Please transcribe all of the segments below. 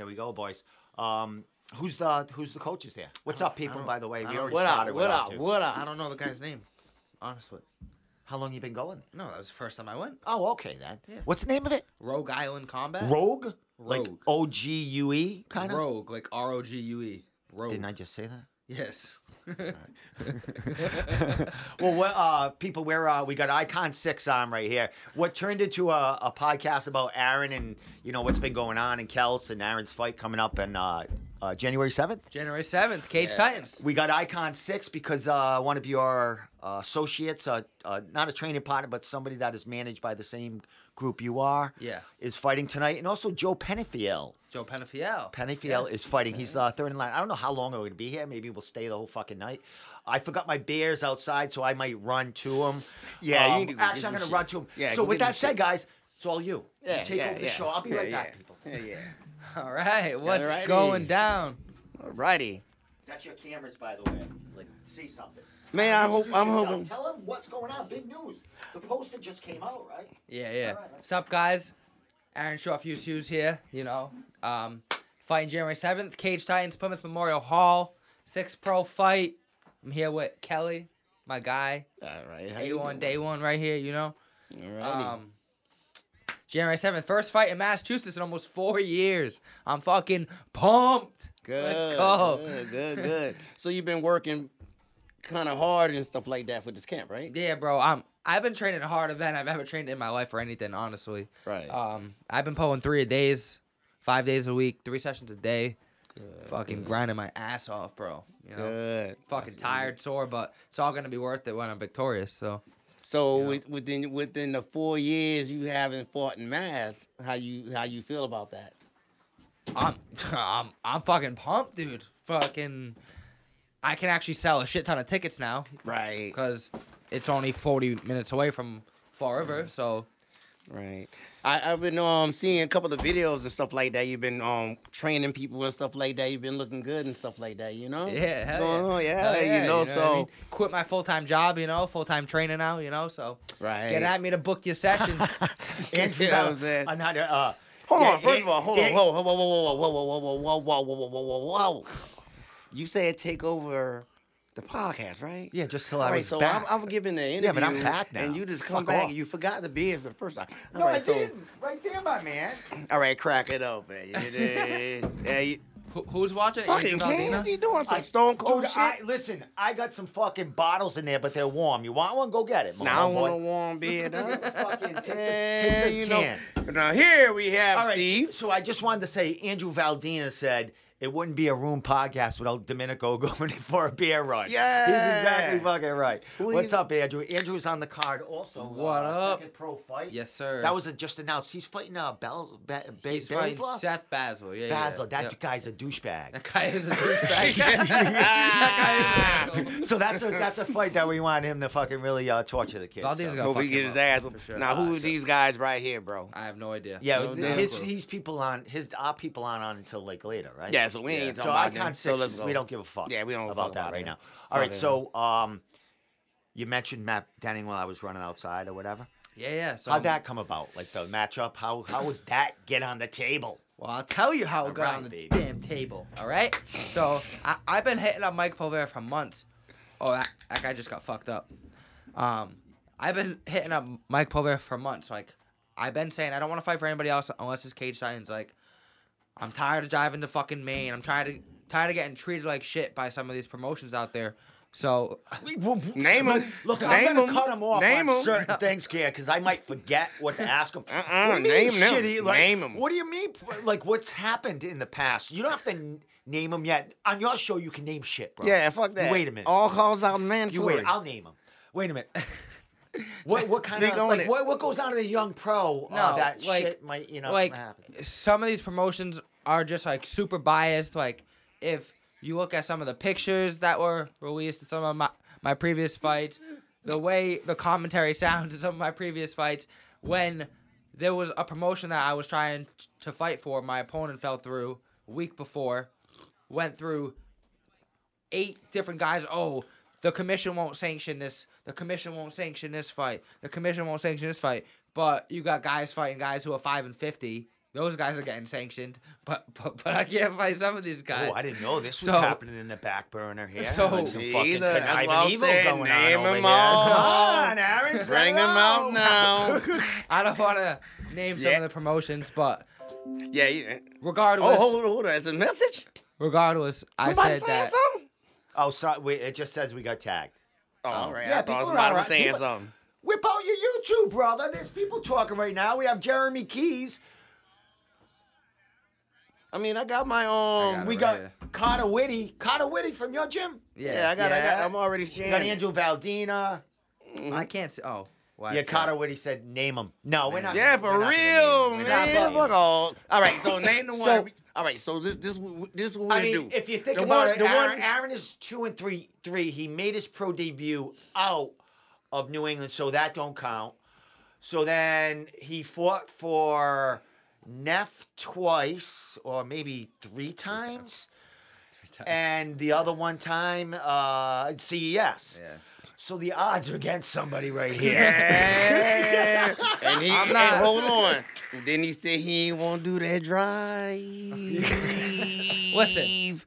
Here we go, boys. Um, who's the who's the coaches there? What's up, people? By the way, we already What up? What up? What I don't know the guy's name. Honestly. How long you been going? No, that was the first time I went. Oh, okay then. Yeah. What's the name of it? Rogue Island Combat. Rogue. Like Rogue. O G U E kind of. Rogue, like R O G U E. Rogue. Didn't I just say that? Yes. well, what, uh, people, we're uh, we got Icon Six on right here. What turned into a, a podcast about Aaron and you know what's been going on in Celts and Aaron's fight coming up and uh, uh, January seventh. January seventh, Cage Titans. We got Icon Six because uh, one of your uh, associates, uh, uh, not a training partner, but somebody that is managed by the same group you are, Yeah. is fighting tonight, and also Joe Penafiel. Joe Penafiel. Penafiel Yes. is fighting. He's uh, third in line. I don't know how long we're going to be here. Maybe we'll stay the whole fucking night. I forgot my beers outside, so I might run to him. Yeah, you Um, need to actually, I'm going to run to him. Yeah, so with that said, shits. guys, it's all you. Yeah, you take yeah, over the yeah. show. I'll be Yeah, right yeah. back, people. Yeah, yeah. All right. What's Alrighty. going down? Alrighty. That's your cameras, by the way. Like, see something. Man, I hope I'm yourself. hoping. Tell them what's going on. Big news. The poster just came out, right? Yeah, yeah. All right, let's- What's up, guys? Aaron Short Fuse Hughes here. You know, um, fighting January seventh, Cage Titans, Plymouth Memorial Hall, six pro fight. I'm here with Kelly, my guy. All right. How Day you one, doing? day one, right here. You know. Alrighty. Um, January seventh, first fight in Massachusetts in almost four years. I'm fucking pumped. good. let's go. Good. Good. Good. so you've been working kind of hard and stuff like that for this camp, right? Yeah, bro. I'm. I've been training harder than I've ever trained in my life for anything, honestly. Right. Um, I've been pulling three a days, five days a week, three sessions a day. Good, fucking grinding my ass off, bro. You know, Good. fucking That's tired, sore, but it's all gonna be worth it when I'm victorious. So So know? with, within within the four years you haven't fought in Mass, how you how you feel about that? I'm, I'm, I'm fucking pumped, dude. Fucking, I can actually sell a shit ton of tickets now Right. because it's only 40 minutes away from Fall River. Mm-hmm. So Right. I, I've been um seeing a couple of videos and stuff like that. You've been um training people and stuff like that. You've been looking good and stuff like that. You know. yeah, What's going yeah. on? Yeah, Hell you know. what I so mean? quit my full time job, you know, full time trainer now, you know. So right. get at me to book your session. Andrew, You know I'm saying? Another, uh, Hold yeah, on. First it- of all, hold it- on. Whoa, whoa, whoa, whoa, whoa, whoa, whoa, whoa, whoa, whoa, whoa, whoa, whoa, whoa, whoa. You said take over the podcast, right? Yeah, just till I All right, was so back. I'm, I'm giving the interview. Yeah, but I'm back now. And you just come Fuck back off. and you forgot the beer for the first time. All no, right, I so didn't. Right there, my man. all right, crack it open. Yeah, you, Who, who's watching? fucking Andrew cans, Valdina? you doing some I- Stone Cold Dude, shit? I, listen, I got some fucking bottles in there, but they're warm. You want one? Go get it. Now I want a warm beer. Fucking take the, Yeah, take the you know. Now here we have All right, Steve. so I just wanted to say, Andrew Valdina said it wouldn't be a room podcast without Domenico going for a beer run. Yeah. he's exactly fucking right. Who What's up, Andrew? Andrew's on the card also. What uh, up? Second pro fight. Yes, sir. That was a, just announced. He's fighting uh, Bell, Be, Be, He's fighting Seth Basil. Yeah, Basil. yeah. That Yep. guy's a douchebag. That guy is a douchebag. that guy is a so that's a that's a fight that we want him to fucking really uh, torture the kid. Valdina's so. gonna Hope get his ass. for sure. Now who are Awesome. these guys right here, bro? I have no idea. Yeah, no damn his clue. he's people on his our people aren't on until like later, right? Yeah, so we ain't So talking about Icon them. So Six, we don't give a fuck. Yeah, we don't about fuck that right now. All right, so um, you mentioned Matt Denning while I was running outside or whatever. Yeah, yeah. So How'd I'm- that come about? Like the matchup? How how would that get on the table? Well, I'll tell you how All it got right, on the baby. damn table. All right. So I, I've been hitting up Mike Povera for months. Oh, that, that guy just got fucked up. Um, I've been hitting up Mike Povera for months. Like, I've been saying I don't want to fight for anybody else unless it's Cage Titans. Like, I'm tired of driving to fucking Maine. I'm tired of tired of getting treated like shit by some of these promotions out there. So Name them. Look, I'm Name gonna 'em. cut them off Name on 'em. certain things here because I might forget what to ask him. Uh-uh, what do you name mean them. shitty? Like, Name 'em. What do you mean? Like what's happened in the past? You don't have to n- name them yet. On your show, you can name shit, bro. Yeah, fuck that. Wait a minute. All calls out You mandatory. wait. I'll name them. Wait a minute. What what kind Big of on like it. what, what goes on in the young pro? uh, No, that like- shit might you know like happen. some of these promotions are just like super biased. Like if you look at some of the pictures that were released some of my, my previous fights, the way the commentary sounds in some of my previous fights, when there was a promotion that I was trying t- to fight for, my opponent fell through a week before, went through eight different guys. Oh, the commission won't sanction this. The commission won't sanction this fight. The commission won't sanction this fight. But you got guys fighting guys who are five and fifty those guys are getting sanctioned, but but, but I can't fight some of these guys. Oh, I didn't know this was So- happening in the back burner here. So- like some Me fucking either. That's conniving what I'm evil saying. going Name on over 'em here. all. Come on, Aaron. say Bring 'em hello. out now. I don't want to name some Yeah. of the promotions, but Yeah. You, regardless, oh, hold on, hold on. It's a message. regardless, I Somebody said saying that. something. Oh, sorry. Wait, it just says we got tagged. Oh, all right. Yeah, I people thought are somebody alright. was saying People- something. Whip out your YouTube, brother. There's people talking right now. We have Jeremy Keys. I mean, I got my I um. got We it got right here. Connor Whitty. Connor Whitty from your gym. Yeah, Yeah, I got, I got. Yeah. I'm already We sharing. got it. Andrew Valdina. I can't say. Oh, why? Yeah, Connor he said name them. No, we're not. Yeah, we're for not gonna name real, him. We're not man. gonna name all. All right, so name the one. So- all right, so this this this is what we I mean, do. if you think The about one- it, the Aaron, one- Aaron is two and three. Three. He made his pro debut out of New England, so that don't count. So then he fought for Neff twice, or maybe three times, and the other one time uh, CES. Yeah. So the odds are against somebody right here. Yeah. and he I'm not- and hold on. And then he said he ain't want to do that drive. Listen.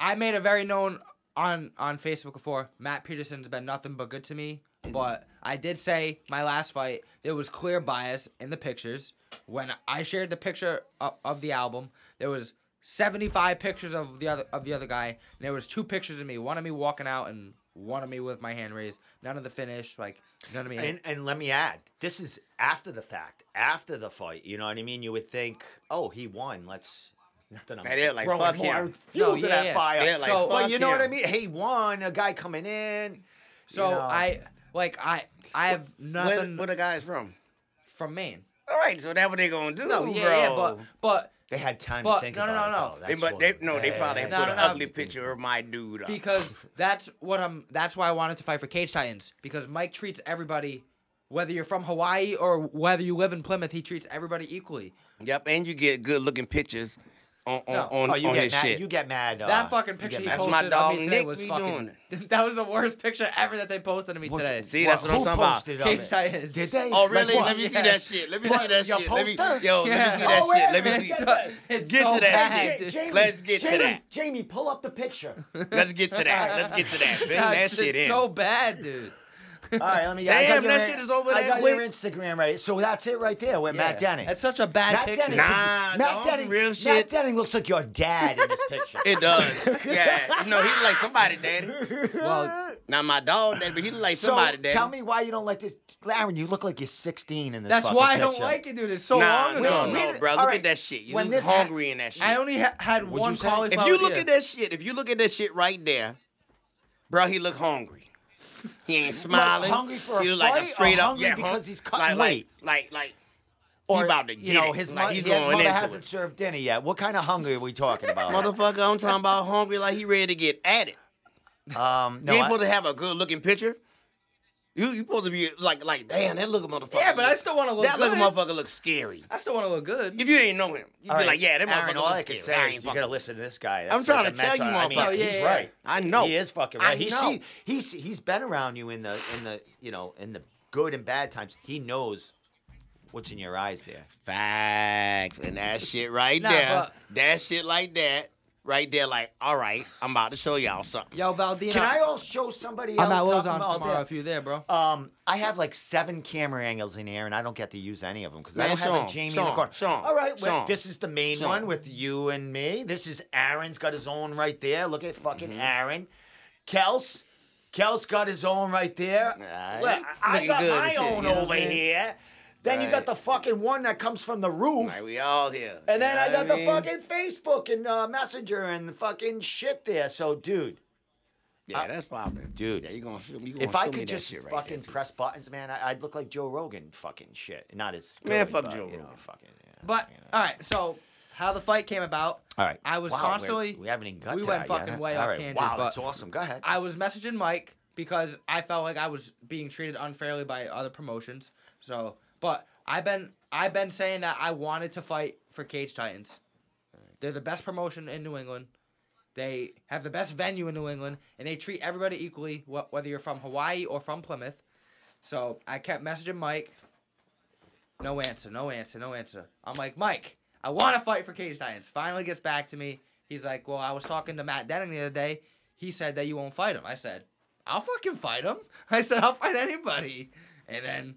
I made a very known on on Facebook before. Matt Peterson's been nothing but good to me, but I did say my last fight there was clear bias in the pictures. When I shared the picture of, of the album, there was 75 pictures of the other of the other guy, and there was two pictures of me, one of me walking out and one of me with my hand raised. None of the finish, like none of me. And and let me add, this is after the fact, after the fight. You know what I mean? You would think, oh, he won. Let's. Not that I'm Man, they're like, throwing fuck more him. fuel No, to yeah, that yeah. fire. They're like, So- but you know what I mean? He won. A guy coming in. so know. I like I I have Where, nothing where the guys from? from Maine. All right, so that's what they gonna do, No, yeah, bro. yeah, but but They had time But- to think no, no, about no, it. no. though. They, That's but they no, they probably yeah, No, put no, an no. ugly picture of my dude. up. because that's what I'm. That's why I wanted to fight for Cage Titans because Mike treats everybody, whether you're from Hawaii or whether you live in Plymouth, he treats everybody equally. Yep, and you get good looking pictures on on No. on, Oh, you on get his mad. shit. You get mad. Uh, that fucking picture get he mad. That's posted my of dog me today Nick was be fucking. doing that was the worst picture ever that they posted of me What- today. See, that's what I'm who talking about. posted Cage it? Titans. Did they? Oh really? what? Let me see that shit. Let me What, see that your shit. Let me, poster? yo, let me see Oh, that wait shit. Let me see. It's so, Get so to that shit. Jamie, Let's get to that. Jamie, pull up the picture. Let's get to that. Let's get to that. Bring that shit in. So bad, dude. All right, let me. Damn, I got your that in- shit is over there. I there got quick. your Instagram right. So that's it right there with Matt Yeah. Denning. That's such a bad Matt picture. Denning. Nah, Matt Denning. real shit. Matt. Denning looks like your dad in this picture. It does. Yeah. No, he look like somebody, daddy. Well, Not my dog, daddy, but he look like so somebody, daddy. tell me why you don't like this, Aaron. You look like you're 16 in this. That's why I don't picture. like it, dude. It's so nah, long ago. Wait, no, wait, bro. Look right. at that shit. You When look this ha- hungry in that shit. I only ha- had What'd one you say? cauliflower. If you look at that shit, if you look at that shit right there, bro, he look hungry. He ain't smiling. hungry for a he look like a straight up hungry yeah, because he's cutting like, weight? Like, like, like, Or, he about to you get know, it. his, Like, mo- he's his going mother hasn't it. served dinner yet. What kind of hungry are we talking about? Motherfucker, I'm talking about hungry like he ready to get at it. um, no, you ain't I- supposed to have a good looking picture. You you supposed to be like like damn that looking motherfucker. Yeah, but I still want to look that good. motherfucker looks scary. I still want to look good. If you ain't know him, you'd All be right, like, yeah, that motherfucker all I scary. say is you gotta listen to this guy. I'm trying like to tell you, I mean, motherfucker. he's Yeah, yeah, right. I know. He is fucking I right. He's, know. see, he's he's been around you in the in the you know in the good and bad times. He knows what's in your eyes there. Facts. And that shit right Nah, there. that shit like that. Right there, like, all right, I'm about to show y'all something. Yo, Valdina. Can I also show somebody else? I'm at else Lozon's something out tomorrow there? if you're there, bro. Um, I have like seven camera angles in here, and I don't get to use any of them because I Man, don't show have 'em, a Jamie show in the 'em, corner. show 'em, All right, well, well, 'em, this is the main show 'em. one with you and me. This is Aaron's got his own right there. Look at fucking Mm-hmm. Aaron. Kels, Kels got his own right there. Alright. Look, I Looking got good and my shit, own you know what I'm over saying? here. Then you got the fucking one that comes from the roof. Like, we all here. And then I know got what the fucking Facebook and uh, Messenger and the fucking shit there. So, dude, Yeah, I- that's popping. dude. Yeah, you gonna show me. You gonna if I could just right fucking there, press buttons, man, I, I'd look like Joe Rogan fucking shit. Not as Man, good, fuck but, Joe you know, Rogan. fucking, yeah, But you know. all right, so how the fight came about? all right. I was Wow, we're- constantly- We haven't even got we to went that yet, fucking huh? way All off right, tangent, Wow, but- that's awesome. Go ahead. I was messaging Mike because I felt like I was being treated unfairly by other promotions. So, but I've been I've been saying that I wanted to fight for Cage Titans. They're the best promotion in New England. They have the best venue in New England, and they treat everybody equally, wh- whether you're from Hawaii or from Plymouth. So I kept messaging Mike. No answer, no answer, no answer. I'm like, Mike, I want to fight for Cage Titans. Finally gets back to me. He's like, well, I was talking to Matt Denning the other day. He said that you won't fight him. I said, I'll fucking fight him. I said, I'll fight anybody. And then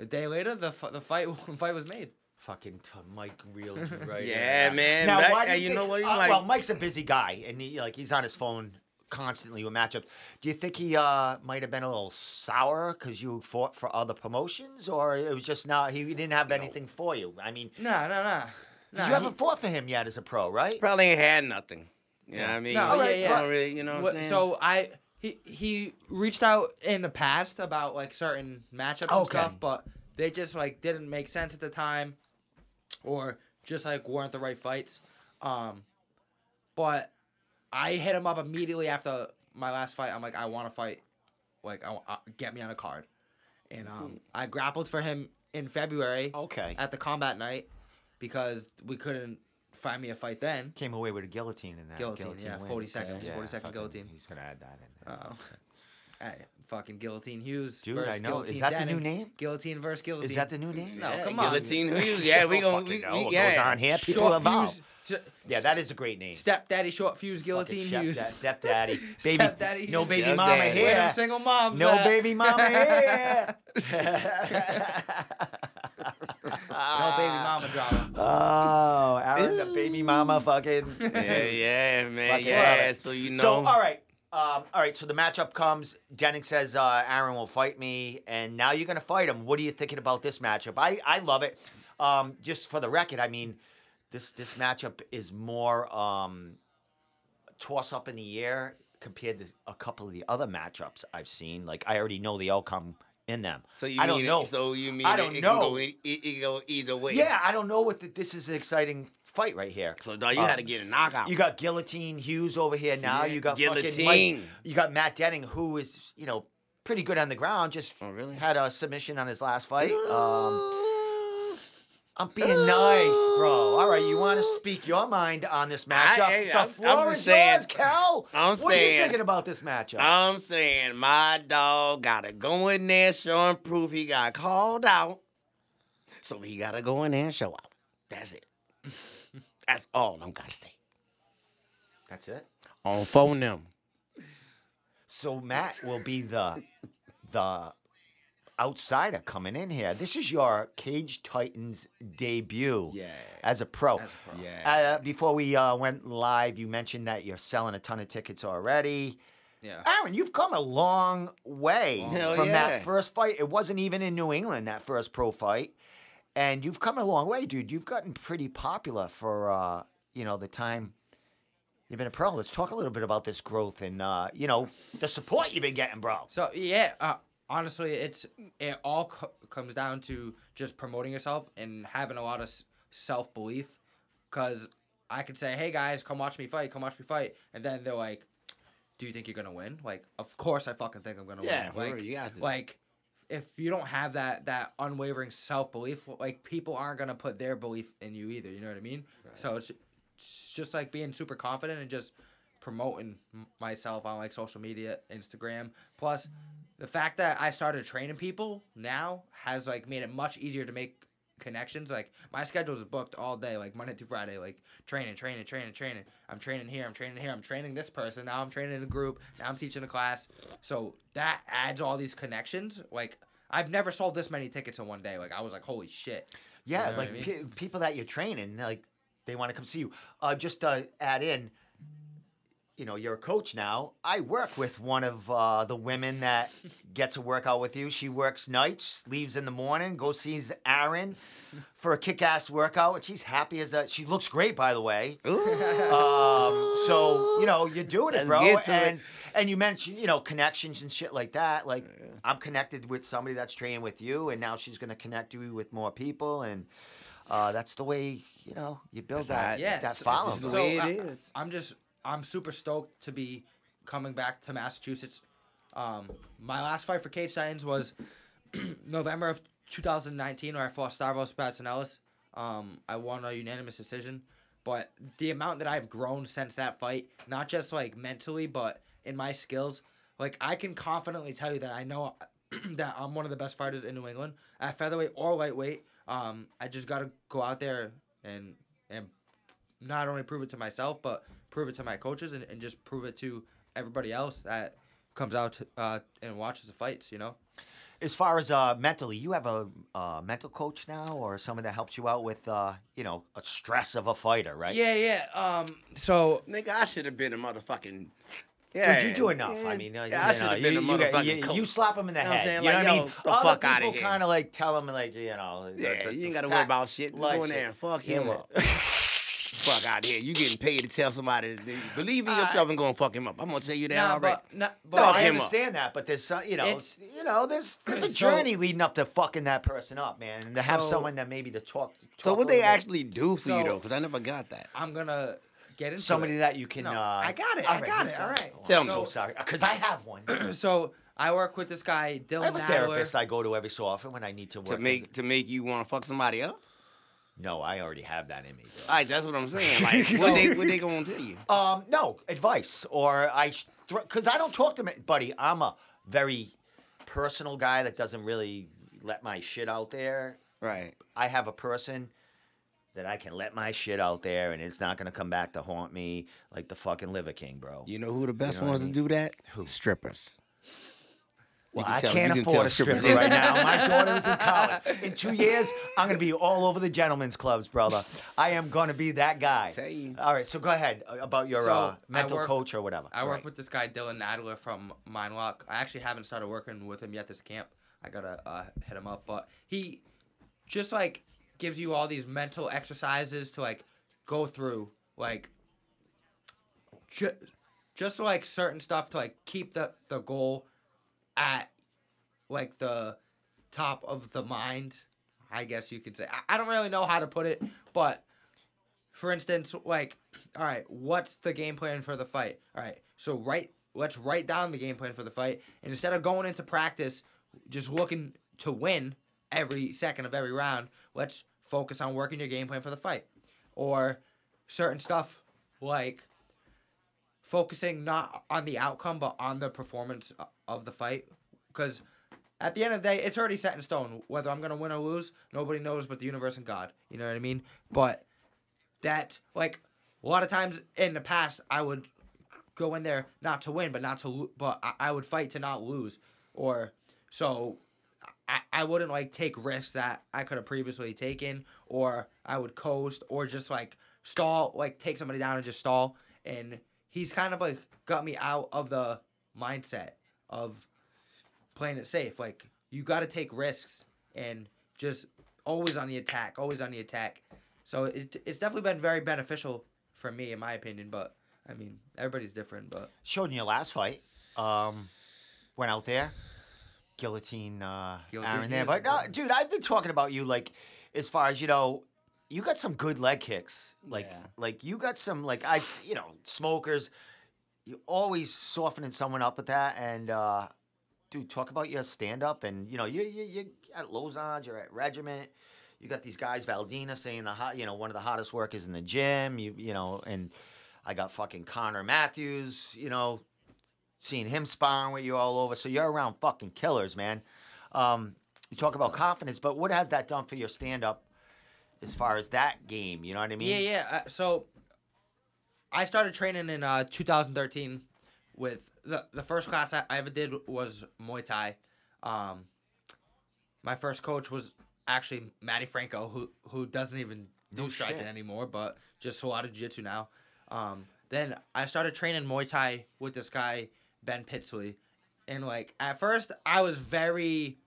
a day later, the f- the fight fight was made. Fucking t- Mike reeled you right in Yeah, there. man. Now, Back- why do uh, you, you think, know what, you uh, like- well, Mike's a busy guy, and he like he's on his phone constantly with matchups. Do you think he uh, might have been a little sour because you fought for other promotions, or it was just not he didn't have anything for you? I mean, No, no, no. 'cause you haven't fought for him yet as a pro, right? Probably ain't had nothing. You know what I mean? No, yeah, You yeah. don't really- you know what I'm saying? So I he he reached out in the past about like certain matchups and Okay. stuff, but they just like didn't make sense at the time, or just like weren't the right fights. Um, but I hit him up immediately after my last fight. I'm like, I want to fight, like, I, wa- uh, get me on a card, and um, I grappled for him in February Okay. at the combat night because we couldn't find me a fight then. Came away with a guillotine in that. Guillotine, yeah, win. 40 seconds, Yeah, 40 second fucking- guillotine. He's gonna add that in. There. Oh. Hey, fucking Guillotine Hughes. Dude, versus I know. Guillotine Is that the new name? Guillotine versus Guillotine. Is that the new name? No, yeah, come on. Guillotine Hughes. Yeah, we gonna. don't We, know. we, It yeah. goes on here. People Short evolve. fuse. Yeah, that is a great name. Stepdaddy short fuse Guillotine step- Hughes. that- Stepdaddy. Baby. Stepdaddy no baby Stepdaddy. mama Where Where here. them single moms No at? baby mama here. no baby mama drama. Oh, Aaron, the baby mama fucking. Yeah, yeah, man. Fucking yeah. So you know. So, all right. Um, all right, so the matchup comes. Denning says uh, Aaron will fight me, and now you're going to fight him. What are you thinking about this matchup? I, I love it. Um, just for the record, I mean, this this matchup is more um, toss up in the air compared to a couple of the other matchups I've seen. Like I already know the outcome in them. So you I don't mean know. It, so you mean I don't it, know. Can go, it, it can go either way. Yeah, I don't know what the, this is an exciting fight right here. So dog, you Uh, had to get a knockout. You got Guillotine Hughes over here now. Yeah, you got fucking Mike, Guillotine. You got Matt Denning, who is you know pretty good on the ground. Just Oh, really? had a submission on his last fight. Um, I'm being nice, bro. All right, you want to speak your mind on this matchup? hey, the I'm- I'm floor is saying- yours, Cal. I'm what are you thinking about this matchup? I'm saying my dog gotta go in there showing proof he got called out. So he gotta go in there and show out. That's it. That's all I'm gotta say. That's it. On phone them. So Matt will be the the outsider coming in here. This is your Cage Titans debut Yeah. as a pro. As a pro. Yeah. Uh, before we uh, went live, you mentioned that you're selling a ton of tickets already. Yeah. Aaron, you've come a long way Hell from yeah. that first fight. It wasn't even in New England, that first pro fight. And you've come a long way, dude. You've gotten pretty popular for, uh, you know, the time you've been a pro. Let's talk a little bit about this growth and, uh, you know, the support you've been getting, bro. So yeah, uh, honestly, it's it all co- comes down to just promoting yourself and having a lot of s- self belief. Cause I could say, "Hey guys, come watch me fight, come watch me fight," and then they're like, "Do you think you're gonna win?" Like, of course I fucking think I'm gonna Yeah, win. Like, you guys. like if you don't have that that unwavering self belief, like people aren't gonna put their belief in you either. You know what I mean? So it's, it's just like being super confident and just promoting m- myself on like social media, Instagram. Plus, the fact that I started training people now has like made it much easier to make connections. Like my schedule is booked all day, like Monday through Friday, like training, training, training, training. I'm training here, I'm training here, I'm training this person. Now I'm training a group. Now I'm teaching a class. So that adds all these connections. Like I've never sold this many tickets in one day. Like I was like, holy shit. Yeah, know like I mean? pe- people that you're training, like they want to come see you. Uh, just to add in, you know, you're a coach now. I work with one of uh, the women that gets a workout with you. She works nights, leaves in the morning, goes sees Aaron for a kick-ass workout, and she's happy as a. She looks great, by the way. Um, so you know you're doing it, Let's bro. get to it. and and you mentioned you know connections and shit like that. Like I'm connected with somebody that's training with you, and now she's gonna connect you with more people, and uh, that's the way you know you build That's that how- Yeah, that so- following. This is the So, way it I- I'm just I'm super stoked to be coming back to Massachusetts. Um, my last fight for Cage Titans was November of 2019, where I fought Stavros Patsanellis. Um, I won a unanimous decision, but the amount that I've grown since that fight, not just like mentally, but in my skills, like I can confidently tell you that I know that I'm one of the best fighters in New England at featherweight or lightweight. Um, I just gotta go out there and and not only prove it to myself, but prove it to my coaches and, and just prove it to everybody else that comes out to, uh, and watches the fights. You know. As far as uh, mentally, you have a uh, mental coach now, or someone that helps you out with, uh, you know, a stress of a fighter, right? Yeah, yeah. Um. So Nigga, I should have been a motherfucking. Yeah, Dude, you do enough. yeah, I mean, uh, yeah, I you, should know, have you, been a you, got- motherfucking you, you slap him in the You know what I'm head. saying? You know Like, what I yo, mean? the Other fuck outta people here. kind of like tell him like, you know, Yeah, the- you ain't gotta worry about shit. Just life go in there and fuck him up. fuck out here. You getting paid to tell somebody to believe in Uh, yourself and go and fuck him up. I'm gonna tell you that nah, already. but, nah, No, but I understand that, but there's you know, It's- you know, there's there's a So- journey leading up to fucking that person up, man, and to have So- someone that maybe to talk. so what they bit. actually do for you though? Because I never got that. I'm gonna get into somebody it. that you can. No, uh, I got it, I right, got it, all right. Oh, Tell I'm me. so sorry, because I have one. so I work with this guy Dylan I have a Nadler. therapist I go to every so often when I need to work. To make to make you want to fuck somebody up? No, I already have that in me. bro. All right, that's what I'm saying. Like, what they what they gonna tell you? Um, no advice, or I, because I don't talk to me, buddy. I'm a very personal guy that doesn't really let my shit out there. Right. I have a person that I can let my shit out there, and it's not gonna come back to haunt me like the fucking Liver King, bro. You know who the best know what I ones mean? to do that? Who? Strippers. Well, can I tell- can't can afford a stripper right now. My daughter is in college. In two years, I'm gonna be all over the gentlemen's clubs, brother. I am gonna be that guy. Tell you. All right, so go ahead uh, about your So, uh, mental work- coach or whatever. I work with this guy Dylan Nadler from Mindlock. I actually haven't started working with him yet this camp. I gotta uh, hit him up, but he just like gives you all these mental exercises to like go through, like ju- just like certain stuff to like keep the the goal at like the top of the mind. I guess you could say. I, I don't really know how to put it, but for instance, like, all right, what's the game plan for the fight? All right, so write, let's write down the game plan for the fight, and instead of going into practice, just looking to win every second of every round, let's focus on working your game plan for the fight, or certain stuff like focusing not on the outcome but on the performance o- of the fight, because. At the end of the day, it's already set in stone. Whether I'm gonna win or lose, nobody knows but the universe and God. You know what I mean? But that like a lot of times in the past I would go in there not to win but not to lo- but I, I would fight to not lose or so I, I wouldn't like take risks that I could have previously taken or I would coast or just like stall like take somebody down and just stall and he's kind of like got me out of the mindset of playing it safe like you got to take risks and just always on the attack always on the attack so it, it's definitely been very beneficial for me, in my opinion. But I mean, everybody's different. But Showed in your last fight. Um, went out there, guillotine, uh, Guillotine, Aaron there. But important. dude, I've been talking about you like, as far as you know, you got some good leg kicks. Like, Yeah. like you got some like I've you know smokers. You always softening someone up with that, and uh, dude, talk about your stand up, and you know you you you at Lozange, you're at Regiment. You got these guys, Valdina, saying the hot, you know, one of the hottest workers in the gym. You, you know, and I got fucking Connor Matthews, you know, seeing him sparring with you all over. So you're around fucking killers, man. Um, you talk about confidence, but what has that done for your stand up as far as that game? You know what I mean? yeah, yeah. Uh, so I started training in uh, 2013 with the the first class I, I ever did was Muay Thai. Um, my first coach was actually Matty Franco, who who doesn't even do No striking shit. anymore, but just a lot of jiu-jitsu now. Um, then I started training Muay Thai with this guy Ben Pitsley, and like at first I was very,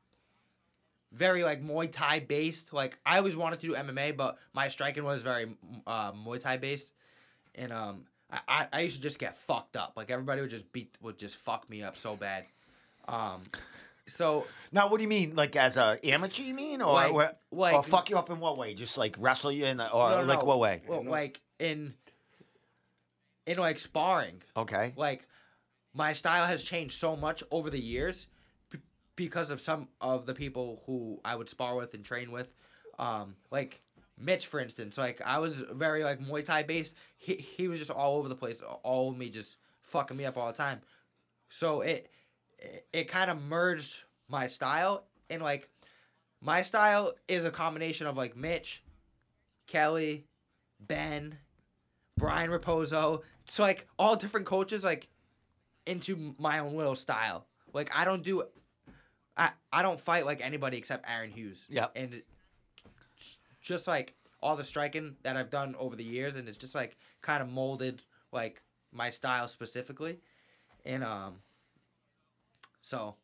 very like Muay Thai based. Like I always wanted to do MMA, but my striking was very uh, Muay Thai based, and um, I, I I used to just get fucked up. Like everybody would just beat would just fuck me up so bad. Um, so Now, what do you mean? Like as a amateur, you mean, or Like- what- like or fuck you up in what way? Just like wrestle you in, the, or No, like no. what way? well, like in in like sparring. Okay. like my style has changed so much over the years b- because of some of the people who I would spar with and train with. Um, like Mitch, for instance, like I was very like Muay Thai based. He he was just all over the place, all of me just fucking me up all the time. So it it, it kind of merged my style and like my style is a combination of like Mitch, Kelly, Ben, Brian Raposo. It's like all different coaches like into my own little style. Like I don't do I I don't fight like anybody except Aaron Hughes. Yeah. And just like all the striking that I've done over the years and it's just like kind of molded like my style specifically. And um so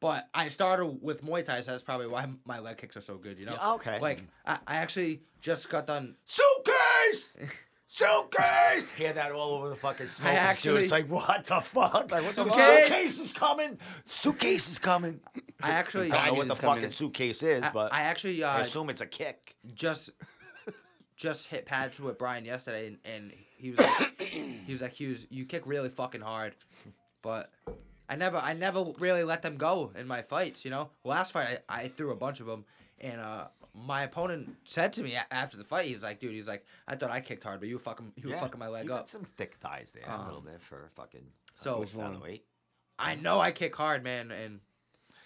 but I started with Muay Thai, so that's probably why my leg kicks are so good, you know? Yeah, okay. Like I, I actually just got done Suitcase! Suitcase! Hear that all over the fucking smokers, dude. actually- It's like, what the fuck? Like, what the the fuck? suitcase is coming! Suitcase is coming! I actually I don't know what the fucking in. suitcase is, I, but I actually uh, I assume it's a kick. just just hit pads with Brian yesterday, and, and he was like, he was like, Hughes, you kick really fucking hard, but I never I never really let them go in my fights. You know, last fight I, I threw a bunch of them, and uh, my opponent said to me a- after the fight, he's like, dude, he's like, I thought I kicked hard, but you fucking you were fucking my leg you up. got some thick thighs there, a Um, little bit for fucking. so- Which one? featherweight. I know I kick hard, man, and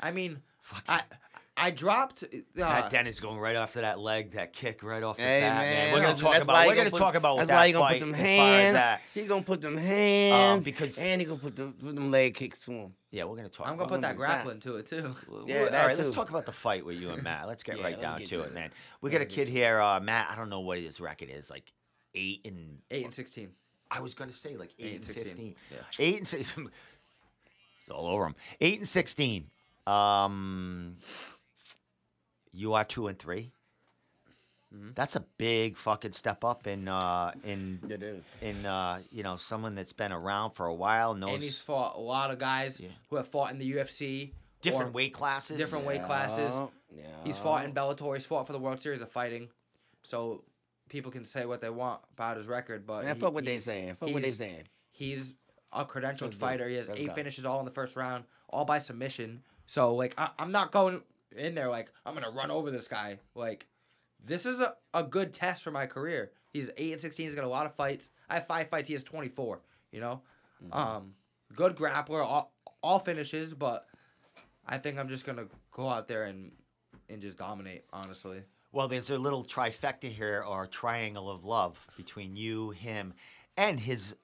I mean. I I dropped. Uh, that Dennis going right after that leg, that kick right off the Hey bat, man, We're gonna talk about. We're gonna put- talk about That's that why he gonna put them as far as hands. that. He gonna put them hands because- and he gonna put, the, put them leg kicks to him. Yeah, we're gonna talk. I'm gonna put that grappling to it too. Yeah, all right, let's talk about the fight with you and Matt. Let's get Yeah, right let's down get to it, it. man. We got a Let's kid here, uh, Matt. I don't know what his record is, like eight and Eight and sixteen. I was gonna say like eight, Eight and and 16. fifteen. Yeah. Eight and six. it's all over him. Eight and sixteen. Um, you are two and 3 Mhm. That's a big fucking step up in uh in It is. in uh you know someone that's been around for a while knows And he's fought a lot of guys Yeah. who have fought in the UFC. different or weight classes. different weight classes. Yeah. He's fought in Bellator. He's fought for the World Series of Fighting. So people can say what they want about his record, but Man, he- fuck what they he's- saying. Fuck what they he's- saying. He's a credentialed Let's go. fighter. He has Let's eight go. finishes all in the first round, all by submission. So like I, I'm not going in there like I'm gonna run over this guy. Like this is a, a good test for my career. He's eight and sixteen. He's got a lot of fights. I have five fights. He has twenty four. You know, Mm-hmm. um, good grappler. All, all finishes, but I think I'm just gonna go out there and and just dominate. Honestly. Well, there's a little trifecta here or triangle of love between you, him, and his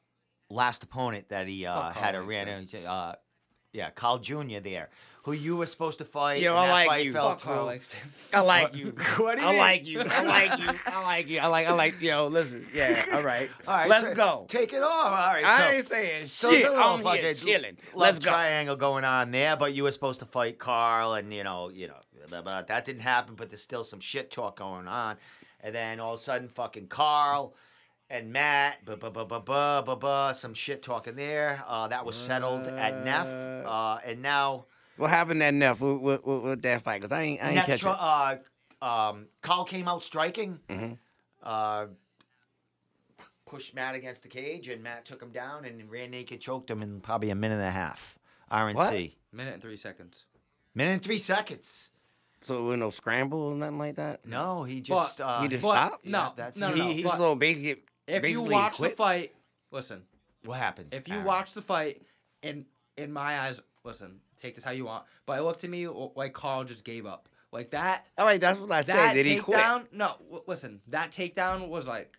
last opponent that he uh, had a random. Uh, yeah, Carl Jr. there, who you were supposed to fight. Yo, I that like fight you. Fell through. Langston. I like you. What do you I like you. I like you. I like you. I like. I like. Yo, listen. Yeah. All right. All right, Let's so go. Take it off. All right. I so, ain't saying so shit. I'm here chilling. Let's go. triangle going on there, but you were supposed to fight Carl, and you know, you know, blah, blah, that didn't happen. But there's still some shit talk going on, and then all of a sudden, fucking Carl and Matt, blah, blah, blah, blah, blah, blah, blah, some shit talking there. Uh, that was settled at Neff, uh, and now What happened at Neff with, with, with, with that fight? Cause I ain't. I ain't Neff, catch tr- it. uh, um, Carl came out striking. Mhm. Uh, pushed Matt against the cage, and Matt took him down and ran naked, choked him in probably a minute and a half. RNC. Minute and three seconds. Minute and three seconds. So there was no scramble or nothing like that. No, he just. But- uh, He just stopped? No, Yeah, that's- no, no, he, no. he but so basically. if you basically watch the fight, listen. what happens? If you Aaron? watch the fight, in in my eyes, listen, take this how you want. But it looked to me like Carl just gave up. Like that. All right, that's what I that said. Did he quit? No, w- listen. That takedown was like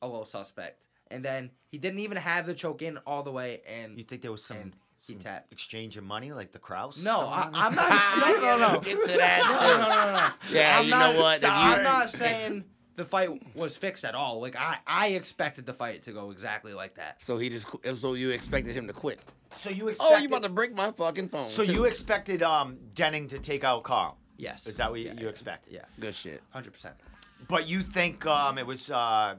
a little suspect. And then he didn't even have the choke in all the way. And you think there was some, and he tapped. exchange of money like the Kraus? No, I, I'm not. No, no, no, no. Get to that. No, no, no, no, no. Yeah, I'm you not, know what? If I'm not saying the fight was fixed at all. Like I, I expected the fight to go exactly like that. So he just. qu- So you expected him to quit? So you expected. Oh, you about to break my fucking phone? So too. you expected um Denning to take out Carl? Yes. Is that what you, Yeah, you yeah, expected? Yeah. good shit. Hundred percent. But you think um it was uh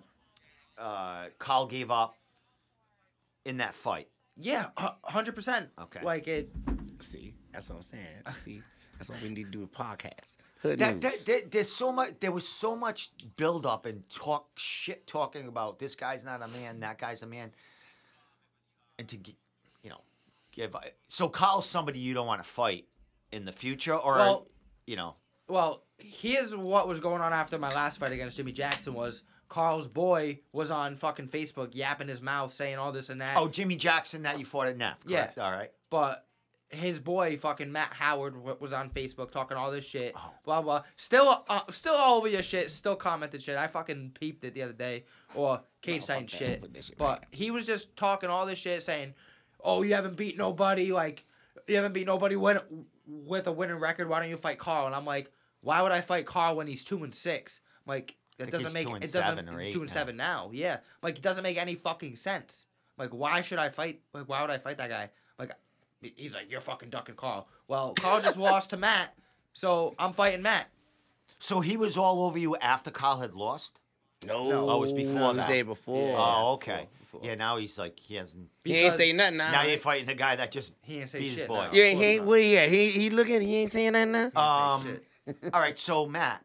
uh Carl gave up in that fight? Yeah, hundred percent. Okay. Like it. See, that's what I'm saying. I see, that's what we need to do a podcast. That, that, that- there's so much. There was so much build up and talk shit talking about this guy's not a man, that guy's a man, and to gi- you know give. So Carl's somebody you don't want to fight in the future, or Well- you know. Well, here's what was going on after my last fight against Jimmy Jackson was Carl's boy was on fucking Facebook yapping his mouth saying all this and that. Oh, Jimmy Jackson that you fought at Neff. Yeah. All right. But his boy fucking Matt Howard was on Facebook talking all this shit, Oh. blah blah. Still, uh, still all over your shit. Still commented shit. I fucking peeped it the other day, or Cage Oh, fuck Titan that. shit. Shit But back. he was just talking all this shit, saying, "Oh, you haven't beat nobody. Like, you haven't beat nobody win with a winning record. Why don't you fight Carl?" And I'm like, "Why would I fight Carl when he's two and six? Like, that doesn't make it doesn't. seven or He's eight two and now. seven now. Yeah, like it doesn't make any fucking sense. Like, why should I fight? Like, why would I fight that guy? Like, he's like, you're fucking ducking Carl. Well, Carl just lost to Matt, so I'm fighting Matt. So he was all over you after Carl had lost. No, No. Oh, it was before it was that. day before. Yeah. oh, okay. before, before. Yeah, now he's like he hasn't. He ain't saying nothing now. Now you're fighting the guy that just. He ain't saying Beat his shit. boy. now. Yeah, Of he ain't. not. Well, yeah, he he looking. He ain't saying nothing now. He ain't say Um. All right, so Matt,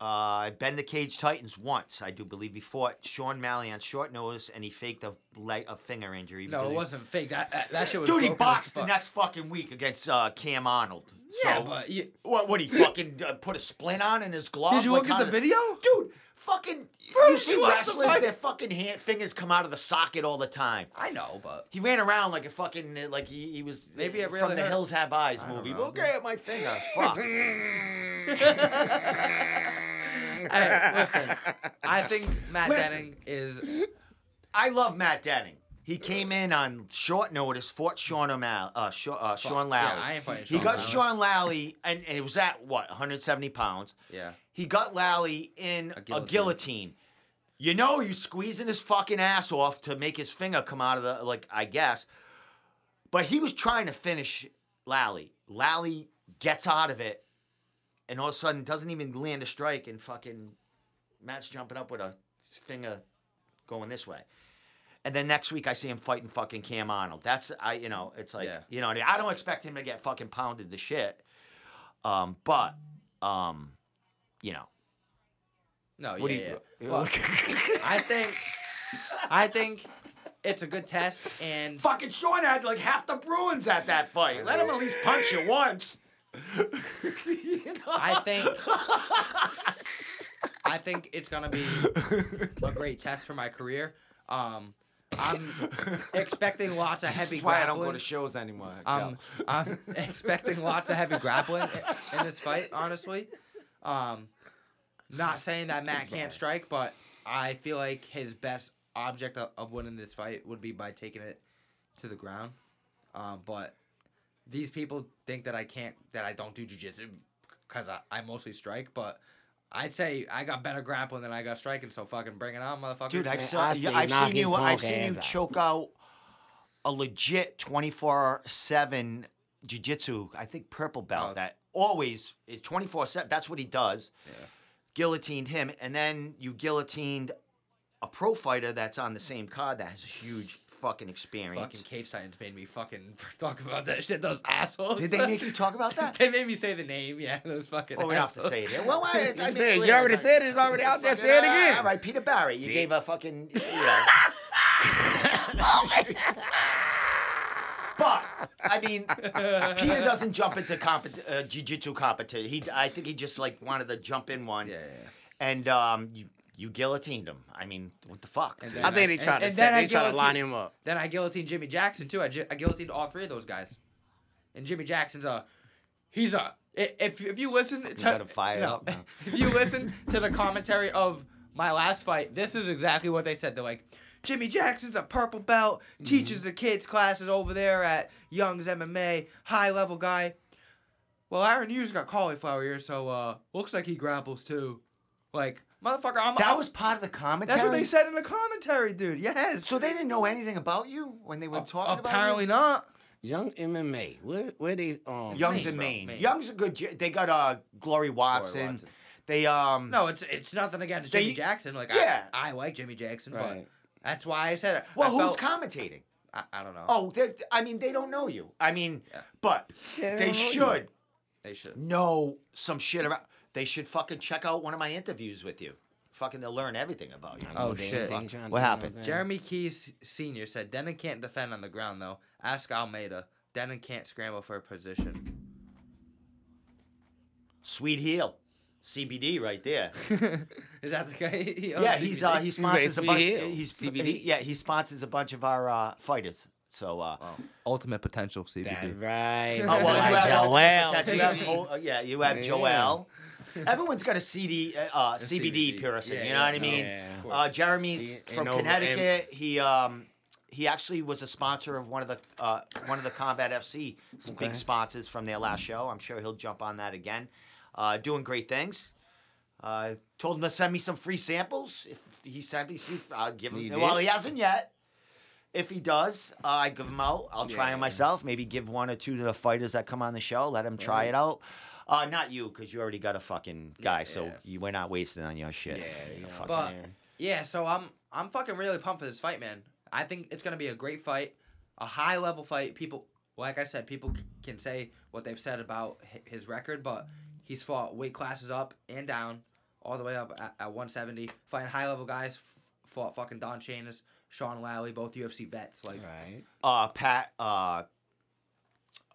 uh, Ben the Cage Titans once, I do believe he fought Sean Malley on short notice, and he faked a leg, a finger injury. No, it he- wasn't fake. That that, that shit was. Dude, he boxed the next fucking week against uh, Cam Arnold. Yeah, so, but you, what? What he fucking uh, put a splint on in his glove? did you Like, look at the video? Dude, fucking. Bro, you see you watched the wrestlers, their fucking hand, fingers come out of the socket all the time. I know, but He ran around like a fucking like he, he was Maybe it from the hurt. Hills Have Eyes I don't movie. know, Look at my finger. Fuck. Hey, listen, I think Matt Listen. Denning is. I love Matt Denning. He came in on short notice, fought Sean O'Malley, uh, uh, Sean Yeah, Lally. I ain't fighting he got Lally. Sean Lally, and, and it was at what 170 pounds. Yeah. He got Lally in A a guillotine. guillotine. You know, he was squeezing his fucking ass off to make his finger come out of the like, I guess. But he was trying to finish Lally. Lally gets out of it, and all of a sudden doesn't even land a strike, and fucking Matt's jumping up with a finger going this way. And then next week I see him fighting fucking Cam Arnold. That's I, you know, it's like Yeah. you know, I don't expect him to get fucking pounded to shit. Um, but um, you know, No, what yeah, do yeah. you? Well, I think, I think it's a good test, and fucking Sean had like half the Bruins at that fight. Let him at least punch you once. You know? I think, I think it's gonna be a great test for my career. Um, I'm expecting lots of heavy is why I grappling. don't go to shows anymore. Um, I'm expecting lots of heavy grappling in this fight, honestly. Um, not saying that Matt can't strike, but I feel like his best object of, of winning this fight would be by taking it to the ground. Um, but these people think that I can't, that I don't do jujitsu because I, I mostly strike, but. I'd say I got better grappling than I got striking, so fucking bring it on, motherfucker. Dude, I've, Man, saw, I yeah, say I've knock seen his you. I've punk seen you out. choke out a legit twenty four seven jiu-jitsu. I think purple belt Oh. that always is twenty four seven. That's what he does. Yeah. Guillotined him, and then you guillotined a pro fighter that's on the same card that has a huge fucking experience. Fucking Cage Titans made me fucking talk about that shit. Those assholes. Did they make you talk about that? they made me say the name. Yeah, those fucking. Oh, we have to say it. here. Well, why? It's, I mean, said- you already said it. It's already out there. Say it again. All right, Peter Barry. You See? gave a fucking. You know. but I mean, Peter doesn't jump into compet- uh, jiu-jitsu competition. He, I think he just like wanted to jump in one, Yeah, yeah. yeah. and um, you you guillotined him. I mean, what the fuck? And dude? I think they And- tried to and set, then they tried to line him up. Then I guillotined Jimmy Jackson too. I, gi- I guillotined all three of those guys. And Jimmy Jackson's a, he's a. If if you listen to got him fired no, up now. if you listen to the commentary of my last fight, this is exactly what they said. They're like, Jimmy Jackson's a purple belt, Mm-hmm. teaches the kids classes over there at Young's MMA, high level guy. Well, Aaron Hughes got cauliflower ears, so uh, looks like he grapples too. Like motherfucker, I'm. that I'm- was part of the commentary. That's what they said in the commentary, dude. Yes. So they didn't know anything about you when they were talking Apparently about not. Young MMA. Where where they um you. Young's Maine, in bro, Maine. Maine. Young's a good. j- They got uh Glory Watson. Watson. They um. No, it's it's nothing against They- Jimmy Jackson. Like Yeah. I, I like Jimmy Jackson, Right. but that's why I said it. Well, I who's felt- commentating? I, I don't know. Oh, there's. I mean, they don't know you. I mean, Yeah. but Yeah, they don't you. should they should. know some shit about. They should fucking check out one of my interviews with you. Fucking, they'll learn everything about you. Oh, shit. ain't trying What do, you know happened? Jeremy Keys Senior said Denon can't defend on the ground though. Ask Almeida. Denon can't scramble for a position. Sweet heel, CBD right there. Is that the guy? He yeah, he's uh he sponsors a Sweet bunch. heel, He's CBD. he- yeah he sponsors a bunch of our uh, fighters. So, uh, Well, ultimate potential CBD. That's right. oh, well, you have, Joel. potential. You have Col- uh, yeah, you have Yeah. Joel. Everyone's got a CD, uh, A CBD, CBD. person. Yeah, you know yeah, what I mean? Yeah. Uh, Jeremy's He- from Connecticut. He um he actually was a sponsor of one of the uh, one of the Combat FC Okay. big sponsors from their last show. I'm sure he'll jump on that again. Uh, doing great things. Uh, told him to send me some free samples. If he sent me, see, I'll give him. He well, did? he hasn't yet. If he does, uh, I give him out. I'll try Yeah. them myself. Maybe give one or two to the fighters that come on the show. Let them try it out. Uh, not you, because you already got a fucking guy, so yeah. you we're not wasting on your shit. Yeah, you know Fuck what I'm But-? Yeah, so I'm I'm fucking really pumped for this fight, man. I think it's gonna be a great fight, a high level fight. People, like I said, people c- can say what they've said about hi- his record, but he's fought weight classes up and down, all the way up at, at 170, fighting high level guys. f- Fought fucking Don Chanis, Sean Lally, both UFC vets. Like, Right. uh Pat uh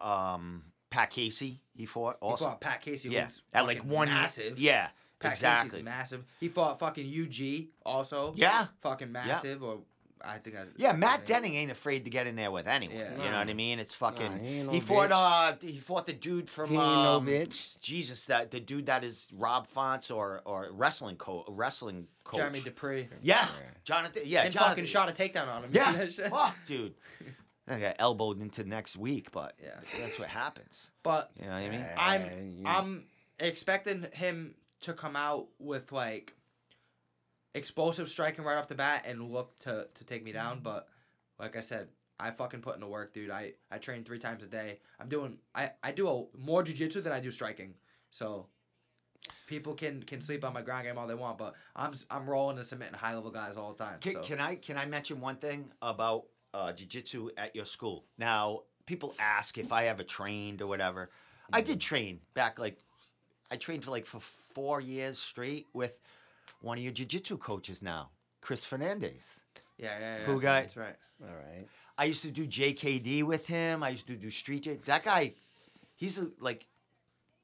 um Pat Casey he fought he fought Pat Casey, yeah who's at like one massive. yeah Pat exactly Casey's massive. He fought fucking UG also. yeah Fucking massive, or I think I. yeah Matt I- Denning ain't afraid to get in there with anyone Yeah. you know what I mean it's fucking Nah, he ain't no he fought bitch. uh he fought the dude from He ain't no um, bitch. Jesus that the dude that is Rob Font's or or wrestling co wrestling coach Jeremy Dupree. yeah Yeah. Jonathan yeah and Jonathan fucking shot a takedown on him. Yeah fuck dude I got elbowed into next week but Yeah. that's what happens But you know what I mean I'm Yeah, you- I'm expecting him to come out with like explosive striking right off the bat and look to to take me down. Mm-hmm. But like I said, I fucking put in the work, dude. I I train three times a day. I'm doing I I do a, more jujitsu than I do striking. So people can can sleep on my ground game all they want, but I'm I'm rolling and submitting high level guys all the time. Can, so. can I can I mention one thing about uh, jiu-jitsu at your school? Now, people ask if I ever trained or whatever. I did train back like I trained for like for four years straight with one of your jiu-jitsu coaches now, Chris Fernandez. yeah, yeah, yeah. Who got- That's right. All right. I used to do JKD with him. I used to do street. J- That guy, he's a, like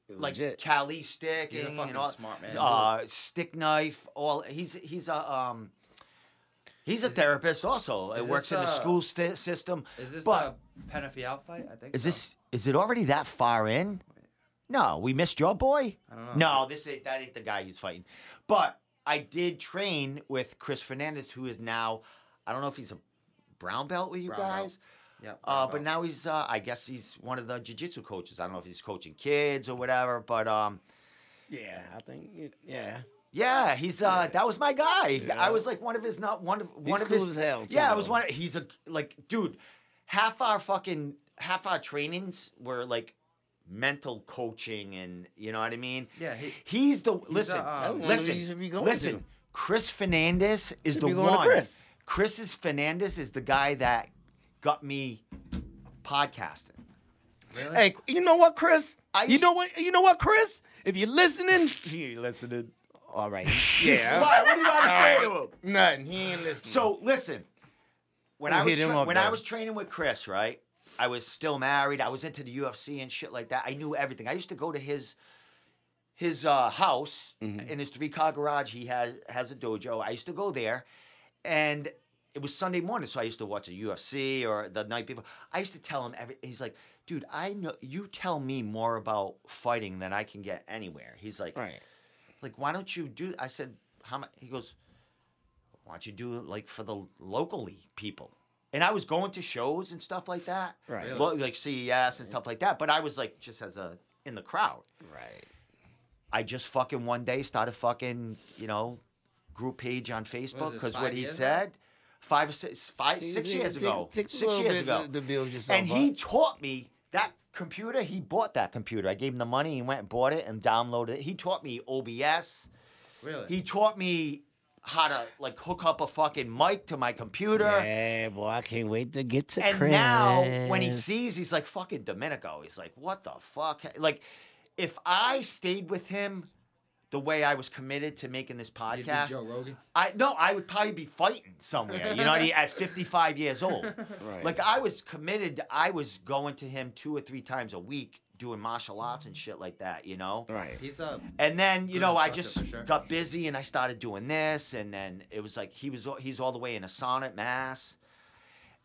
like Legit. Kali stick He's a and all, smart man. uh, stick knife. All he's he's a um. He's a therapist also. It works in the uh, school st- system. Is this but- a Penafiel fight? I think. Is so. this is it already that far in? No, we missed your boy. I don't know. No, this ain't that ain't the guy he's fighting. But I did train with Chris Fernandez, who is now I don't know if he's a brown belt with you Brown belt. guys. Yep. Uh, but now he's uh, I guess he's one of the jiu-jitsu coaches. I don't know if he's coaching kids or whatever, but um Yeah, I think it, yeah. Yeah, he's uh that was my guy. Yeah. I was like one of his not one of one He's of his as hell. too, Yeah, I was one. He's a like, dude. Half our fucking half our trainings were like mental coaching, and you know what I mean. Yeah, he, He's the a, listen, That's one listen, you listen. to. Chris Fernandez is the be going to one. Chris. Chris's Fernandez is the guy that got me podcasting. really? Hey, you know what, Chris? I You know what? You know what, Chris? If you're listening, He ain't listening. All right. Yeah. What? What do you got to say to him? Nothing. He ain't listening. So listen, when We'll I was hit him tra- up, when I though. was training with Chris, right? I was still married. I was into the UFC and shit like that. I knew everything. I used to go to his his uh, house Mhm. in his three car garage. He has has a dojo. I used to go there, and it was Sunday morning, so I used to watch a UFC or the night before. I used to tell him every. He's like, dude, I know you tell me more about fighting than I can get anywhere. He's like, right. Like, why don't you do? I said, how much? He goes, why don't you do it like for the locally people? And I was going to shows and stuff like that, Right. Really? well, like CES and stuff like that. But I was like just as a in the crowd. Right. I just fucking one day started fucking you know group page on Facebook because five what he years said five or six five six years ago Six, six years ago To, to build yourself and he taught me that computer. He bought that computer. I gave him the money. He went and bought it and downloaded it. He taught me OBS. really? He taught me how to like hook up a fucking mic to my computer. Yeah, boy, I can't wait to get to And Chris. now when he sees, he's like fucking Domenico. He's like, what the fuck? Like, if I stayed with him the way I was committed to making this You do podcast, Joe Rogan. I no, I would probably be fighting somewhere. You know, what I mean? at 55 years old. right. Like I was committed. I was going to him two or three times a week doing martial arts and shit like that. You know. right. He's a And then you know I just sure. got busy and I started doing this, and then it was like he was he's all the way in a sonnet mass,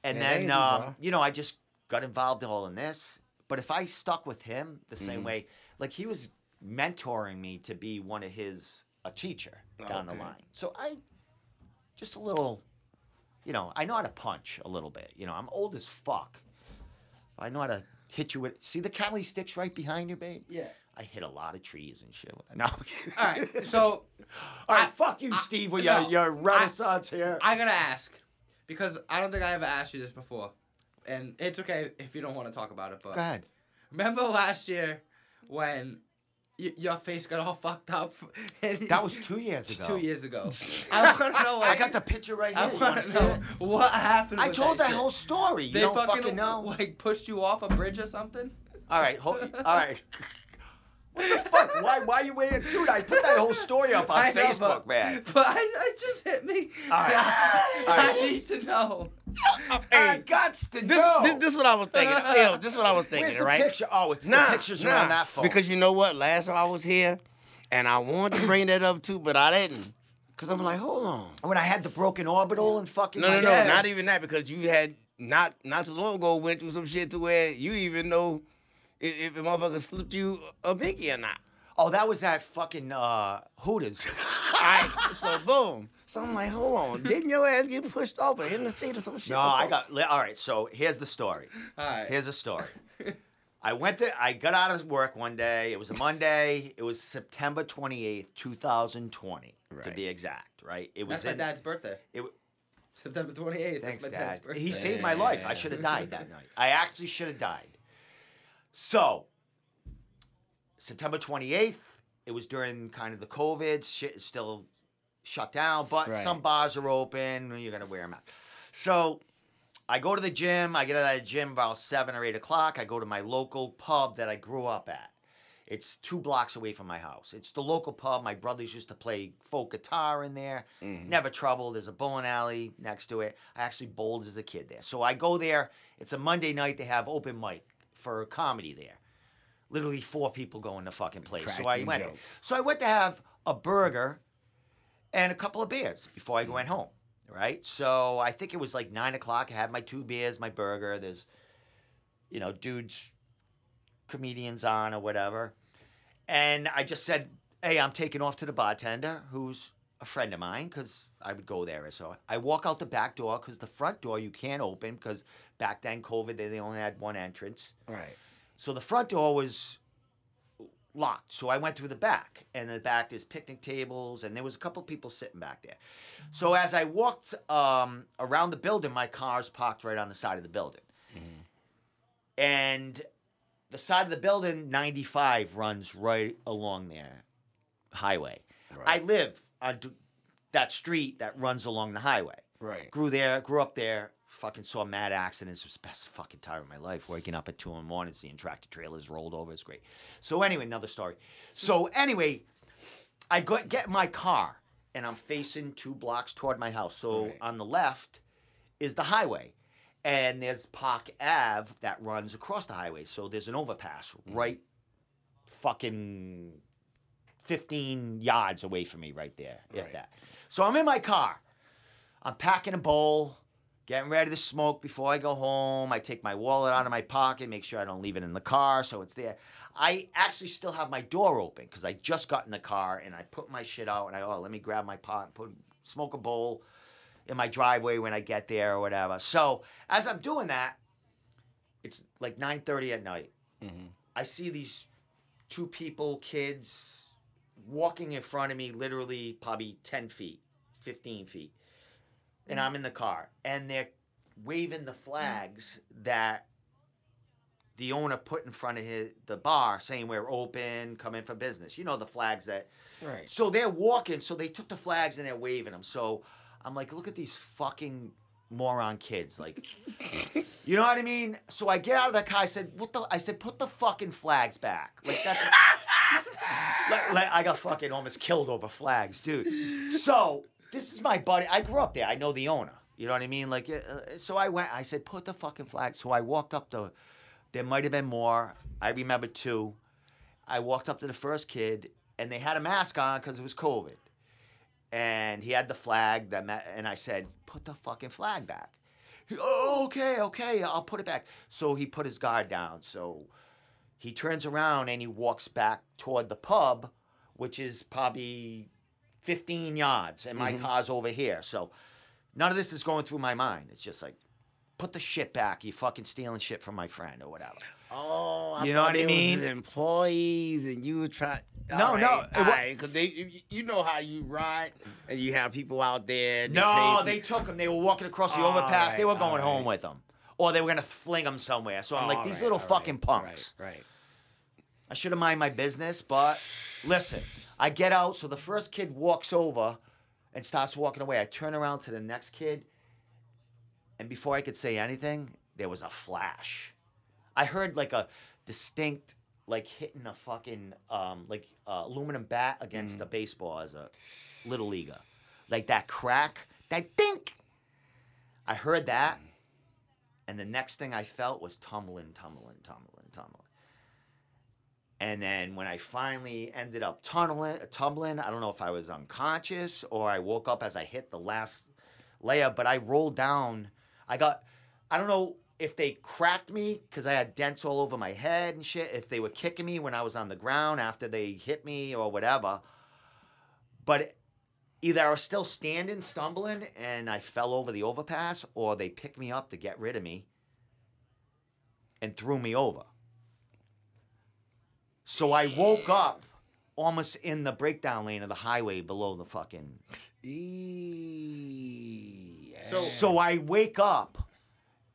And Yeah, then, um, you know, I just got involved all in this. But if I stuck with him the same Mhm. way, like he was mentoring me to be one of his a teacher down the line. So I just a little, you know, I know how to punch a little bit. You know, I'm old as fuck. I know how to hit you with. See the Kali sticks right behind you, babe. Yeah. I hit a lot of trees and shit. with that. No. All right. So all right. I- fuck you, I- Steve, with no, your your renaissance here. I gotta ask because I don't think I ever asked you this before, and it's okay if you don't want to talk about it. But Go ahead. remember last year when y- your face got all fucked up? And That was two years ago. two years ago. I want to know. I got the picture right I here. You want want to to see know what happened. I with told that shit. whole story. You They don't fucking, fucking know. like pushed you off a bridge or something. All right, hold, all right. What the fuck? Why? Why you waiting, dude? I put that whole story up on I know, Facebook, but- man. But I, I just hit me. All right. I, All right. need to know. I got to this, know. this, this is what I was thinking. Yo, this is what I was thinking, Where's the right? picture? Oh, it's Nah, the pictures nah, on that phone. Because you know what? Last time I was here, and I wanted to bring that up too, but I didn't. Because I'm like, hold on. when I had the broken orbital and fucking No, no, my no, head. not even that. Because you had not not too long ago went through some shit to where you even know if, if a motherfucker slipped you a Mickey or not. Oh, that was at fucking uh, Hooters. Alright, so boom. So I'm like, hold on. Didn't your ass get pushed off or in the state or some shit? no, I got. All right, so here's the story. All right. Here's a story. I went to. I got out of work one day. It was a Monday. It was September 28th, 2020, to Right. be exact. Right. It was That's my in- dad's birthday. It, w- September 28th. Thanks, That's my Dad. dad's birthday. He saved my life. I should have died that night. I actually should have died. So, September 28th, it was during kind of the COVID. Shit is still shut down, but Right. some bars are open. You're going to wear them out. So, I go to the gym. I get out of the gym about 7 or 8 o'clock. I go to my local pub that I grew up at. It's two blocks away from my house. It's the local pub. My brothers used to play folk guitar in there. Mhm. Never trouble. There's a bowling alley next to it. I actually bowled as a kid there. So I go there. It's a Monday night. They have open mic for comedy there. Literally four people go in the fucking place. So I cracking went. jokes. So I went to have a burger and a couple of beers before I went home. Right. So I think it was like nine o'clock. I had my two beers, my burger. There's, you know, dudes, comedians on or whatever. And I just said, hey, I'm taking off to the bartender, who's a friend of mine, because I would go there. So I walk out the back door, because the front door you can't open, because back then, COVID, they, they only had one entrance. Right. So the front door was locked. So I went through the back, and in the back there's picnic tables, and there was a couple people sitting back there. So as I walked um, around the building, my car's parked right on the side of the building, Mhm. and the side of the building, 95 runs right along there, highway. I live on that street that runs along the highway. right. Grew there, grew up there. Fucking saw mad accidents. It was the best fucking time of my life. Waking up at two in the morning, seeing tractor trailers rolled over. It's great. So anyway, another story. So anyway, I go, get my car and I'm facing two blocks toward my house. So Right. on the left is the highway, and there's Park Ave that runs across the highway. So there's an overpass Mm-hmm. right, fucking, fifteen yards away from me, right there, if that. So I'm in my car. I'm packing a bowl, getting ready to smoke before I go home. I take my wallet out of my pocket, make sure I don't leave it in the car, so it's there. I actually still have my door open because I just got in the car and I put my shit out and I oh let me grab my pot and put smoke a bowl in my driveway when I get there or whatever. So as I'm doing that, it's like 9:30 at night. Mhm. I see these two people, kids, walking in front of me, literally probably 10 feet, 15 feet. And mm. I'm in the car. And they're waving the flags that the owner put in front of his, the bar saying we're open, come in for business. You know, the flags that. Right. So they're walking. So they took the flags and they're waving them. So I'm like, look at these fucking moron kids. Like, you know what I mean? So I get out of the car. I said, "What the?" I said, "Put the fucking flags back." Like that's. like, like, I got fucking almost killed over flags, dude. So this is my buddy. I grew up there. I know the owner. You know what I mean? Like, uh, so I went. I said, "Put the fucking flag. So I walked up to. There might have been more. I remember two. I walked up to the first kid, and they had a mask on because it was COVID and he had the flag that and I said, "Put the fucking flag back." He, oh, okay, okay, I'll put it back. So he put his guard down. So he turns around and he walks back toward the pub, which is probably 15 yards, and my Mhm. car's over here. So none of this is going through my mind. It's just like, put the shit back. You fucking stealing shit from my friend or whatever. Oh, I You know what I mean? employees, and you try. No, no, it wa- because they, you- know how you ride, and you have people out there. No, they took them. They were walking across the All overpass. they were going home right. with them. Or they were going to fling them somewhere. So I'm like, these right, little fucking right, punks. Right, right. I should have mind my business, but listen, I get out. So the first kid walks over and starts walking away. I turn around to the next kid, and before I could say anything, there was a flash. I heard like a distinct, like hitting a fucking um, like uh, aluminum bat against Mm. a baseball as a little leaguer, like that crack, that dink. I heard that, and the next thing I felt was tumbling, tumbling, tumbling, tumbling. And then when I finally ended up tunneling, tumbling, I don't know if I was unconscious or I woke up as I hit the last layer, but I rolled down. I got, I don't know if they cracked me because I had dents all over my head and shit, if they were kicking me when I was on the ground after they hit me or whatever. But either I was still standing, stumbling, and I fell over the overpass, or they picked me up to get rid of me and threw me over. So I woke up almost in the breakdown lane of the highway below the fucking. So- So I wake up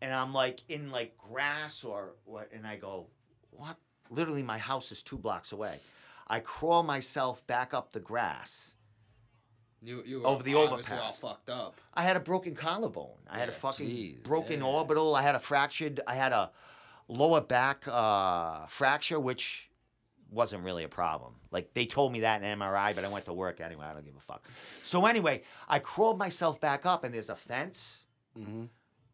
and I'm like in like grass or what, and I go, what? Literally, my house is two blocks away. I crawl myself back up the grass. You, you Over the overpass. all fucked up. I had a broken collarbone. I had a fucking jeez, broken yeah. orbital. I had a fractured. I had a lower back uh, fracture, which wasn't really a problem. Like they told me that in MRI, but I went to work anyway. I don't give a fuck. So anyway, I crawled myself back up, and there's a fence. Mhm.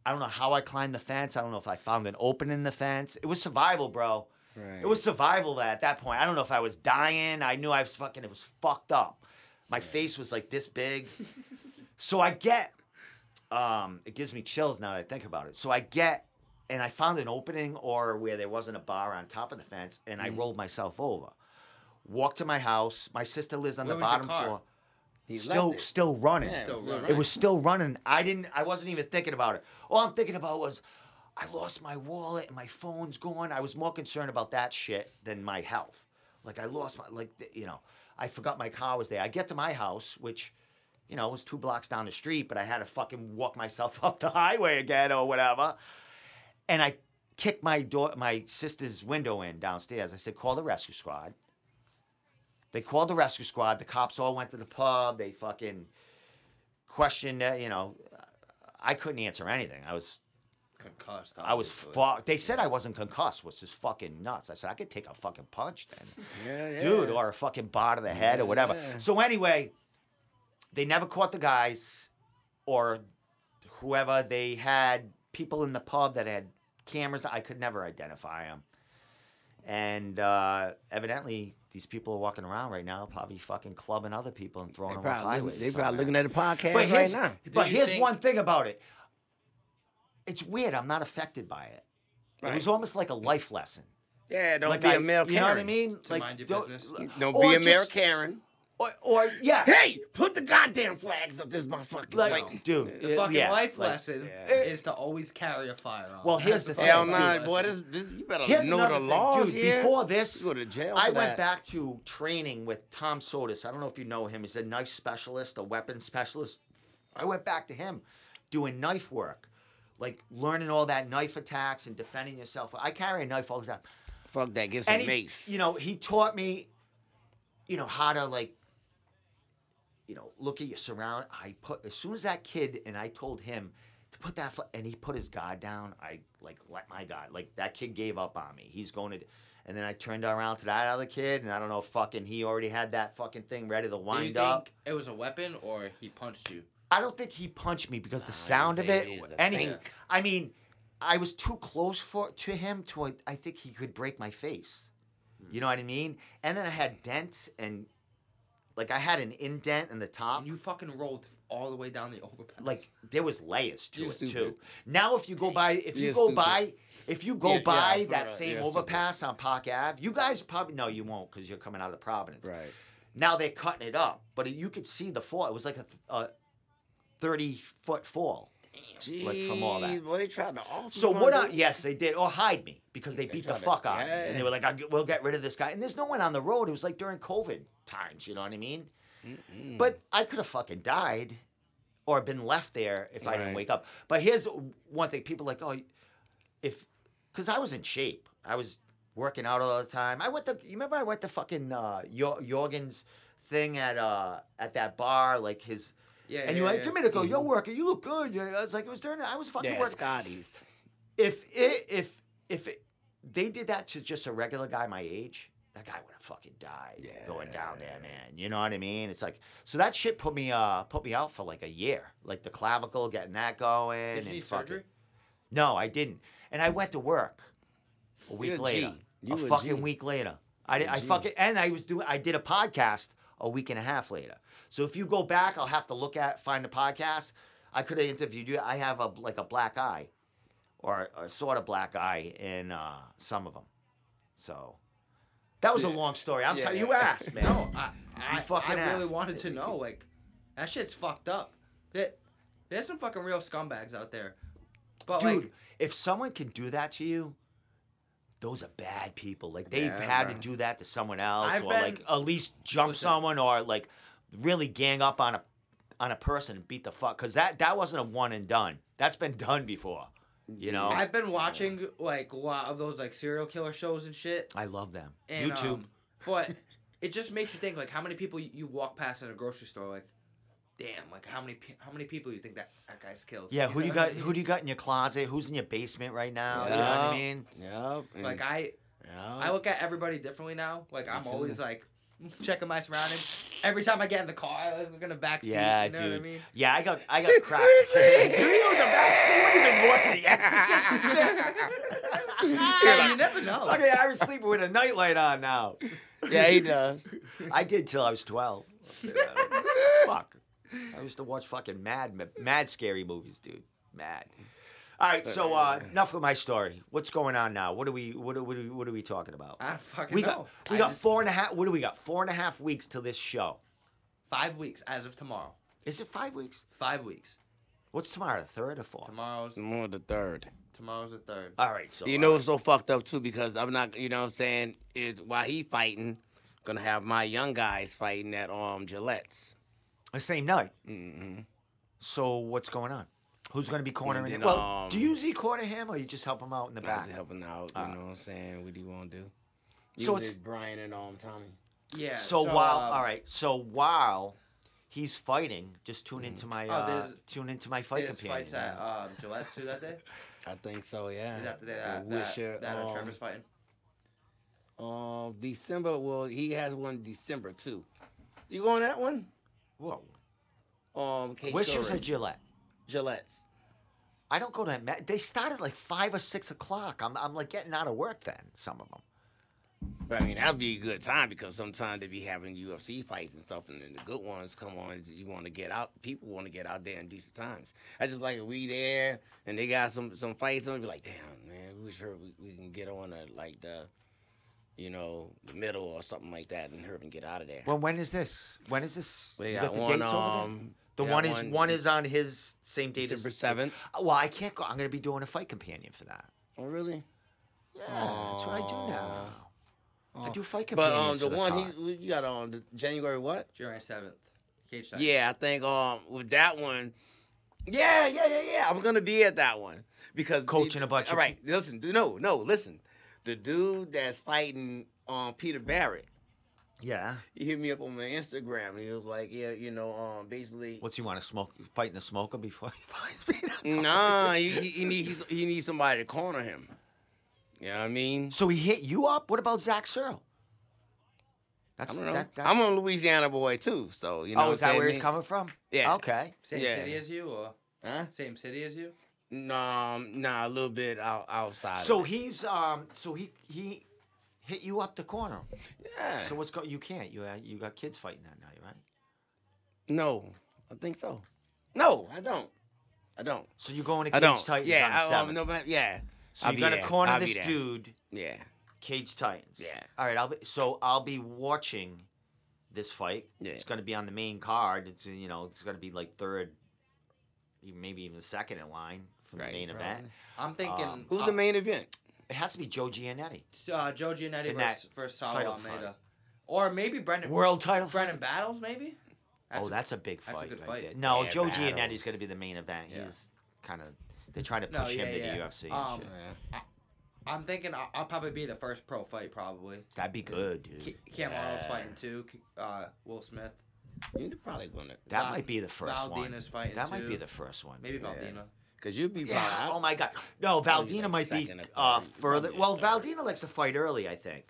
I don't know how I climbed the fence. I don't know if I found an opening in the fence. It was survival, bro. Right. It was survival at that point. I don't know if I was dying. I knew I was fucking. It was fucked up. My face was like this big. so I get. Um, it gives me chills now that I think about it. So I get, and I found an opening or where there wasn't a bar on top of the fence, and I Mhm. rolled myself over. Walked to my house. My sister lives on Where the was your bottom car? floor. He Still, left it. still running. Yeah, it was running. It was still running. I didn't. I wasn't even thinking about it. All I'm thinking about was, I lost my wallet and my phone's gone. I was more concerned about that shit than my health. Like I lost my like th- you know I forgot my car was there. I get to my house, which you know was two blocks down the street, but I had to fucking walk myself up the highway again or whatever. And I kicked my door, my sister's window in downstairs. I said, "Call the rescue squad." They called the rescue squad. The cops all went to the pub. They fucking questioned, uh, you know, I couldn't answer anything. I was, Concussed. I was fucked. They said I wasn't concussed, which is fucking nuts. I said I could take a fucking punch then, Yeah, yeah. dude, or a fucking bar to the head or whatever. Yeah. So anyway, they never caught the guys, or whoever. They had people in the pub that had cameras. I could never identify them, and uh, evidently. These people are walking around right now, probably fucking clubbing other people and throwing They them off probably, highways. They're probably looking at the podcast But right now. but here's think- one thing about it. It's weird. I'm not affected by it. It was almost like a life lesson. Yeah, don't like be a a male You know what I mean? To like mind your don't, business. Don't be a male Karen. Or, or yeah, Hey, put the goddamn flags up this motherfucking like thing. dude, The uh, fucking yeah, life like- lesson Yeah. is to always carry a firearm. Well, here's That's the fucking thing, Hell life no, boy. This, this, you better Here's know the thing, laws dude. here. Before this, you go to jail. I went that. back to training with Tom Sotis. I don't know if you know him. He's a knife specialist, a weapons specialist. I went back to him doing knife work, like learning all that knife attacks and defending yourself. I carry a knife all the time. Fuck that. Get some and mace. you know, he taught me, you know, how to like, you know, look at your surround. I put as soon as that kid and I told him to put that, fl- and he put his guard down. I like let my guard. Like that kid gave up on me. He's going to, and then I turned around to that other kid, and I don't know, if fucking, he already had that fucking thing ready to Do you wind think up. It was a weapon, or he punched you. I don't think he punched me because the Nah, sound of say it. it is a Any, thing. I mean, I was too close for to him to. I think he could break my face. You hmm. know what I mean? And then I had dents and, like, I had an indent in the top. And you fucking rolled all the way down the overpass. like there was layers to You're it too. Now if you go by if you You're go stupid. by if you go Yeah, yeah, by for that same you're stupid. overpass on Park Ave, you guys probably no, you won't because you're coming out of the Providence. Right. Now they're cutting it up, but you could see the fall. It was like a, th- a thirty foot fall. Like, from all that. Jeez, Boy, they tried to off. So what? I, yes, they did, or hide me because they They beat the to- fuck out of me, yeah. and they were like, "I- "We'll get rid of this guy." And there's no one on the road. It was like during COVID times. You know what I mean? Mm-mm. But I could have fucking died or been left there if I didn't wake up. But here's one thing people are like, oh, if, because I was in shape. I was working out all the time. I went to, you remember I went to fucking uh, Jorgen's thing at uh at that bar, like his, yeah, and yeah, you're like, yeah. Domenico, you're Mhm. working, you look good. Yeah, I was like, it was during, I was fucking yeah, working. Scotty's. If it, if, if it, they did that to just a regular guy my age, that guy would have fucking died going down there, man. You know what I mean? It's like so that shit put me uh put me out for like a year, like the clavicle, getting that going, Did and fucking. surgery? No, I didn't, and I went to work a week a G. later. A a fucking G. week later. I did, a I fucking and I was doing I did a podcast a week and a half later. So if you go back, I'll have to look at find the podcast. I could have interviewed you. I have a like a black eye, or a sort of black eye in uh, some of them. So that was a long story. I'm Yeah. sorry you asked, man. No, I, I, fucking I really asked. wanted to know. Like, that shit's fucked up. There, there's some fucking real scumbags out there. But dude. like, if someone can do that to you, those are bad people. Like they've Yeah, had to do that to someone else, I've or been- like at least jump Listen. someone, or like really gang up on a on a person and beat the fuck. Because that that wasn't a one and done. That's been done before. You know, I've been watching like a lot of those like serial killer shows and shit. I love them. And, YouTube. um, but it just makes you think like how many people you- you walk past in a grocery store like, damn, like how many how many people you think that that guy's killed? yeah, who do you got? I mean? Who do you got in your closet? Who's in your basement right now? You know what I mean? Yep. and- Like I yep. I look at everybody differently now. Like I'm always like checking my surroundings. Every time I get in the car, I look in the back seat. Yeah, you know what I dude. mean? Yeah, I got I got cracked. do you in the back seat when you've been watching The Exorcist and shit? You never know. Okay, I was sleeping with a nightlight on now. yeah, he does. I did till I was 12. Fuck. I used to watch fucking mad, mad scary movies, dude. Mad. All right, so uh, enough of my story. What's going on now? What are we? What are, what are, we- what are we talking about? I don't fucking We know. got we I got just- four and a half. What do we got? Four and a half weeks till this show. five weeks as of tomorrow. Is it five weeks? Five weeks. What's tomorrow? The third or fourth? Tomorrow's More the third. tomorrow's the third. All right, so You uh, know it's so fucked up too because I'm not. You know what I'm saying is while he fighting, gonna have my young guys fighting at um Gillette's. the same night. Mm-hmm. So what's going on? Who's going to be cornering then, him? Well, do um, you usually corner him, or you just help him out in the back? helping out. You know what I'm saying? What do you want to do? So So it's- it's Brian and um Tommy. Yeah. So, while uh, all right, so while he's fighting, just tune into my Oh, uh, tune into my fight there's companion. fights at yeah. um, Gillette's too that day. I think so. Yeah. Is that the day Uh, that that, Wisher, that uh, um, Trevor's fighting? Um, December. Well, he has one December too. You going that one? Whoa, Um, Kate Wishers Shorey. or Gillette? Gillette's. I don't go to that. They start at like five or six o'clock. I'm I'm like getting out of work then. Some of them. But I mean, that'd be a good time because sometimes they be having UFC fights and stuff, and then the good ones come on. You want to get out. People want to get out there in decent times. I just like if we there and they got some some fights on. Be like, damn man, we sure we, we can get on a, like the, you know, the middle or something like that, and hurry and get out of there. Well, when is this? When is this? We got the one. dates over there? Um, The we one is one is on his same date December as seventh. Well, I can't go. I'm gonna be doing a fight companion for that. Oh really? Yeah, that's what I do now. I Oh. do fight But companions. um, the for one card. he you got on the January what? January seventh. Cage fight. Yeah, I think um with that one, yeah, yeah, yeah, yeah. I'm gonna be at that one because Coaching a bunch All of right, listen, do no, no, listen. The dude that's fighting um Peter Barrett, Yeah. he hit me up on my Instagram. And he was like, yeah, you know, um, basically, What's he want to smoke? Fighting a smoker before he fights me? nah, he, he, he needs he needs somebody to corner him. You know what I mean? So he hit you up. What about Zach Searle? That's I don't know. that. that I'm a Louisiana boy too, so you know. oh, what is I'm that where he's coming from? Yeah. Okay. Same Yeah. city as you, or Huh? same city as you? No, um, nah, a little bit out, outside. So he's um. So he he hit you up the corner. yeah. So what's go? You can't. You uh, you got kids fighting that night, right? No, I think so. No, I don't. I don't. So you're going to I don't. Titans yeah, on the I, um, seventh. no, but yeah. so I'll you're gonna corner I'll this dude, Yeah. Cage Titans. Yeah. All right. I'll be so I'll be watching this fight. Yeah. It's gonna be on the main card. It's you know it's gonna be like third, maybe even second in line for Right, the main Probably. event. I'm thinking Um, Who's uh, the main event? It has to be Joe Giannetti. uh, Joe Giannetti in that versus, versus Saul title Almeida, fight. or maybe Brendan World title. Brendan Battles, maybe. oh, a- that's a big that's a fight. good right fight. there. No, Yeah, Joe battles. Giannetti's going to be the main event. Yeah. He's kind of they're trying to No, push him yeah, to yeah. the UFC. And Um, shit. I'm thinking I'll, I'll probably be the first pro fight, probably. That'd be good, dude. Ke- Cam Arnold's Yeah. fighting too. Ke- Uh, Will Smith. You're probably win it. That Val- might be the first one. Valdina's fighting That might be the first one. Maybe Yeah. Valdina. Cause you'll be. Yeah. probably- Oh my God. No, Valdina like might be uh, further. Well, third. Valdina likes to fight early, I think.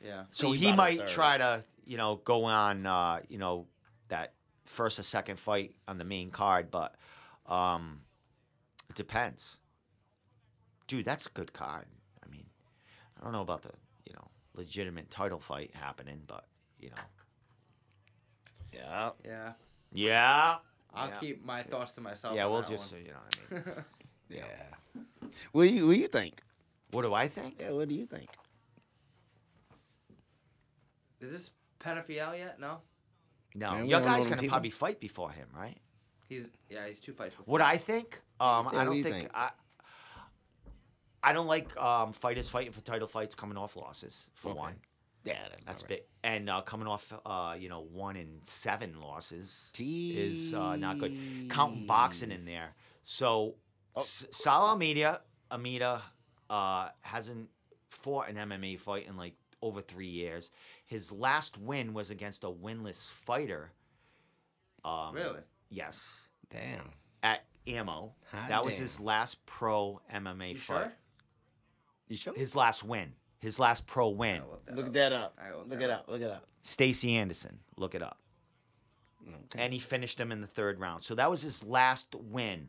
Yeah. So He's he might try to, you know, go on, uh, you know, that first or second fight on the main card, but um, it depends. Dude, that's a good card. I mean, I don't know about the, you know, legitimate title fight happening, but you know, Yeah. Yeah. yeah, I'll Yeah. keep my thoughts to myself. yeah. on We'll that just, one. you know, what I mean, Yeah. What do you What do you think? what do I think? Yeah. What do you think? Is this Pedophile yet? No. No, Man, your guy's gonna people. probably fight before him, right? He's yeah. He's two fights. Before. What I think, um, Yeah, I do don't you think, think? I. I don't like um, fighters fighting for title fights coming off losses for Okay. one. Yeah. That's all big, and uh, coming off uh, you know one in seven losses right. is uh, not good. Counting boxing in there, so Oh. S- Sal Almeida Almeida uh, hasn't fought an MMA fight in like over three years. His last win was against a winless fighter. Um, Really? Yes, Damn. at Ammo. Hot that was his last pro MMA You fight. sure? You sure? His last win. His last pro win. Look that Look up. that up. Look Look that it up. up. Look it up. Stacy Anderson. Look it up. Okay. And he finished him in the third round. So that was his last win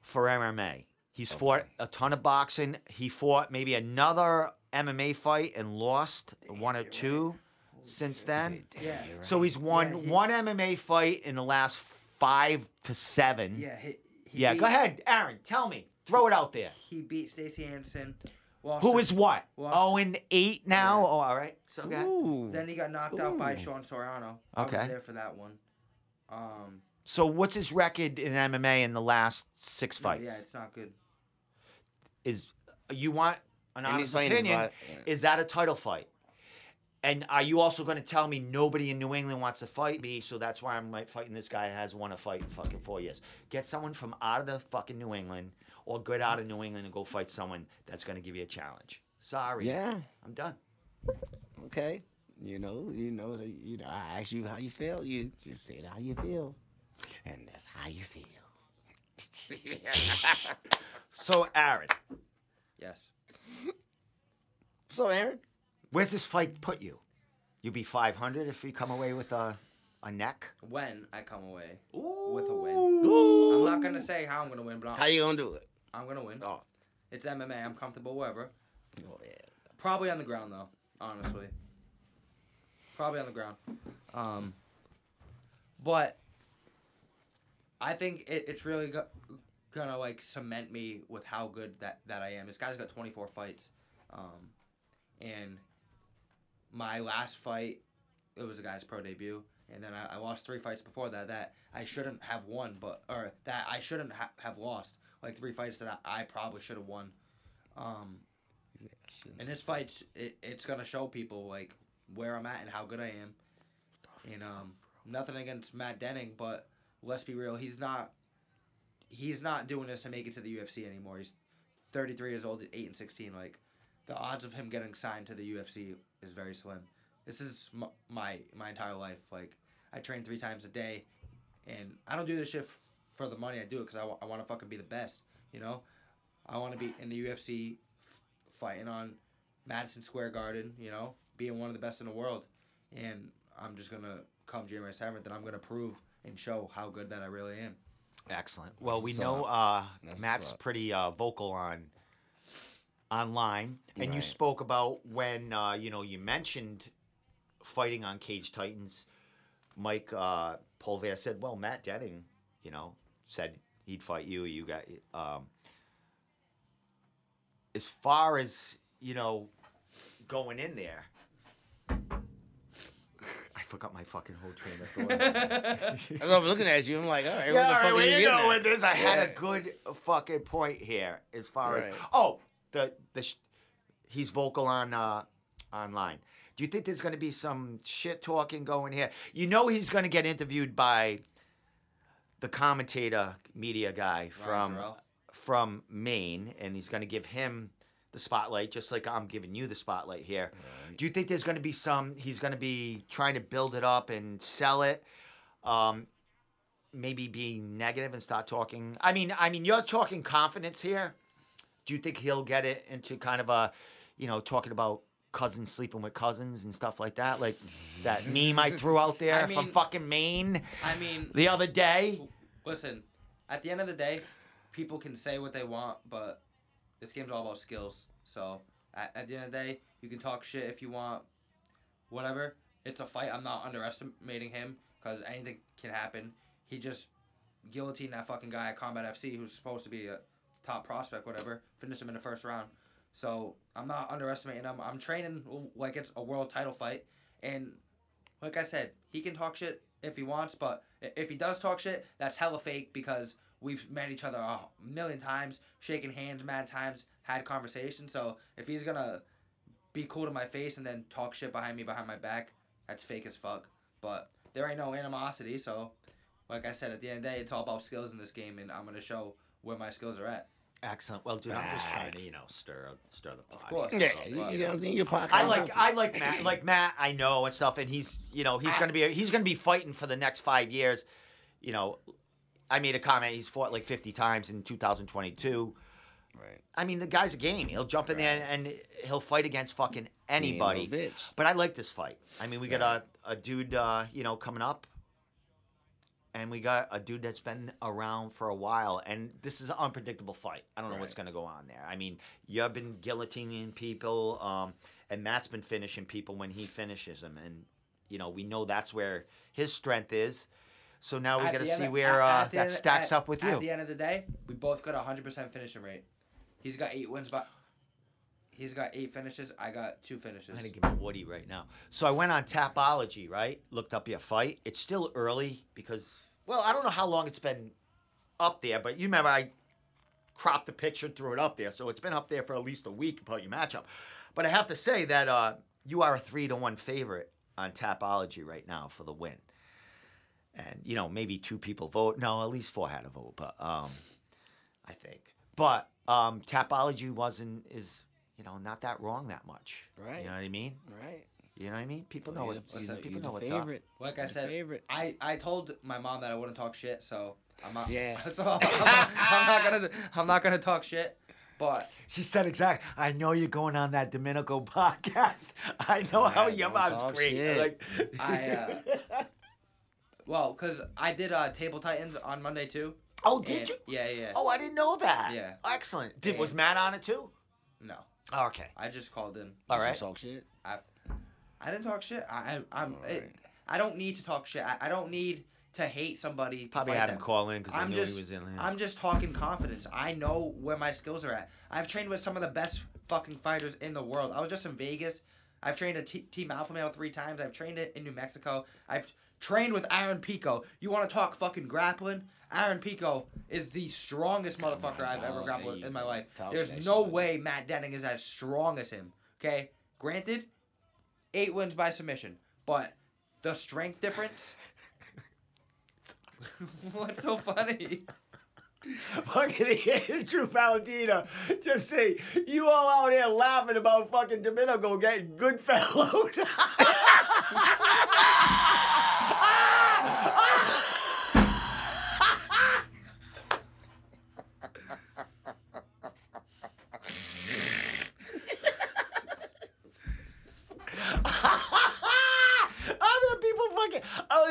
for MMA. He's fought a ton of boxing. He fought maybe another MMA fight and lost one or you're two since then. Yeah. So he's won Yeah, he- one MMA fight in the last five to seven. Yeah. He, he Yeah, beat, go ahead, Aaron. Tell me. Throw it out there. He beat Stacy Anderson. Lost Who to- is what? lost Oh, to- and eight now. Yeah. Oh, all right. So go ahead. Ooh. Then he got knocked out by Ooh. Sean Soriano. I Okay. was there for that one. Um. So what's his record in MMA in the last six no, fights? yeah, it's not good. Is you want an And he's honest fighting opinion? about- Is that a title fight? And are you also going to tell me nobody in New England wants to fight me, so that's why I'm like, fighting this guy that has won a fight in fucking four years? Get someone from out of the fucking New England, or get out of New England and go fight someone that's going to give you a challenge. Sorry, Yeah. I'm done. Okay. You know, you know, you know. I asked you how you feel. You just said how you feel, and that's how you feel. So Aaron, Yes. so Aaron, where's this fight put you? You be 500 if you come away with a a neck. When I come away, Ooh. With a win. I'm not gonna say how I'm gonna win, but how I'm, you gonna do it? I'm gonna win. Oh, It's MMA. I'm comfortable wherever. oh yeah. Probably on the ground though. Honestly. Probably on the ground. Um. But I think it, it's really go- gonna like cement me with how good that that I am. This guy's got 24 fights, um, and my last fight, it was a guy's pro debut, and then I, I lost three fights before that that I shouldn't have won, but or that I shouldn't ha- have lost. Like three fights that I, I probably should have won. Um, and this fight's it, it's gonna show people like where I'm at and how good I am. And um, nothing against Matt Denning, but let's be real, he's not. He's not doing this to make it to the UFC anymore. He's 33 years old, eight and 16. Like, the odds of him getting signed to the UFC is very slim. This is m- my my entire life. Like, I train three times a day, and I don't do this shit for the money. I do it because I, I want to fucking be the best. You know, I want to be in the UFC, f- fighting on Madison Square Garden. You know, being one of the best in the world, and I'm just gonna come January seventh, and I'm gonna prove and show how good that I really am. Excellent. Well, we That's know uh, Matt's what's up. pretty uh, vocal on online, and you spoke about when uh, you know you mentioned fighting on Cage Titans. Mike uh, Polvere said, "Well, Matt Denning, you know, said he'd fight you. You got um, as far as you know, going in there." I forgot my fucking whole train of thought. I'm looking at you. I'm like, all right, yeah, right, are well, you you getting know at? what this. I had Yeah. a good fucking point here as far as oh the the sh- he's vocal on uh online. Do you think there's going to be some shit talking going here? You know he's going to get interviewed by the commentator media guy from Jarrell. from Maine, and he's going to give him the spotlight, just like I'm giving you the spotlight here. Do you think there's going to be some? He's going to be trying to build it up and sell it. Um, maybe be negative and start talking. I mean, I mean, you're talking confidence here. Do you think he'll get it into kind of a, you know, talking about cousins sleeping with cousins and stuff like that, like that meme I threw out there I from fucking Maine I mean, the other day? Listen. At the end of the day, people can say what they want, but this game's all about skills. So at, at the end of the day, you can talk shit if you want, whatever. It's a fight. I'm not underestimating him because anything can happen. He just guillotined that fucking guy at Combat FC who's supposed to be a top prospect, whatever. Finished him in the first round. So I'm not underestimating him. I'm training like it's a world title fight, and like I said, he can talk shit if he wants, but if he does talk shit, that's hella fake because we've met each other a million times, shaken hands mad times, had conversations. So if he's gonna be cool to my face and then talk shit behind me behind my back, that's fake as fuck. But there ain't no animosity, so like I said, at the end of the day, it's all about skills in this game, and I'm gonna show where my skills are at. Excellent. Well, dude, I'm just trying to, you know, stir stir the pot. course. Yeah, so, you, you know what I'm? Your podcast. I like I like Matt like Matt I know and stuff and he's you know he's gonna be he's gonna be fighting for the next five years, you know. I made a comment. He's fought like 50 times in 2022. Right. I mean, the guy's a game. He'll jump in there and, and he'll fight against fucking anybody. Being a little bitch. But I like this fight. I mean, we got a, a dude, uh, you know, coming up, and we got a dude that's been around for a while, and this is an unpredictable fight. I don't know what's going to go on there. I mean, you've been guillotining people, um, and Matt's been finishing people when he finishes them, and you know, we know that's where his strength is. So now we got to see of- where at- uh, at that stacks at- up with you. At the end of the day, we both got a 100% finishing rate. He's got eight wins, but he's got eight finishes. I got two finishes. I'm gonna give him Woody right now. So I went on Tapology, right? Looked up your fight. It's still early because, well, I don't know how long it's been up there, but you remember I cropped the picture and threw it up there, so it's been up there for at least a week about your matchup. But I have to say that uh, you are a three to one favorite on Tapology right now for the win. And you know, maybe two people vote. No, at least four had a vote, but um, I think. But um, Tapology wasn't is you know not that wrong that much. Right. You know what I mean? Right. You know what I mean? People So know you- what's you- people you know the what's up. Like I said, favorite. I, I told my mom that I wouldn't talk shit, so I'm not. Yeah. So I'm, not, I'm not gonna I'm not gonna talk shit. But She said exactly. I know you're going on that Domenico podcast. I know how Yeah, your don't mom's talk great. shit. Like, I, uh, well, cause I did uh, Table Titans on Monday too. oh, did and- you? Yeah, yeah. Oh, I didn't know that. Yeah. Excellent. Did was Matt on it too? No, Oh, okay. I just called in. All You. Talk shit. I, I didn't talk shit. I, I I'm. All it- I don't need to talk shit. I, I don't need to hate somebody. Probably had him call in because I I'm knew just- he was in. here. I'm just talking confidence. I know where my skills are at. I've trained with some of the best fucking fighters in the world. I was just in Vegas. I've trained at T- Team Alpha Male three times. I've trained it in New Mexico. I've trained with Aaron Pico. You want to talk fucking grappling? Aaron Pico is the strongest motherfucker I've ever grappled with in my life. There's no way Matt Denning is as strong as him. Okay? Granted, eight wins by submission, but the strength difference. What's so funny? fucking Andrew Valentina just say you all out here laughing about fucking Domenico getting good fellowed.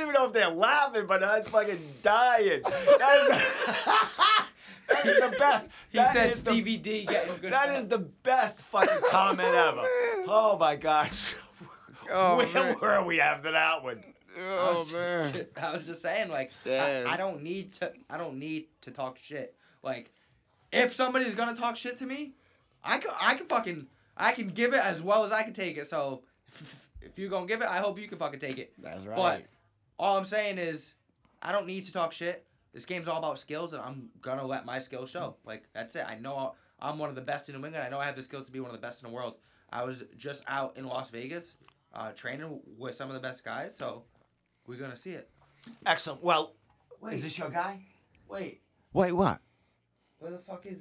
even know if they're laughing, but I'm fucking dying. That is, that is the best. He That said is the- D getting good. that is the best fucking comment ever. Oh my gosh. Oh, Where man. were we after that one? Oh, I Oh was, man. I was just saying, like, I, I don't need to. I don't need to talk shit. Like, if somebody's gonna talk shit to me, I can. I can fucking. I can give it as well as I can take it. So, if you're gonna give it, I hope you can fucking take it. That's right. But all I'm saying is, I don't need to talk shit. This game's all about skills, and I'm gonna let my skills show. Like that's it. I know I'm one of the best in New England. I know I have the skills to be one of the best in the world. I was just out in Las Vegas, uh, training with some of the best guys. So we're gonna see it. Excellent. Well, Wait, is this your guy? wait, Wait, what? where the fuck is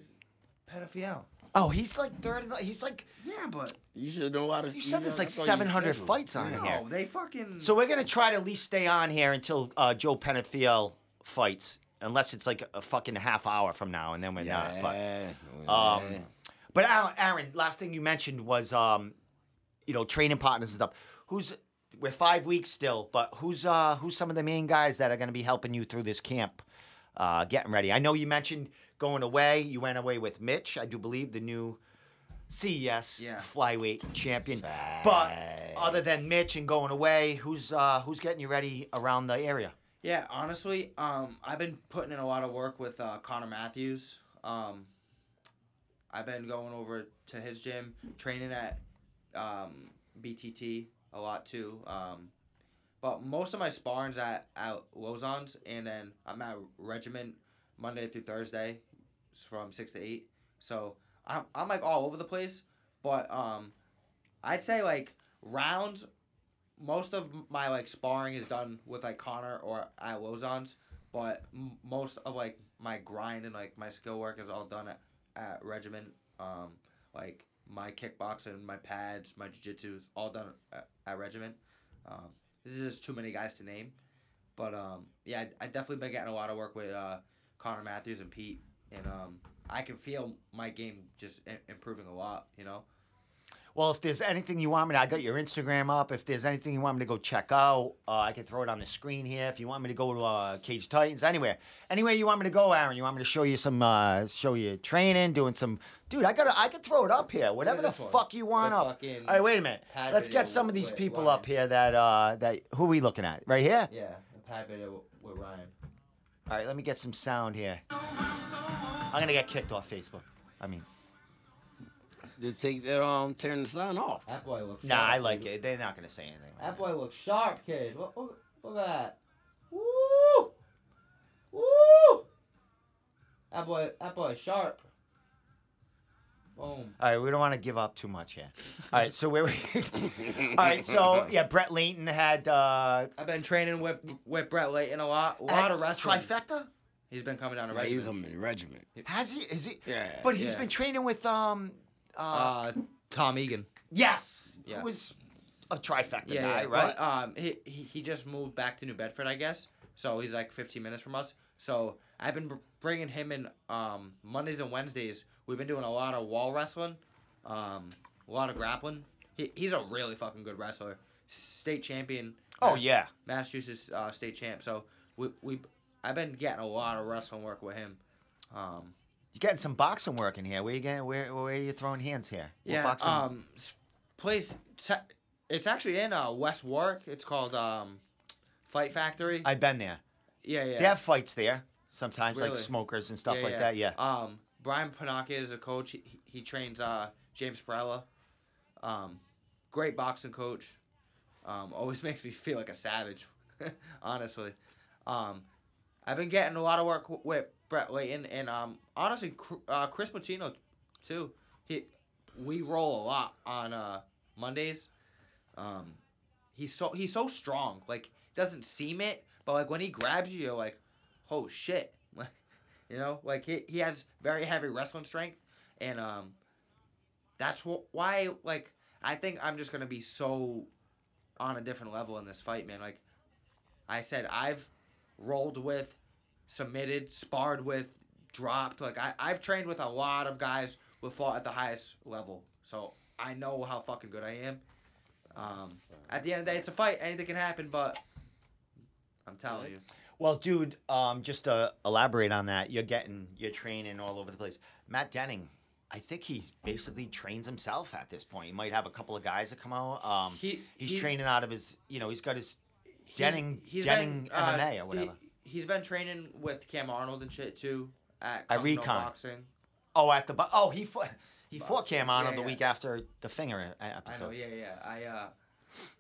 Pedophile? Oh, he's like third. He's like. Yeah, but you should know how to. You said there's like I thought you 700 scheduled. fights on Yeah. here. no, they fucking. So we're gonna try to at least stay on here until uh, Joe Penafiel fights, unless it's like a fucking half hour from now, and then we're not. But Yeah. Um. But Aaron, Aaron, last thing you mentioned was, um, you know, training partners and stuff. Who's we're five weeks still, but who's uh who's some of the main guys that are going to be helping you through this camp, uh, getting ready? I know you mentioned going away. You went away with Mitch, I do believe, the new CES Yeah. flyweight champion. But other than Mitch and going away, who's uh who's getting you ready around the area? Yeah, honestly, um, I've been putting in a lot of work with uh, Connor Matthews. Um, I've been going over to his gym, training at um, BTT a lot too. Um, but most of my sparring's at at Lozon's, and then I'm at Regiment Monday through Thursday, from six to eight. So I'm I'm like all over the place, but um, I'd say like rounds most of my like sparring is done with like Connor or at Lozon's, but m- most of like my grind and like my skill work is all done at, at Regiment. Um, like my kickboxing, my pads, my jiu-jitsu is all done at, at Regiment. Um, this is just too many guys to name, but um, yeah, I, I definitely been getting a lot of work with uh, Connor Matthews and Pete, and um, I can feel my game just improving a lot. You know. Well, if there's anything you want me to, I got your Instagram up. If there's anything you want me to go check out, uh, I can throw it on the screen here. If you want me to go to uh, Cage Titans, anywhere, anywhere you want me to go, Aaron. You want me to show you some, uh, show you training, doing some, dude. I got, I could throw it up here. Whatever the one. fuck you want The up. All right, wait a minute. Let's get some of these people Ryan. up here that, uh, that who are we looking at? Right here. Yeah, a pad video with Ryan. All right, let me get some sound here. I'm gonna get kicked off Facebook. I mean, Just take that um, turn the sun off. That boy looks. nah, sharp, I like dude. it. They're not gonna say anything. That boy looks sharp, kid. Look, look, look at that. Woo! Woo! That boy, that boy is sharp. Boom. All right, we don't want to give up too much here. All right, so where we? All right, so yeah, Brett Layton had uh, I've been training with with Brett Layton a lot, a lot of wrestling. trifecta. He's been coming down to Right, you regiment. come in regiment. Has he? Is he? Yeah. But he's Yeah. been training with um, uh, Uh, Tom Egan. yes, yeah. who was a trifecta Yeah, guy, yeah, right? But, um, he, he he just moved back to New Bedford, I guess. So he's like 15 minutes from us. So I've been br- bringing him in um Mondays and Wednesdays. We've been doing a lot of wall wrestling, um, a lot of grappling. He, he's a really fucking good wrestler, state champion. oh Ma- yeah. Massachusetts uh, state champ. So we we I've been getting a lot of wrestling work with him. Um, You're getting some boxing work in here. Where you getting? Where where are you throwing hands here? What yeah. boxing- Um, place. te- It's actually in uh, West Warwick. It's called um, Fight Factory. I've been there. yeah, yeah. They have fights there sometimes, like smokers and stuff Yeah, like yeah. that. Yeah. Um, Brian Panaka is a coach. He, he- trains uh, James Perella. Um, great boxing coach. Um, always makes me feel like a savage, honestly. Um, I've been getting a lot of work with Brett Layton and um, honestly, uh, Chris Patino too. He, we roll a lot on uh, Mondays. Um, he's so he's so strong. Like doesn't seem it, but like when he grabs you, you're like, oh shit. You know, like he, he has very heavy wrestling strength, and um, that's wh- why like I think I'm just gonna be so on a different level in this fight, man. Like I said, I've rolled with, submitted, sparred with, dropped. Like I I've trained with a lot of guys who fought at the highest level, so I know how fucking good I am. Um, at the end of the day, it's a fight. Anything can happen, but I'm telling you. Well, dude, um, just to elaborate on that, you're getting you're training all over the place. Matt Denning, I think he basically trains himself at this point. He might have a couple of guys that come out. Um, He he's he- training out of his, you know, he's got his Denning he's Denning been, uh, MMA or whatever. He, has been training with Cam Arnold and shit too at At Recon. Boxing. oh, at the oh he fought he Box. fought Cam Arnold Yeah, the yeah. week after the finger e- I know, episode. yeah, yeah. I uh,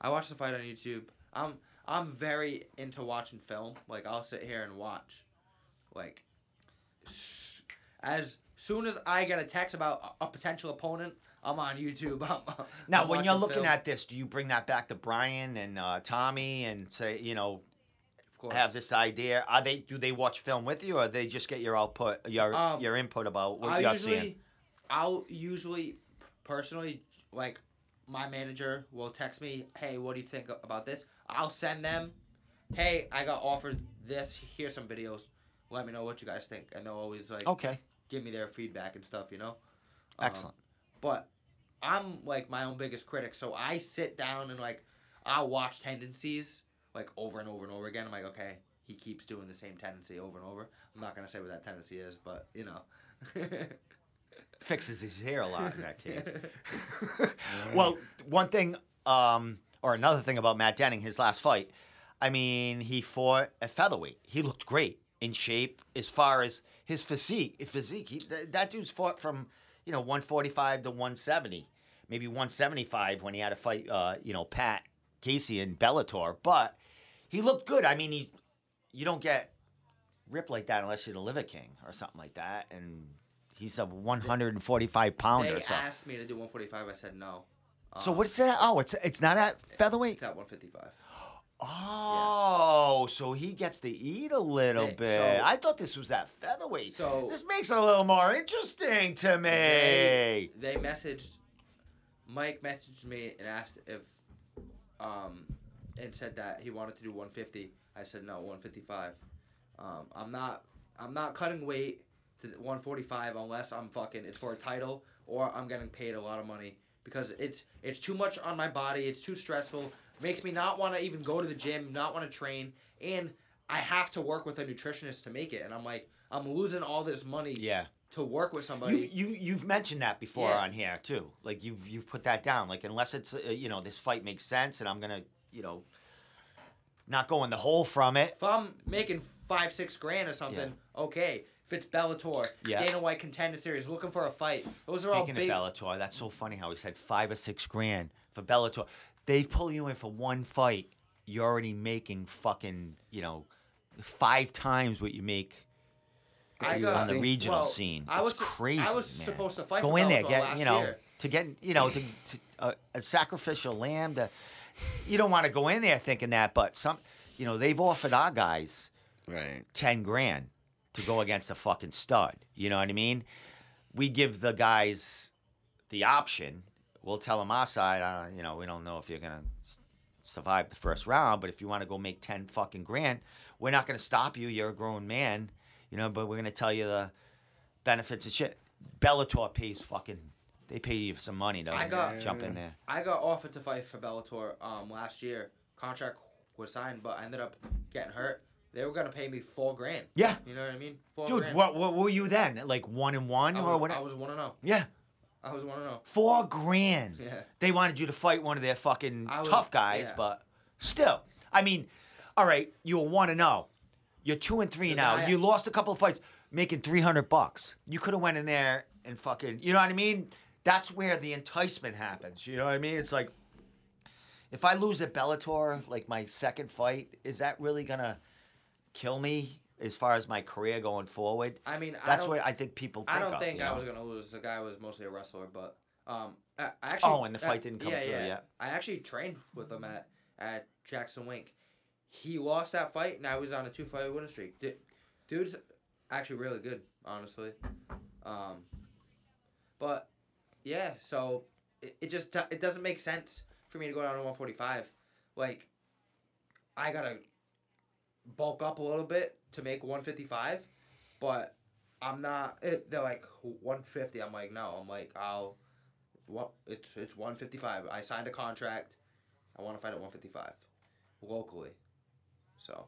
I watched the fight on YouTube. I'm I'm very into watching film. Like I'll sit here and watch, like, as soon as I get a text about a potential opponent, I'm on YouTube. I'm, Now, I'm when you're looking film. at this, do you bring that back to Brian and uh, Tommy and say, you know, of course. have this idea? Are they do they watch film with you, or they just get your output, your Um, your input about what I you're usually, seeing? I'll usually, personally, like, my manager will text me, "Hey, what do you think about this?" I'll send them, "Hey, I got offered this. Here's some videos. Let me know what you guys think." And they'll always like Okay, give me their feedback and stuff, you know. Um, excellent. but I'm like my own biggest critic, so I sit down and like I'll watch tendencies like over and over and over again. I'm like, okay, he keeps doing the same tendency over and over. I'm not gonna say what that tendency is, but you know. Fixes his hair a lot in that case. well, one thing, um, or another thing about Matt Denning, his last fight. I mean, he fought at featherweight. He looked great in shape as far as his physique. Physique. He, th- that dude's fought from, you know, 145 to 170, maybe 175 when he had to fight, uh, you know, Pat Casey in Bellator. But he looked good. I mean, he, you don't get ripped like that unless you're the Liver King or something like that. And he's a 145 pounder. they so. asked me to do 145. I said no. So Um, what's that? Oh, it's it's not at featherweight. It's at 155. Oh, so he gets to eat a little bit. so- I thought this was at featherweight. So this makes it a little more interesting to me. they, they messaged Mike messaged me and asked if um and said that he wanted to do 150. I said no, 155. Um, I'm not I'm not cutting weight to 145 unless I'm fucking it's for a title or I'm getting paid a lot of money because it's it's too much on my body. It's too stressful. Makes me not want to even go to the gym, not want to train, and I have to work with a nutritionist to make it. And I'm like, I'm losing all this money Yeah, to work with somebody. you you've mentioned that before Yeah. on here too. Like you've you've put that down. Like unless it's uh, you know this fight makes sense and I'm gonna you know not going the hole from it. If I'm making five, six grand or something, okay. If it's Bellator, Yeah. Dana White Contender Series, looking for a fight, those are all Speaking big. of Bellator, that's so funny how he said five or six grand for Bellator. They pull you in for one fight, you're already making fucking, you know, five times what you make I on the regional well, scene. I it's was crazy, I was man. supposed to fight. Go for in there, get you know, year. to get you know, to, to uh, a sacrificial lamb. To you don't want to go in there thinking that, but some, you know, they've offered our guys Right. ten grand to go against a fucking stud. You know what I mean? We give the guys the option. We'll tell them our side. Uh, you know, we don't know if you're gonna s- survive the first round, but if you want to go make ten fucking grand, we're not gonna stop you. You're a grown man, you know. But we're gonna tell you the benefits and shit. Bellator pays fucking. They pay you some money though. I got- jump in there. I got offered to fight for Bellator um last year. Contract was signed, but I ended up getting hurt. They were gonna pay me four grand. Yeah, You know what I mean? Four dude. grand. What, what were you then? Like one and one I or was, what? I was one to oh. know. yeah, I was one to oh. know. four grand. Yeah. they wanted you to fight one of their fucking was- tough guys, yeah. but still, I mean, all right, you were one and zero. You're two and three The now. guy- you lost a couple of fights, making three hundred bucks. You could have went in there and fucking, you know what I mean? That's where the enticement happens. You know what I mean? It's like, if I lose at Bellator, like my second fight, is that really gonna kill me as far as my career going forward? I mean, I That's don't, what I think people. Think I don't of, think I know? was gonna lose. The guy was mostly a wrestler, but um, I, I actually. Oh, and the fight didn't come yeah, through yeah. yet. I actually trained with him at at Jackson Wink. He lost that fight. and I was on a two fight winning streak. Du- Dude's actually really good, honestly. Um, but yeah, so it, it just it doesn't make sense for me to go down to 145. Like, I gotta bulk up a little bit to make 155, but I'm not. It, they're like 150. I'm like, no. I'm like, I'll. What? It's it's 155. I signed a contract. I want to fight at 155, locally. So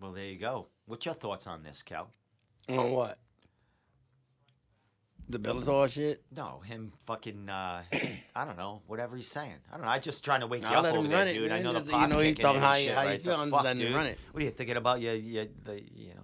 Well, there you go. What's your thoughts on this, Cal? On what? The Bellator shit. No, him fucking. Uh, I don't know. Whatever he's saying. I don't know. I'm just trying to wake you I'll up let over him there, run it, dude. I man. know the Just, pot's you know, kicking talking in how he- shit, how he right? feel. The I'm just fuck, letting him dude? run it. What are you thinking about? Your, your, the, you know,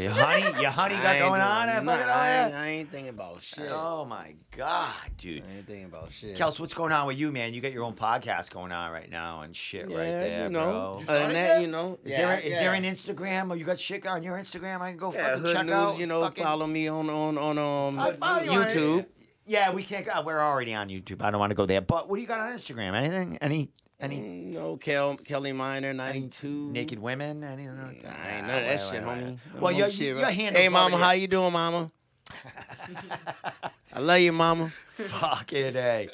your honey, your honey got going on there, nothing. fucking I ain't. I ain't thinking about shit. Oh my god, dude. I ain't thinking about shit. Kels, what's going on with you, man? You got your own podcast going on right now and shit yeah, right there, you know. bro. Did Other than that, you know. Is yeah, there is there an Instagram or you got shit on your Instagram? I can go Yeah, fucking Hood check News, out. you know, fucking- follow me on on on um I follow you on YouTube. Yeah, we can't. go we're already on YouTube. I don't want to go there. But what do you got on Instagram? Anything? Any? Any? Mm, No, Kel, Kelly Minor, Any 92. naked women? Anything like that? I ain't Ah, none of that shit, homie. Well, your, shit, your handles Hey, mama, how you doing, mama? I love you, mama. Fucking a,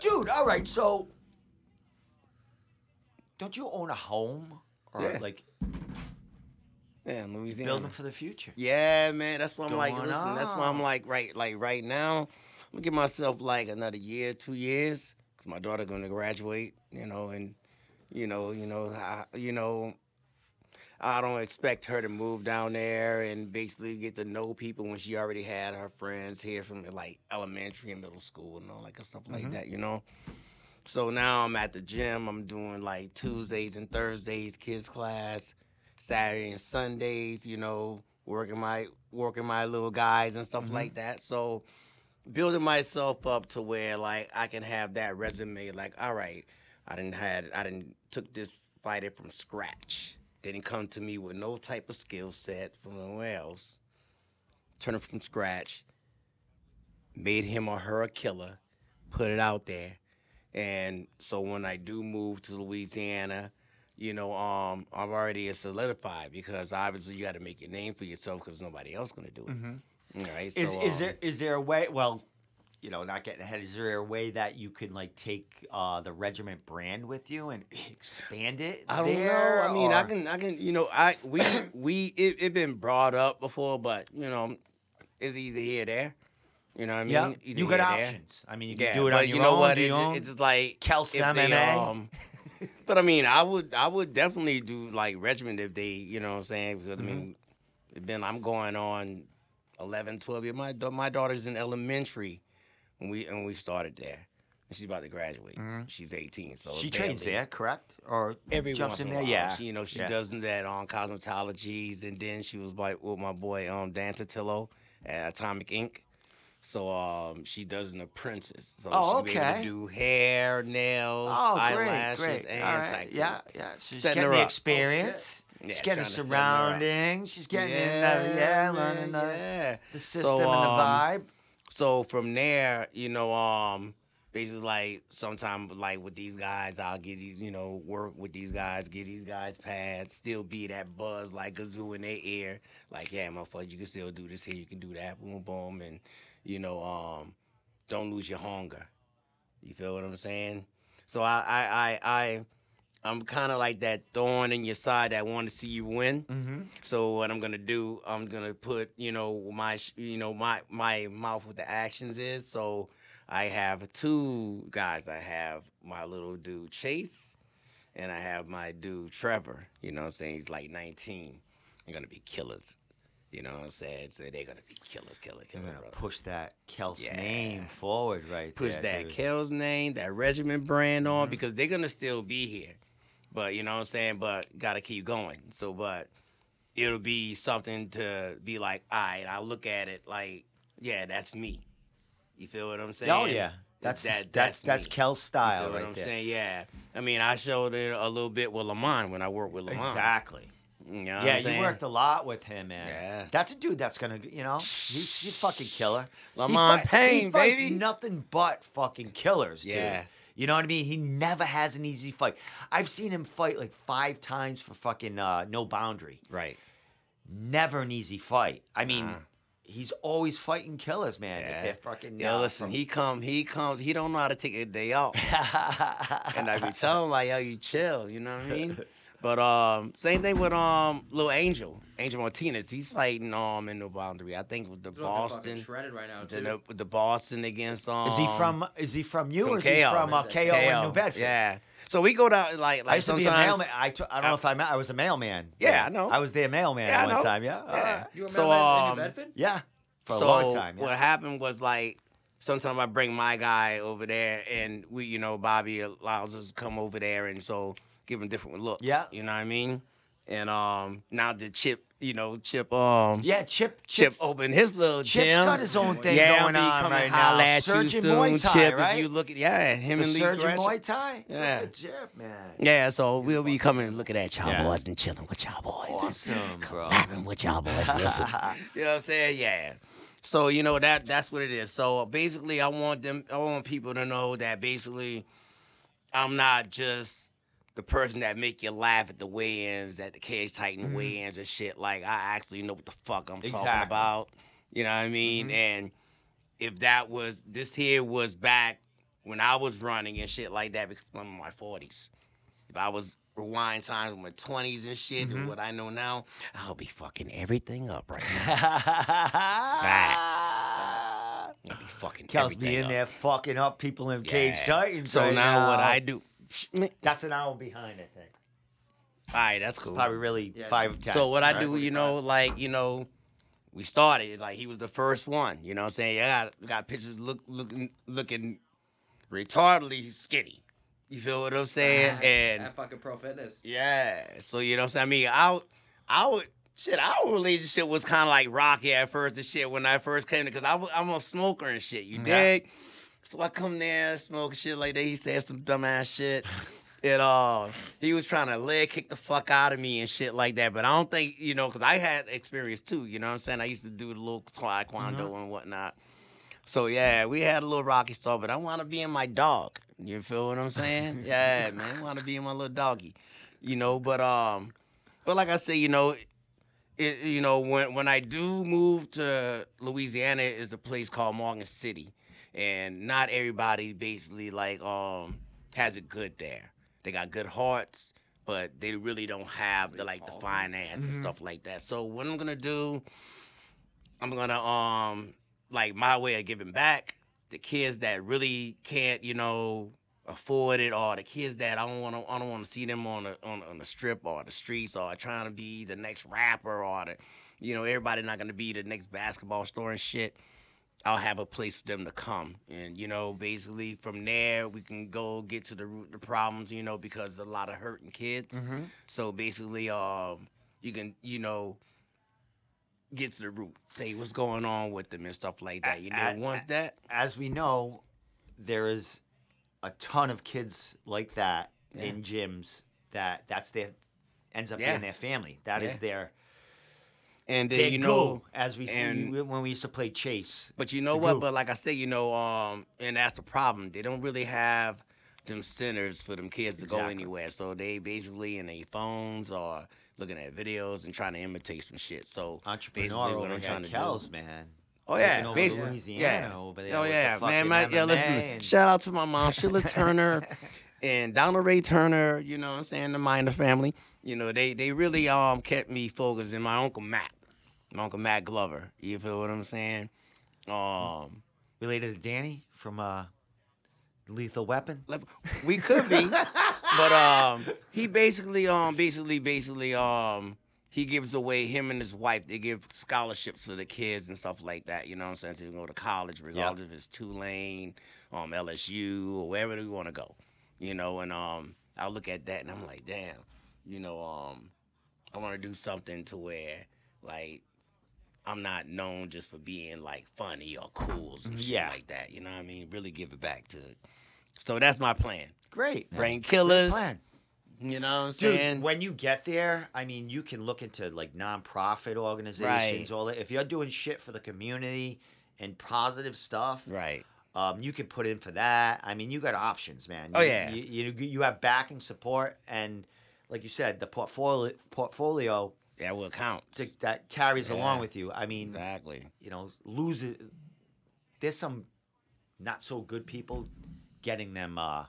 dude. All right, so don't you own a home or Yeah. like Yeah, in Louisiana. building for the future? Yeah, man. That's why I'm like, Going listen. That's why I'm on. like, right, like right now, I'm gonna give myself like another year, two years, cause my daughter gonna graduate, you know, and you know, you know, I, you know, I don't expect her to move down there and basically get to know people when she already had her friends here from like elementary and middle school and all like stuff like Mhm. that, you know. So now I'm at the gym. I'm doing like Tuesdays and Thursdays kids class, Saturday and Sundays. You know, working my working my little guys and stuff Mhm. like that. So building myself up to where like I can have that resume. Like, all right, I didn't had I didn't took this fighter from scratch. Didn't come to me with no type of skill set from nowhere else. Turn it from scratch. Made him or her a killer. Put it out there. And so when I do move to Louisiana, you know, um, I'm already solidified because obviously you got to make your name for yourself because nobody else gonna do it. Mm-hmm. All right. Is so, is um, there is there a way? Well, you know, not getting ahead. Is there a way that you can like take uh, the regiment brand with you and expand it? I don't there, know. I mean, I can, I can, you know, I we we it, it been brought up before, but you know, it's either here or there. You know what I mean? Yeah, Either you got or there. options. I mean, you can Yeah, do it on your you know own. what? do It, your own. it's just like Kels if MMA. um, but I mean, I would I would definitely do like regiment if they, you know what I'm saying? Because Mm-hmm. I mean, it been I'm going on 11, 12 years. My da- my daughter's in elementary when we when we started there. And she's about to graduate. Mhm. She's 18, so she trains there, correct? Or Every jumps once in in, there, a while. yeah. She, you know, she yeah. does that on cosmetologies, and then she was like with my boy um Dan Totillo at Atomic Ink. So um, she does an apprentice. So Oh, she'll be able to do hair, nails, Oh, great, eyelashes, great. and All right, tattoos. Yeah, yeah. She's Setting getting her the experience. Yeah, she's getting the trying to set her surroundings. She's getting in the yeah, learning the, yeah. the system So, and the um, vibe. So from there, you know, um, basically like sometimes like with these guys, I'll get these, you know, work with these guys, get these guys pads, still be that buzz like kazoo in their ear, like yeah, motherfucker, you can still do this here, you can do that, boom, boom, and you know, um, don't lose your hunger. You feel what I'm saying? So I, I, I, I I'm kind of like that thorn in your side that want to see you win. Mm-hmm. So what I'm gonna do, I'm gonna put, you know, my, you know, my my mouth with the actions is. So I have two guys. I have my little dude Chase, and I have my dude Trevor. You know what I'm saying? He's like 19. They're gonna be killers. You know what I'm saying? So they're gonna be killers, killer, killer. They're gonna brother. push that Kels Yeah. name forward, right Push there, that dude. Kel's name, that regiment brand on Mhm. because they're gonna still be here. But you know what I'm saying? But gotta keep going. So but it'll be something to be like, all right, I look at it like, yeah, that's me. You feel what I'm saying? Oh yeah, that's that- that's that's. Kel's You style right I'm there. saying? Yeah. I mean, I showed it a little bit with Lamont when I worked with Lamont. Exactly. You know yeah, you worked a lot with him, man. Yeah. That's a dude that's gonna, you know, he's, he's fucking killer. He Lamont fight- Payne, he fights baby. nothing but fucking killers, dude. Yeah. You know what I mean? He never has an easy fight. I've seen him fight like five times for fucking uh, no boundary. Right. Never an easy fight. I mean, Nah. he's always fighting killers, man. If Yeah. they're fucking. Yo, uh, listen, from- he come, he comes, he don't know how to take a day off. and I be telling him like, yo, you chill, you know what I mean? But um, same thing with um, Lil Angel, Angel Martinez. He's fighting um in the boundary. I think with the He's Boston, shredded right now the, too. the, with the Boston against um. Is he from? Is he from you from or is he KO. from uh, KO, in New Bedford? Yeah. So we go down like like I used to be a sometimes- mailman. I, t- I don't know if I met. I was a mailman. Yeah. I know. I was their mailman Yeah, one time. Yeah. Yeah. Alright. you were So, so, in um, New Bedford? Yeah. for a so long time. what happened was like sometimes I bring my guy over there, and we, you know, Bobby allows us to come over there, and so give him different looks. Yeah. you know what I mean. And um, now the Chip, you know, Chip, um, Yeah, Chip. Chip Chip. opened his little Chip's gym. got his own thing yeah, going on right now. At Surgeon you soon, Muay Thai, Chip, right? If you look at yeah, him the and Lee Surgeon Gresham. Muay Thai. Yeah. Look at Chip, man. Yeah, so we'll be coming and looking at y'all Yeah. boys and chilling with y'all boys. Awesome, bro. Collabing with y'all boys. Listen. you know what I'm saying? Yeah. So you know that that's what it is. So basically, I want them. I want people to know that basically, I'm not just the person that make you laugh at the weigh-ins, at the cage titan Mhm. weigh-ins and shit. Like I actually know what the fuck I'm talking about. You know what I mean? Mhm. And if that was this here was back when I was running and shit like that, because I'm in my 40s. If I was rewind times in my 20s and shit, Mhm. and what I know now, I'll be fucking everything up right now. Facts. I'll be fucking Kels be in up. there fucking up people in Cage Yeah. Titans. So right now, what. I do? All That's an hour behind, I think. All right, that's cool. Probably really Yeah. five ten. So what I right? do, you know, like you know, we started like he was the first one. You know, what I'm saying I got got pictures look looking looking retardedly skinny. You feel what I'm saying? and that fucking pro fitness. Yeah. So you know what I'm saying? I mean, I I would shit, our relationship was kind of like rocky at first and shit when I first came because I was, I'm a smoker and shit. You Yeah. dig? So I come there, smoke shit like that. He said some dumbass shit. And uh, he was trying to leg kick the fuck out of me and shit like that. But I don't think, you know, because I had experience too. You know what I'm saying? I used to do the little taekwondo Mhm. and whatnot. So yeah, we had a little rocky start, but I want to be in my dog. You feel what I'm saying? yeah, man, I want to be in my little doggy. You know, but um, but like I say, you know, it you know when when I do move to Louisiana, is a place called Morgan City, and not everybody basically like um has it good there. They got good hearts, but they really don't have the like the finance and Mhm. stuff like that. So what I'm gonna do, I'm gonna um like my way of giving back the kids that really can't, you know, afford it, or the kids that I don't want to, I don't want to see them on the on, on the strip or the streets, or trying to be the next rapper, or the, you know, everybody not gonna be the next basketball star and shit. I'll have a place for them to come, and you know, basically from there we can go get to the root of the problems, you know, because a lot of hurting kids. Mhm. So basically, um, you can, you know, get to the root, say what's going on with them and stuff like that. You know, A- a- once that, As we know, there is a ton of kids like that Yeah. in gyms that that's their ends up Yeah. being their family. That is Yeah. their and then you know, as we see when we used to play chase. but you know what? group. But like I say, you know, um, and that's the problem. They don't really have them centers for them kids to go anywhere. So they basically in their phones or looking at videos and trying to imitate some shit. So basically what I'm trying to do- Kells, man. Oh yeah, over basically. Louisiana yeah. over there Oh with the yeah, man, my, yeah. Listen, and- shout out to my mom, Sheila Turner, and Donna Ray Turner. You know, what I'm saying the Minor family. You know, they they really um kept me focused. And my uncle Matt, uncle Matt Glover. You feel what I'm saying? Um, Related to Danny from uh, Lethal Weapon. we could be, but um, he basically um basically basically um. He gives away him and his wife. They give scholarships to the kids and stuff like that. You know what I'm saying? so To go to college, regardless if it's Tulane, um, LSU, or wherever you want to go. You know, and um, I look at that and I'm like, damn. You know, um, I want to do something to where like I'm not known just for being like funny or cool or some shit Yeah. like that. You know what I mean? Really give it back to. It. So that's my plan. Great. man. Brain killers. plan. You know what I'm Dude, saying? when you get there, I mean, you can look into like nonprofit organizations, Right. all that. If you're doing shit for the community and positive stuff, right. um, you can put in for that. I mean, you got options, man. Oh, yeah. you, you you have backing support, and like you said, the portfolio portfolio That will count. to, that carries along Yeah. with you. I mean, Exactly. you know, lose it. There's some not so good people getting them, uh,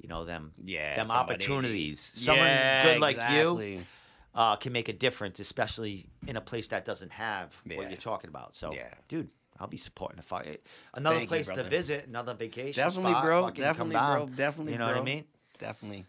you know, them Yeah. them somebody- opportunities. Someone Yeah, good like you exactly. uh, can make a difference, especially in a place that doesn't have Yeah. what you're talking about. So, Yeah. dude, I'll be supporting the fight. Another Thank you, place to brother. visit, another vacation Definitely, spot, bro. fucking Definitely, come bro. down. Definitely, You know what I mean? Definitely.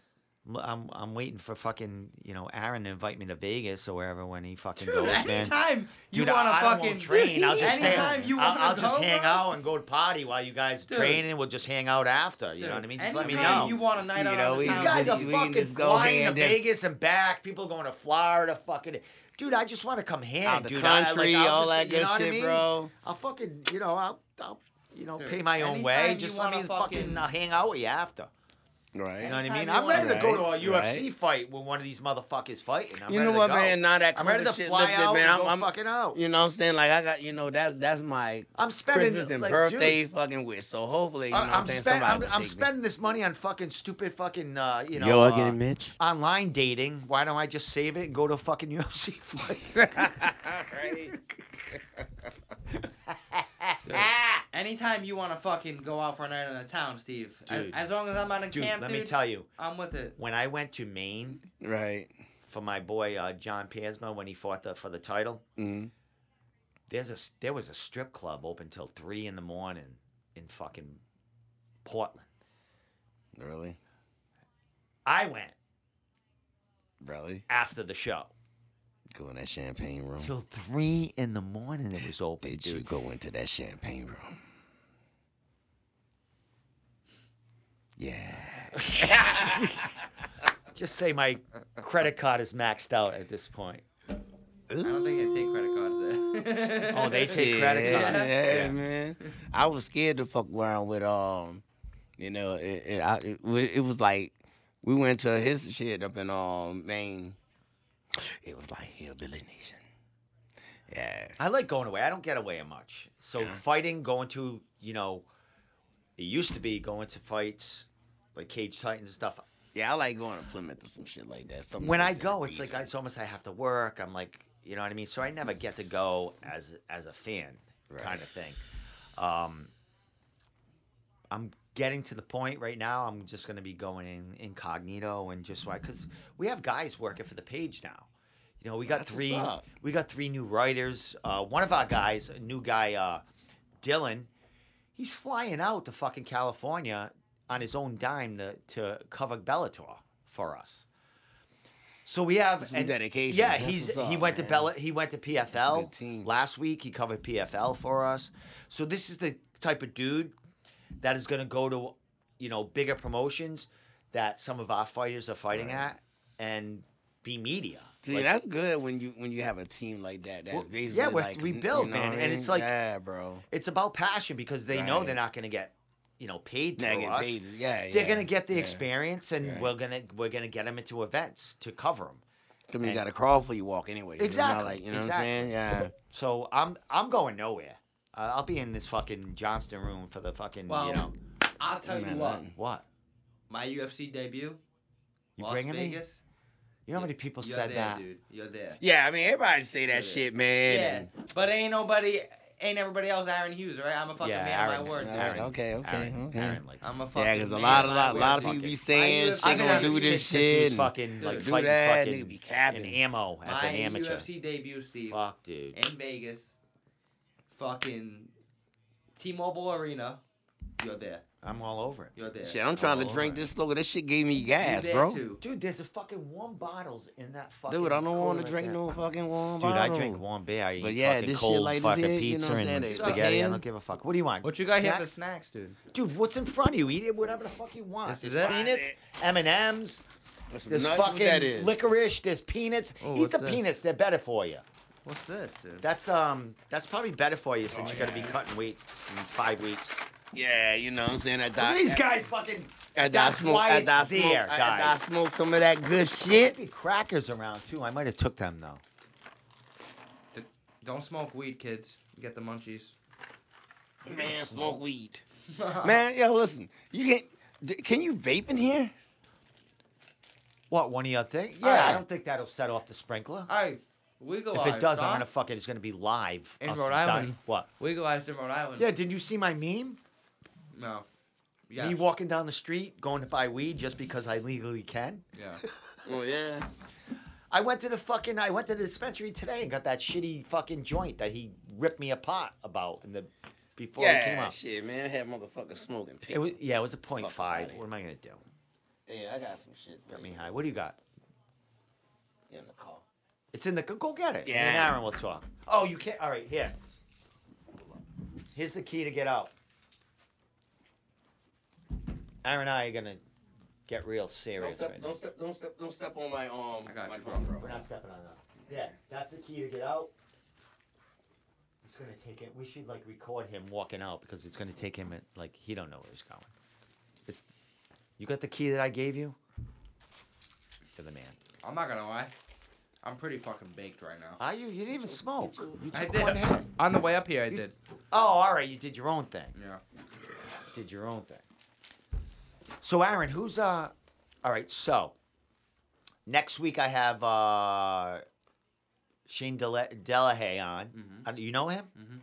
I'm, I'm I'm waiting for fucking you know Aaron to invite me to Vegas or wherever when he fucking Dude, goes, man. anytime you Dude, want to I, I don't fucking won't train. I'll just stay. anytime you I'll, want I'll to just hang bro, out and go to party while you guys Dude. and We'll just hang out after. You know what I mean? Just let me anytime know. You want a night You out know, on the we- These guys are we fucking just go flying to in- Vegas and back. People going to Florida, fucking. Dude, I just want to come here, Out the dude. Country, I'll all just- that you know what I shit, mean? bro. I'll fucking, you know, I'll, I'll you know, Dude, pay my own way. Just let me wanna fucking, fucking- uh, hang out with you after. Right. You know what I mean? I'm wanna- ready to go to a UFC right. fight when one of these motherfuckers fighting. I'm you ready know to what, go. man? Now that I'm ready to COVID shit fly lifted, out man, and I'm, go I'm fucking out. You know what I'm saying? Like I got, you know, that's that's my I'm spending Christmas and like, birthday Dude, fucking wish. So hopefully, you know I- what I'm, I'm saying? spend, Somebody I'm, will I'm take spending this money on fucking stupid fucking uh, you know Yo, I uh, get it, Mitch. online dating. Why don't I just save it and go to a fucking UFC fight? right. Anytime you want to fucking go out for a night in the town, Steve. Dude. As, long as I'm not in Dude, camp, let dude, me tell you, I'm with it. when I went to Maine Right. for my boy uh, John Pasma when he fought the, for the title, hmm there's a there was a strip club open till three in the morning in fucking Portland. Really? I went Really? after the show Go in that champagne room. till three in the morning. It was open, Did you go into that champagne room? Yeah. Just say my credit card is maxed out at this point. I don't think they take credit cards there. Oh, they take credit cards. Yeah, Yeah. man. I was scared to fuck around with um, you know, it it, I, it it was like we went to his shit up in um Maine. It was like hillbilly nation. Yeah. I like going away. I don't get away much. So Yeah. fighting, going to, you know, it used to be going to fights like Cage Titans and stuff. Yeah, I like going to Plymouth or some shit like that. Something When I that's in the go, it's like it's almost I have to work. I'm like, you know what I mean. So I never get to go as as a fan, kind of thing. Um, I'm getting to the point right now. I'm just going to be going in incognito and just why because we have guys working for the page now. You know, we got That's three. We got three new writers. Uh, one of our guys, a new guy, uh, Dylan, he's flying out to fucking California on his own dime to, to cover Bellator for us. So we have and- dedication. Yeah, That's he's what's he up, went to man. Bella. He went to PFL last week. He covered PFL for us. So this is the type of dude that is going to go to, you know, bigger promotions that some of our fighters are fighting Right. at and be media. See, Like, that's good when you when you have a team like that. That's Well, basically yeah, we're- like we you build, know man, what I and mean? it's like- yeah, bro. it's about passion because they know they're not going to get, you know, paid through us. paid. Yeah, They're yeah, going to get the yeah. experience, and Right. we're gonna we're gonna get them into events to cover them. I mean, you got to crawl for you walk anyway. Exactly, like, you know exactly. what I'm saying? Yeah. So I'm I'm going nowhere. Uh, I'll be in this fucking Johnston room for the fucking Well, you know I'll tell you Man, what. man. what My UFC debut, you Las bringing me? Vegas. You know how many people You're said there, that? dude. You're there. Yeah, I mean, everybody say that Yeah. shit, man. Yeah, but ain't nobody, ain't everybody else Aaron Hughes, right? I'm a fucking Yeah, man of Aaron- my word, dude. Aaron, okay, okay, Aaron, okay. Aaron likes. I'm a fucking Yeah, because a man lot of of lot, my lot word. of people Fuck be saying My she UFC I've been gonna on do this kid this since he was shit. and fucking like Dude, do fighting that, fucking nigga be capping. in ammo as My an amateur. UFC debut, Steve, Fuck, dude. in Vegas, fucking T-Mobile Arena. You're there. I'm all over it. You're there. Shit, I'm trying to all drink over. this slow. This shit gave me gas, there bro. Too. Dude, there's a fucking warm bottles in that fucking. Dude, I don't want to right drink there. no fucking warm Dude, I bottle. drink warm beer. I eat But yeah, fucking this shit cold like this fucking here, you know pizza what I'm saying? and They spaghetti. I can. don't give a fuck. What do you want? What you got here for Snacks? snacks, dude? Dude, what's in front of you? Eat it, whatever the fuck you want. This is There's it? peanuts, M and M's. What's some There's nuts? What fucking is? licorice. There's peanuts. Oh, Eat what's the this? peanuts. They're better for you. What's this, dude? That's um. That's probably better for you since Oh, you're gonna be yeah. cutting weights in five weeks. Yeah, you know what I'm saying? At Look at these guys fucking. I, that That's smoke, why at it's smoke, there, at that guys. smoke some of that good There shit. be crackers around too. I might have took them though. Don't smoke weed, kids. Get the munchies. Man, smoke weed. Man, yo, listen, you can d- can you vape in here? What one of your thing? Yeah, Yeah. I don't think that'll set off the sprinkler. Hey, we go If it does, I'm gonna fuck it. It's gonna be live. In Us Rhode done. Island. What? We go out to Rhode Island. Yeah. Did you see my meme? No. Yeah. Me walking down the street going to buy weed just because I legally can. yeah. Oh yeah. I went to the fucking I went to the dispensary today and got that shitty fucking joint that he ripped me apart about in the before it came Yeah, out. shit, man. I had motherfuckers smoking. It was yeah, it was a point five. What am I gonna do? Yeah, I got some shit. for Got me high. What do you got? in the car. It's in the. Go get it. Yeah. And Aaron will talk. Oh, you can't. All right, here. Here's the key to get out. Aaron and I are gonna get real Don't serious step, right now. don't step, don't step, don't step on my um. I got my you, phone, bro. We're not stepping on that. Yeah, that's the key to get out. It's gonna take it. We should like record him walking out because it's gonna take him. At, like he don't know where he's going. It's. You got the key that I gave you. You're the man. I'm not gonna lie. I'm pretty fucking baked right now. Are you? You didn't even smoke. You I took did. one hit. On the way up here, I You- did. Oh, all right. You did your own thing. Yeah. Did your own thing. So, Aaron, who's uh? All right. So, next week I have uh, Shane Dela- Delahaye on. Mm-hmm. Uh, you know him? Mm-hmm.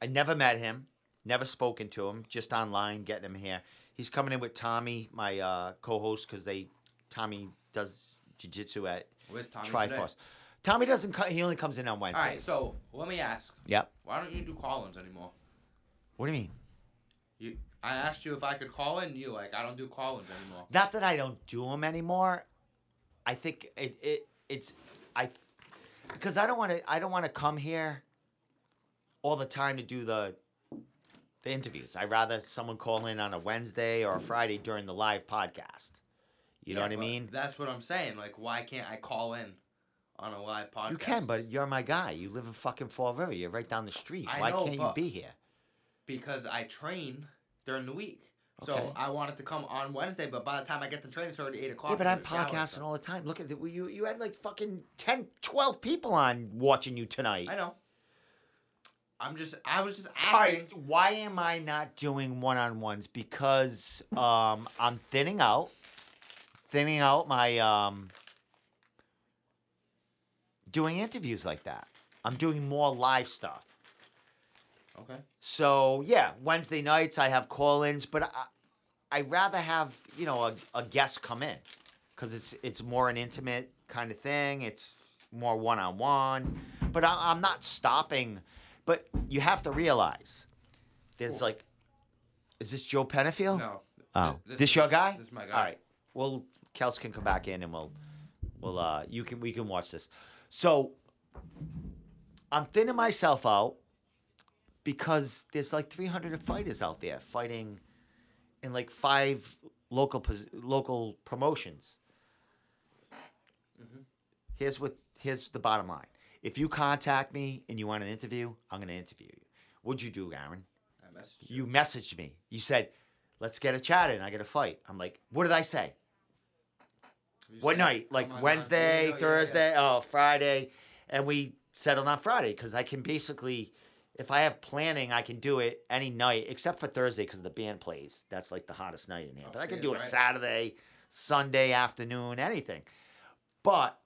I never met him, never spoken to him, just online getting him here. He's coming in with Tommy, my uh, co-host, because they Tommy does jiu-jitsu at Where's Tommy today? Triforce. Tommy doesn't. Co- he only comes in on Wednesday. All right. So let me ask. Yep. Why don't you do call-ins anymore? What do you mean? You. I asked you if I could call in. You like I don't do call-ins anymore. Not that I don't do them anymore. I think it, it it's I because I don't want to I don't want to come here all the time to do the the interviews. I'd rather someone call in on a Wednesday or a Friday during the live podcast. You know Yeah, what I mean? That's what I'm saying. Like, why can't I call in on a live podcast? You can, but you're my guy. You live in fucking Fall River. You're right down the street. I Why know, can't you be here? because I train during the week. Okay. So I wanted to come on Wednesday, but by the time I get to training, it's already eight o'clock. Yeah, but I'm podcasting all the time. Look at the, you. You had like fucking 10, 12 people on watching you tonight. I know. I'm just. I was just All right, asking. why am I not doing one-on-ones? Because um, I'm thinning out, thinning out my um, doing interviews like that. I'm doing more live stuff. Okay. So yeah, Wednesday nights I have call-ins, but I I rather have you know a, a guest come in because it's it's more an intimate kind of thing. It's more one-on-one, but I, I'm not stopping. But you have to realize there's Cool. like, is this Joe Penafiel? No. Oh, Th- this, your guy? This is my guy. All right. Well, Kels can come back in and we'll, we'll, uh, you can, we can watch this. So, I'm thinning myself out because there's like 300 fighters out there fighting in like five local pos- local promotions. Mhm. Here's what here's the bottom line. If you contact me and you want an interview, I'm going to interview you. What'd you do, Aaron? I messaged you. You messaged me. You said, "Let's get a chat in. I get a fight." I'm like, "What did I say? What night? Like on down." Wednesday, Yeah, yeah, yeah. Thursday? Oh, Friday." And we settled on Friday because I can basically, if I have planning, I can do it any night except for Thursday because the band plays. That's like the hottest night in here. But I can do it right? Saturday, Sunday afternoon, anything. But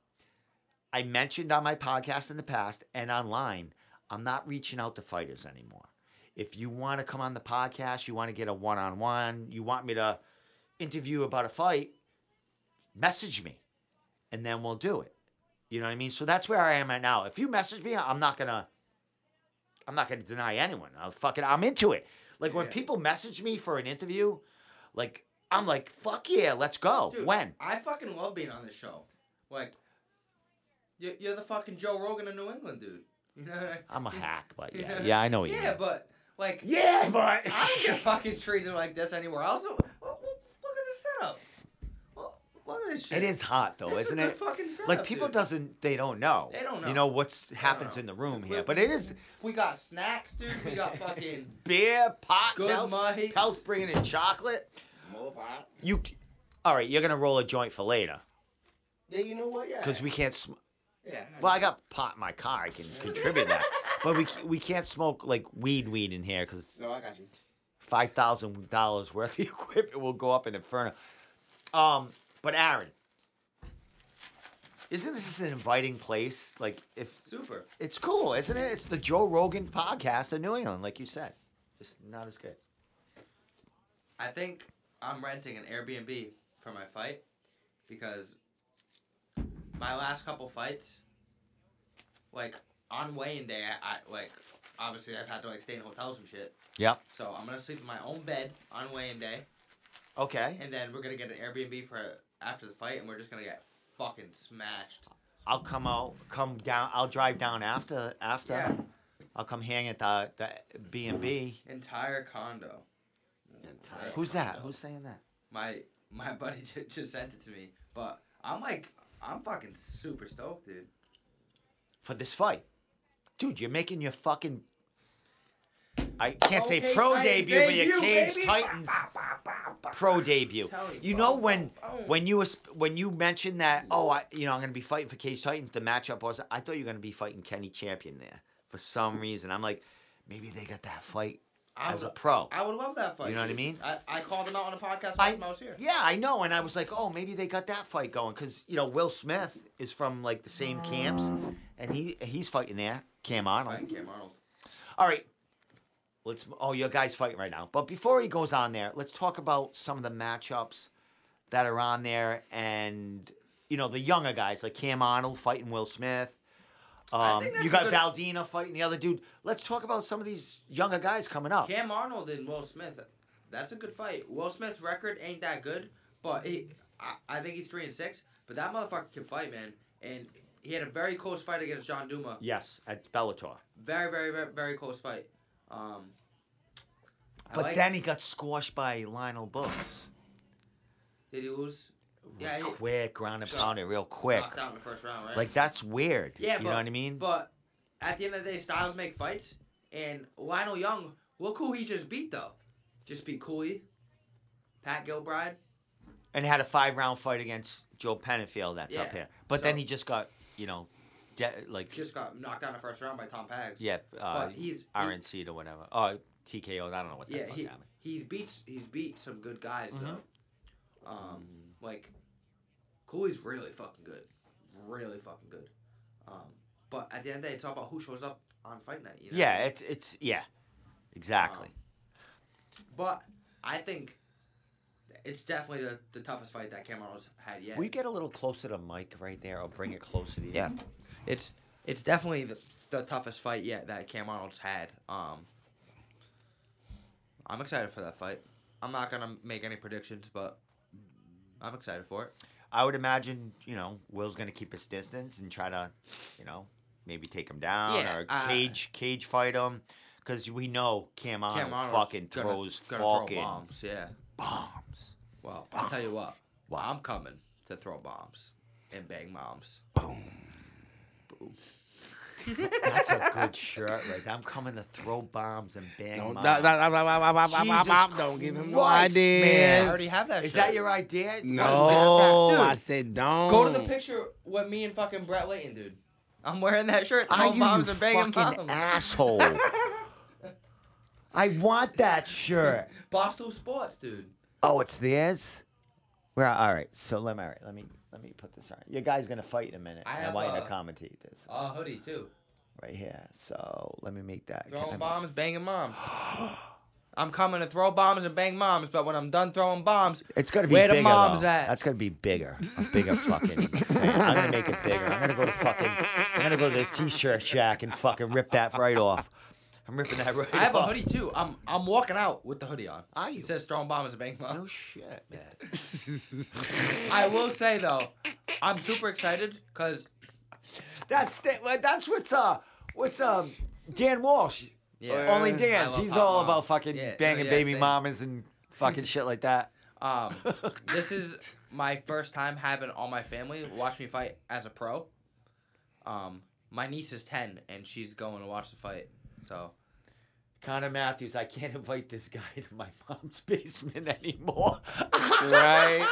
I mentioned on my podcast in the past and online, I'm not reaching out to fighters anymore. If you want to come on the podcast, you want to get a one on one, you want me to interview about a fight, message me and then we'll do it. You know what I mean? So that's where I am at now. If you message me, I'm not gonna I'm not gonna deny anyone. I'll fucking I'm into it. Like when people message me for an interview, like I'm like, fuck yeah, let's go. Dude, when? I fucking love being on this show. Like, you're, you're the fucking Joe Rogan of New England, dude. You know what I I'm a hack, but yeah, Yeah. yeah, I know what you Yeah, mean. but like, Yeah, but I don't get fucking treated like this anywhere else. Look at the setup. Look, look at this shit. It is hot though, It's a isn't good it? fucking setup, Like people dude. doesn't they don't know. They don't know. You know what's happens know. in the room here, but it is We got snacks, dude. We got fucking beer, pot, good Kels, mics. Kels bringing in chocolate. More pot. You, all right? You're gonna roll a joint for later Yeah, you know what? Yeah. because we can't. Sm- Yeah. well, I got pot in my car. I can contribute that, but we c- we can't smoke like weed weed in here because No, I got you. five thousand dollars worth of equipment will go up in inferno. Um, but Aaron, isn't this an inviting place? Like if super. It's cool, isn't it? It's the Joe Rogan podcast of New England, like you said. Just not as good. I think I'm renting an Airbnb for my fight because my last couple fights, like on weighing day, I, I like obviously I've had to like stay in hotels and shit. Yep. So I'm gonna sleep in my own bed on weighing day, Okay. and then we're gonna get an Airbnb for after the fight, and we're just gonna get fucking smashed. I'll come out, come down. I'll drive down after after. Yeah. I'll come hang at the the B and B. Entire condo. Entire Who's that? Who's saying that? My my buddy ju- just sent it to me, but I'm like, I'm fucking super stoked, dude. For this fight, dude, you're making your fucking. I can't say Okay, pro Titans debut, but your debut, Cage baby. Titans Bah, bah, bah, pro debut. Me, You know when when you when you mentioned that oh I you know I'm gonna be fighting for Cage Titans the matchup was I thought you were gonna be fighting Kenny Champion there for some reason I'm like maybe they got that fight I as a pro I would love that fight. You know what I mean? I, I called him out on a podcast I- time I was here. yeah I know and I was like oh maybe they got that fight going because you know Will Smith is from like the same camps and he he's fighting there Cam Arnold Fighting Cam Arnold. all right let's oh your guy's fighting right now but before he goes on there let's talk about some of the matchups that are on there and you know the younger guys like Cam Arnold fighting Will Smith. Um, you got good- Valdina fighting the other dude. Let's talk about some of these younger guys coming up. Cam Arnold and Will Smith. That's a good fight. Will Smith's record ain't that good, but he, I, I think he's three and six. But that motherfucker can fight, man. And he had a very close fight against John Duma. Yes, at Bellator. Very, very, very, very close fight. Um, But like- then he got squashed by Lionel Books. did he lose? Yeah, he quick, ground and got pound it real quick. knocked out in the first round, right? Like that's weird. Yeah, you but- know what I mean? But at the end of the day, styles make fights. And Lionel Young, look who he just beat though. Just beat Cooley, Pat Gilbride. and had a five round fight against Joe Penafiel. That's up here. But then he just got, you know, de- like Just got knocked out in the first round by Tom Pags. yeah, uh, but he's he- RNC or whatever. Oh, TKO. I don't know what that yeah, fuck he, happened. he's beat he's beat some good guys Mhm. though. Um, like Cooley's really fucking good, really fucking good. Um, but at the end of the day, it's all about who shows up on fight night. You know? Yeah, it's it's yeah, exactly. Um, But I think it's definitely the, the toughest fight that Cam Arnold's had yet. We get a little closer to Mike right there, I'll bring it closer to you? Yeah. It's it's definitely the, the toughest fight yet that Cam Arnold's had. Um, I'm excited for that fight. I'm not gonna make any predictions, but I'm excited for it. I would imagine you know Will's gonna keep his distance and try to, you know, maybe take him down Yeah, or uh, cage cage fight him, because we know Cam Arnold Cam Arnold's fucking gonna, throws gonna throw fucking bombs. Yeah. bombs. Well, I'll tell you what. Wow. I'm coming to throw bombs and bang moms. Boom poo. That's a good shirt, right? there. I'm coming to throw bombs and bang. No, no, no, no, no, no, no, no, don't give him no ideas. man. I already have that. Is shirt. that your idea? No, Dude. I said don't. Go to the picture with me and fucking Brett Layton, dude. I'm wearing that shirt. Are you, you and banging fucking bombs. asshole? I want that shirt. Boston Sports, dude. Oh, it's theirs. Where? All right. So let me. All right, let me. Let me put this on. Your guy's gonna fight in a minute. I I, have want you a- to commentate this Uh, hoodie too. right here. So let me make that. Throwing me- bombs, banging moms. I'm coming to throw bombs and bang moms, but when I'm done throwing bombs, It's gonna be Where the bigger. moms though. at? That's gonna be bigger. A bigger fucking. thing. I'm gonna make it bigger. I'm gonna go to fucking. I'm gonna go to the t-shirt shack and fucking rip that right off. I'm ripping that right I have a off. hoodie too. I'm I'm walking out with the hoodie on. Are you? It says throwing bombs and bang moms. No shit, man. I will say though, I'm super excited because That's the- that's what's uh what's um Dan Walsh. yeah, Only I Dan's. He's hot all moms. about fucking Yeah, no, banging yeah, baby same. mamas and fucking shit like that. Um, this is my first time having all my family watch me fight as a pro. Um, my niece is ten and she's going to watch the fight. So Connor Matthews, I can't invite this guy to my mom's basement anymore. Right.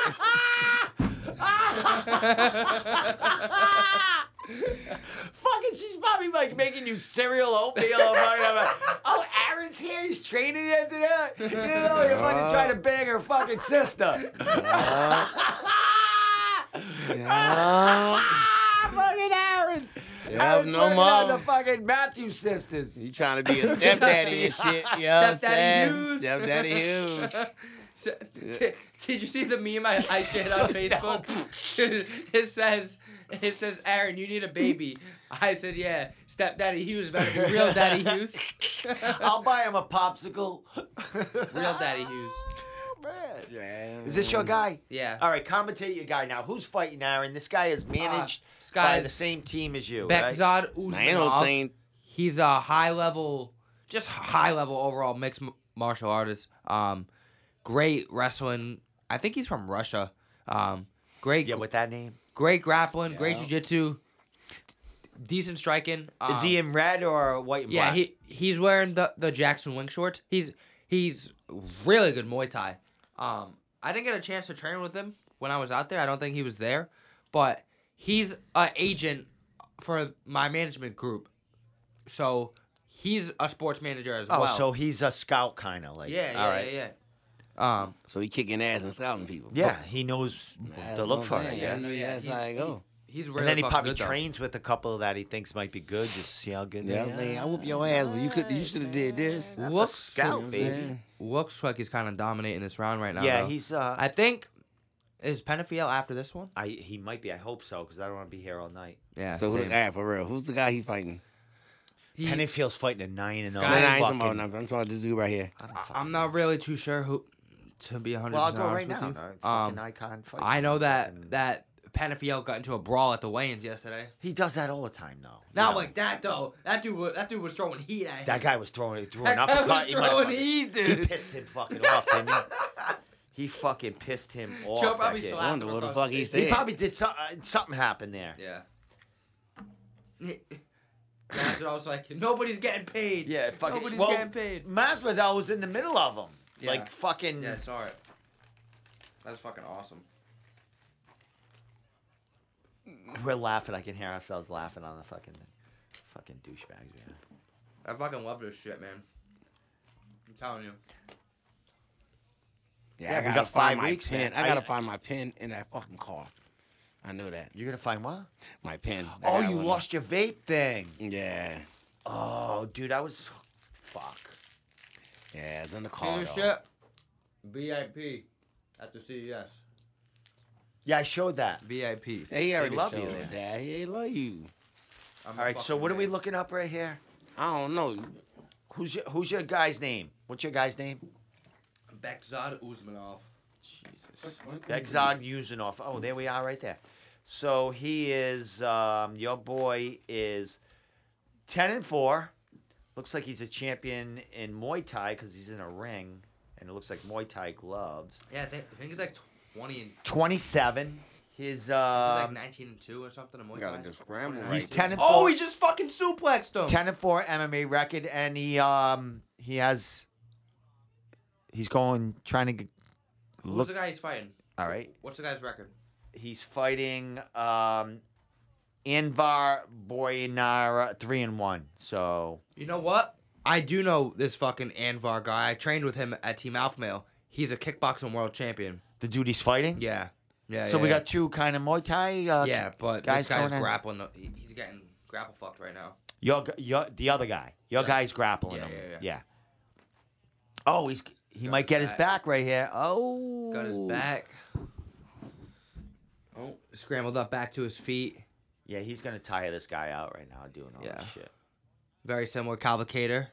Fucking, she's probably like making you cereal oatmeal. or whatever. oh, Aaron's here. He's training you to that. You know, you're fucking trying to bang her fucking sister. Uh-huh. Yeah. fucking Aaron. Yeah, Aaron's no working on the fucking Matthews sisters. You trying to be a stepdaddy and shit. You know what I'm Stepdaddy saying? Hughes. Stepdaddy Hughes. So, did, did you see the meme I, I shared on Facebook? Dude, it says it says Aaron, you need a baby. I said, yeah. Stepdaddy Hughes better be real Daddy Hughes. I'll buy him a popsicle. real Daddy Hughes. Man. Yeah. Is this your guy? Yeah. All right, commentate your guy now. Who's fighting Aaron? This guy is managed this by guy's the same team as you, right? Bekzad I ain't saying. He's a high level, just high level overall mixed m- martial artist. Um, great wrestling. I think he's from Russia. Um, great, Yeah, with that name. great grappling, great Yeah. jujitsu, decent striking. Um, Is he in red or white and Yeah, black? he he's wearing the the Jackson Wink shorts. He's he's really good Muay Thai. Um, I didn't get a chance to train with him when I was out there. I don't think he was there, but he's an agent for my management group, so he's a sports manager as oh, well. so he's a scout kind of like. yeah, yeah, all right. yeah, yeah. Um, So he kicking ass and scouting people. Yeah, he knows That's to look for it. Yeah. Yeah, Yeah, that's he's- how I go. He's really and then he probably good, though. trains with a couple that he thinks might be good, just to see how good Yeah, they are. like, I whoop your ass, but you could, you should have did this. That's Looks a You know scout, what baby. saying? Looks like he's kind of dominating this round right now. Yeah, though. he's. Uh, I think is Penafiel after this one. I he might be. I hope so because I don't want to be here all night. Yeah. So who the same. guy for real? Who's the guy he fighting? He- Penafiel's fighting a nine and Guy- zero. no, I ain't talking fucking- about nothing. I'm talking about this dude right here. I don't I- fucking I'm not really too sure who to be 100 Well, I'll go right now. No, fucking Um, icon fight. I know that Fucking- that Penafiel got into a brawl at the weigh-ins yesterday. he does that all the time, though. Not know. like that though. That dude, was, that dude was throwing heat at him. that guy was throwing threw That an guy was uppercut. He might throwing fucking- heat, He pissed him fucking off, didn't he? He fucking pissed him off. Joe probably kid. slapped I wonder him what the fuck he face. said. He probably did some, uh, something happened there. Yeah. That's what I was like. Nobody's getting paid. Yeah, fucking. Nobody's well, getting paid. Masvidal was in the middle of them. Yeah. Like fucking. Yeah, I saw it. That's fucking awesome. We're laughing. I can hear ourselves laughing on the fucking, fucking douchebags. Man. I fucking love this shit, man. I'm telling you. Yeah, Yeah, I we gotta got find five my weeks, pen. man. I gotta find my pen in that fucking car. I know that. You're gonna find what? My pen. Oh, I Oh, got you one. lost your vape thing. Yeah. Oh, dude, I was. Fuck. Yeah, it's in the See car. this though. shit? VIP at the CES. Yeah, I showed that. VIP. Yeah, he already love showed you, it. Dad. He love you. I'm All right, so fucking what are we looking up right here? I don't know. Who's your Who's your guy's name? What's your guy's name? Bekzad Uzmanov. Jesus. Begzad Uzunov. Oh, there we are, right there. So he is. Um, your boy is ten and four. Looks like he's a champion in Muay Thai because he's in a ring, and it looks like Muay Thai gloves. Yeah, I think, I think he's like 20 and Twenty-seven. His he's uh, like 19 and 2 or something. in Muay Got a Thai. good scramble He's right he's ten and four. Oh, he just fucking suplexed him. 10 and 4 MMA record and he um he has he's going trying to g- Who's look the guy he's fighting? all right What's the guy's record? he's fighting um Anvar Boyanara 3 and 1 so You know what? I do know this fucking Anvar guy. I trained with him at Team Alpha Male. He's a kickboxing world champion. the dude he's fighting Yeah. Yeah. so yeah, we yeah. got two kind of Muay Thai uh, Yeah, but guys this guy's going grappling. the- he- He's getting grapple fucked right now. your, your the other guy your Yeah. guy's grappling Yeah, him yeah, yeah. oh he's he got might his get his back. back right here oh Got his back. Oh, scrambled up back to his feet. yeah he's gonna tire this guy out right now doing all Yeah. this shit Very similar Calvin Kattar.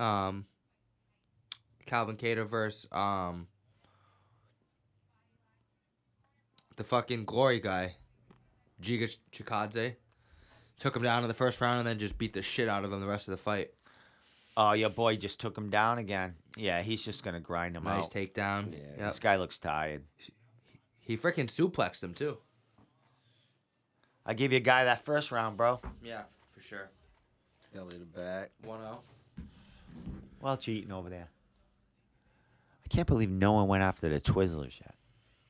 Um, Calvin Kattar versus um the fucking glory guy, Giga Chikadze. Took him down in the first round and then just beat the shit out of him the rest of the fight. Oh, your boy just took him down again. Yeah, he's just gonna grind him Nice out. takedown. Yeah, Yep. This guy looks tired. He freaking suplexed him too. I gave you a guy that first round, bro. Yeah, for sure. Belly to back. 1 0. What you eating over there? I can't believe no one went after the Twizzlers yet.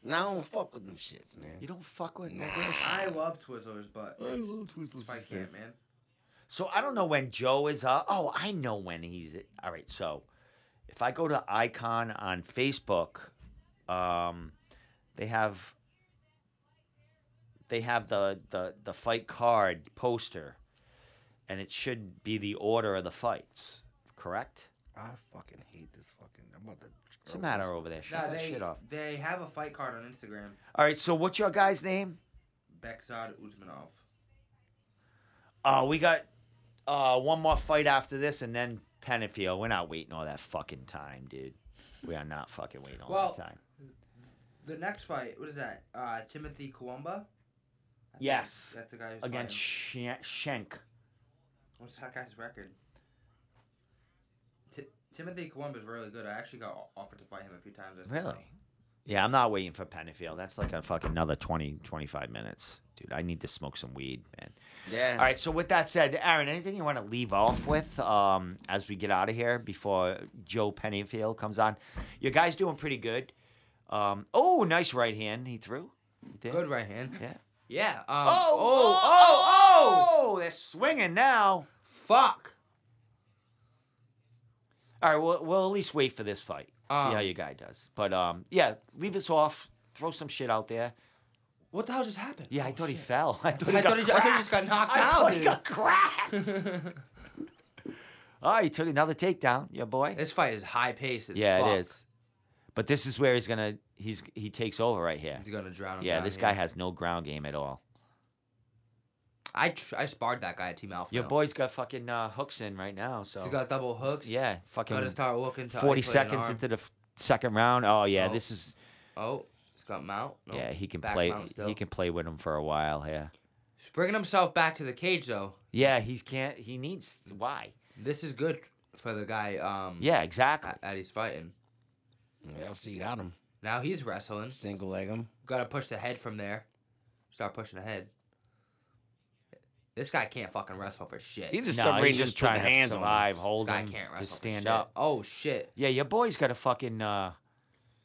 No, I don't fuck with them shits, man. You don't fuck with Nah. I love Twizzlers, but I love Twizzlers. if I can't, man. So I don't know when Joe is up. Oh, I know when he's. All right, so if I go to Icon on Facebook, um, they have they have the the the fight card poster, and it should be the order of the fights. Correct? I fucking hate this fucking. I'm about to. What's the matter over there? Shut Nah, that they, shit off. they have a fight card on Instagram. All right, so what's your guy's name? Bekzad Uzmanov. Uh, we got uh, one more fight after this, and then Penafiel. We're not waiting all that fucking time, dude. We are not fucking waiting all Well, that time. The next fight, what is that? Uh, Timothy Kuwamba. I think Yes. That's the guy who's Against fighting. Sh- Schenk. What's that guy's record? Ti Timothy Kuwamba's really good. I actually got offered to fight him a few times. I said no. Really? Yeah, I'm not waiting for Penafiel. That's like a fucking another 20, 25 minutes. Dude, I need to smoke some weed, man. Yeah. All right, so with that said, Aaron, anything you want to leave off with um, as we get out of here before Joe Penafiel comes on? Your guy's doing pretty good. Um, oh, nice right hand he threw. He did. Good right hand. Yeah. Yeah. Um, Oh, oh, oh, oh, they're swinging now. Fuck. All right, we'll, we'll at least wait for this fight. See Um, how your guy does. But um, yeah, leave us off. Throw some shit out there. What the hell just happened? Yeah, I Oh, thought he fell. I thought he I got thought he, ju- I thought he just got knocked I out, thought he dude. got cracked. Oh, he took another takedown, your boy. this fight is high pace. As yeah, fuck. it is. But this is where he's gonna he's he takes over right here. He's gonna drown him. Yeah, down this here. guy has no ground game at all. I tr- I sparred that guy at Team Alpha. Your Male. boy's got fucking uh, hooks in right now. So He's got double hooks. yeah, fucking Gotta start looking to forty seconds into the f- second round. Oh yeah, Oh. this is Oh, he's got mount. No. yeah. He can back play. He can play with him for a while. Yeah. He's bringing himself back to the cage though. Yeah, he's can't. He needs why? This is good for the guy. Um. Yeah, exactly. That, that he's fighting. Yeah, see, got him. Now he's wrestling. Single leg him. Got to push the head from there. Start pushing the head. This guy can't fucking wrestle for shit. He just no, separated he's just just trying put the hands to on him. survive, this guy him, can't wrestle to for stand shit. up. Oh shit. Yeah, your boy's got a fucking. uh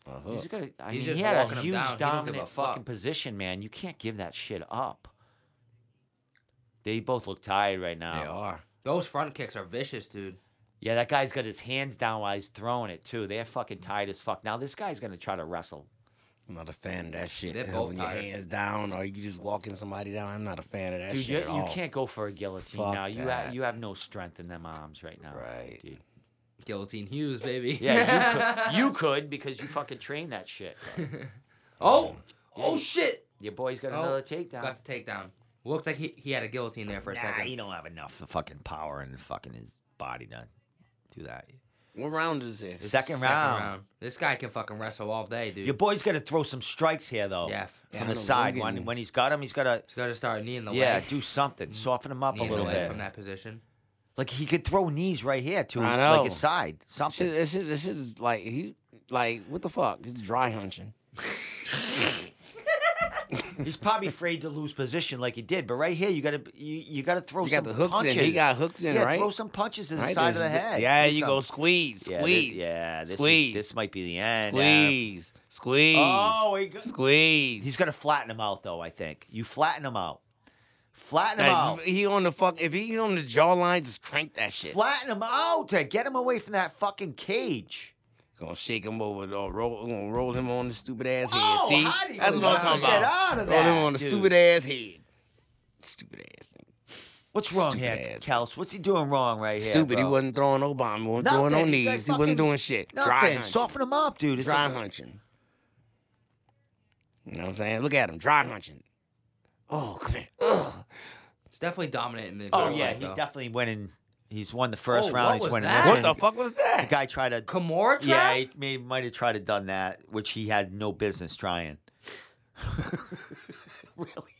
A He's hook. got. A, I He's mean, just he had walking a him huge down. He don't give a dominant fucking fuck. position, man. You can't give that shit up. They both look tired right now. They are. Those front kicks are vicious, dude. Yeah, that guy's got his hands down while he's throwing it too. They're fucking tired as fuck. Now this guy's gonna try to wrestle. I'm not a fan of that shit. They're uh, both when your tired. hands down or you just walking somebody down. I'm not a fan of that Dude, shit you, at you can't go for a guillotine Fuck now. You have you have no strength in them arms right now. Right. Dude. Guillotine Hughes, baby. Yeah, you could, you could because you fucking trained that shit. Oh! Um, oh. Yeah, Oh shit. Your boy's got Oh, another takedown. Got the takedown. Looked like he, he had a guillotine there for a nah, second. he don't have enough fucking power in fucking his body to do that. What round is this? This Second round. This guy can fucking wrestle all day, dude. Your boy's got to throw some strikes here though. yeah. Yeah, from I the know, side. Logan- When when he's got him, he's got to He's got to start kneeing the yeah leg. do something, mm. soften him up a kneeing the little leg bit. from that position. Like he could throw knees right here to I like know. his side, Shit, something. this shit, this is like he's like what the fuck? He's dry hunching. He's probably afraid to lose position like he did, but right here you got to you, you got to throw You some got the hooks punches. in. He got hooks in, yeah, right? throw some punches to the Right, side of the head. Yeah, Do you go some- squeeze, Yeah, thi- squeeze, yeah, this squeeze, Is, this might be the end. F. squeeze, squeeze, Oh, he go- squeeze. he's gonna flatten him out though. I think you flatten him out. Flatten him Like, out. he on the fuck. If he's on the jawline, just crank that shit. Flatten him out to get him away from that fucking cage. Gonna shake him over, or roll, gonna roll him on the stupid ass head. Oh, See, how that's what I'm talking get about. out of roll him that, on the dude? stupid ass head. Stupid ass. What's wrong Stupid here, ass. Kels? What's he doing wrong right here? Stupid. He wasn't throwing no bomb. He wasn't throwing no Nothing. He's like knees. he wasn't doing shit. Dry Nothing. hunching. Soften him up, dude. It's Dry like- hunching. You know what I'm saying? Look at him. Dry hunching. Oh, come here. Ugh. He's definitely dominant in the. Oh gunfight, yeah, he's though. definitely winning. He's won the first Oh, round. what He's was winning that? this What one. the fuck was that? The that? guy tried to. Kimura trap? Yeah, he may, might have tried to done that, which he had no business trying. really?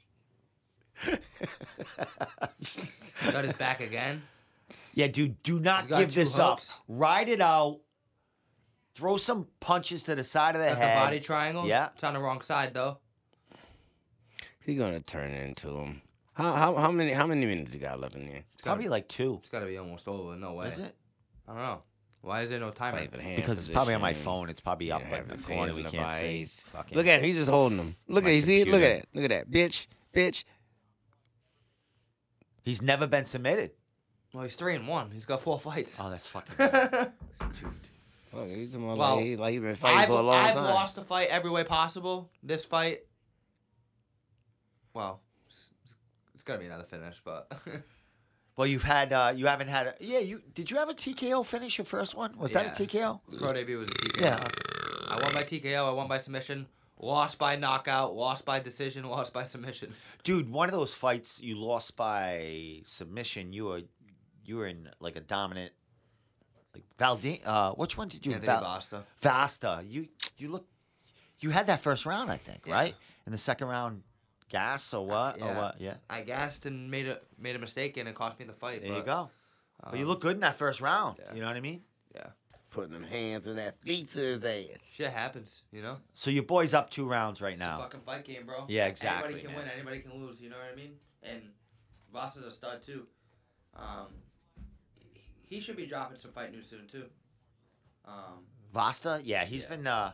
Got his back again. Yeah, dude, do not He's got give two this hooks. up. Ride it out. Throw some punches to the side of the Got the head. body triangle. Yeah. It's on the wrong side though. He gonna turn into him. How how how many how many minutes you got left in there? It's gotta, Probably like two. it's gotta be almost over. No way. Is it? I don't know. Why is there no timer? Fight for the hand Because it's probably on my position. phone. It's probably Yeah, up have in the his corner. hands We in the can't see. vice. Fucking- Look at him. He's just holding him. Look My at you see it? Look computer. at that. Look at that. Bitch. Bitch. He's never been submitted. Well, he's three and one. He's got four fights. Oh, that's fucking. bad. I've Dude. Fuck, he's talking about Well, like, he, like he been fighting for a long time. I've time. lost a fight every way possible. This fight, well, it's, gotta be another finish, but Well, you've had. Uh, you haven't had. A, yeah, you did. You have a TKO finish your first one? Was that a TKO? pro debut was a TKO. Yeah. I won by TKO. I won by submission. Lost by knockout. Lost by decision. Lost by submission. Dude, one of those fights you lost by submission. You were, you were in like a dominant like Valdine. Uh, which one did you? Anthony Val- Basta. Vasta. You you look. You had that first round, I think, Yeah. right? In the second round, gas or what? Or yeah. what? Yeah. I gassed and made a made a mistake and it cost me the fight. There you but, go. but you um, look good in that first round. yeah. You know what I mean? Yeah. Putting them hands on that feet to his ass. Shit happens, you know. So your boy's up two rounds right It's a now. fucking fight game, bro. Yeah, exactly, Anybody can man. win, anybody can lose. You know what I mean? And Voss is a stud too. Um, he should be dropping some fight news soon too. Um, Vasta, yeah, he's Yeah. been. uh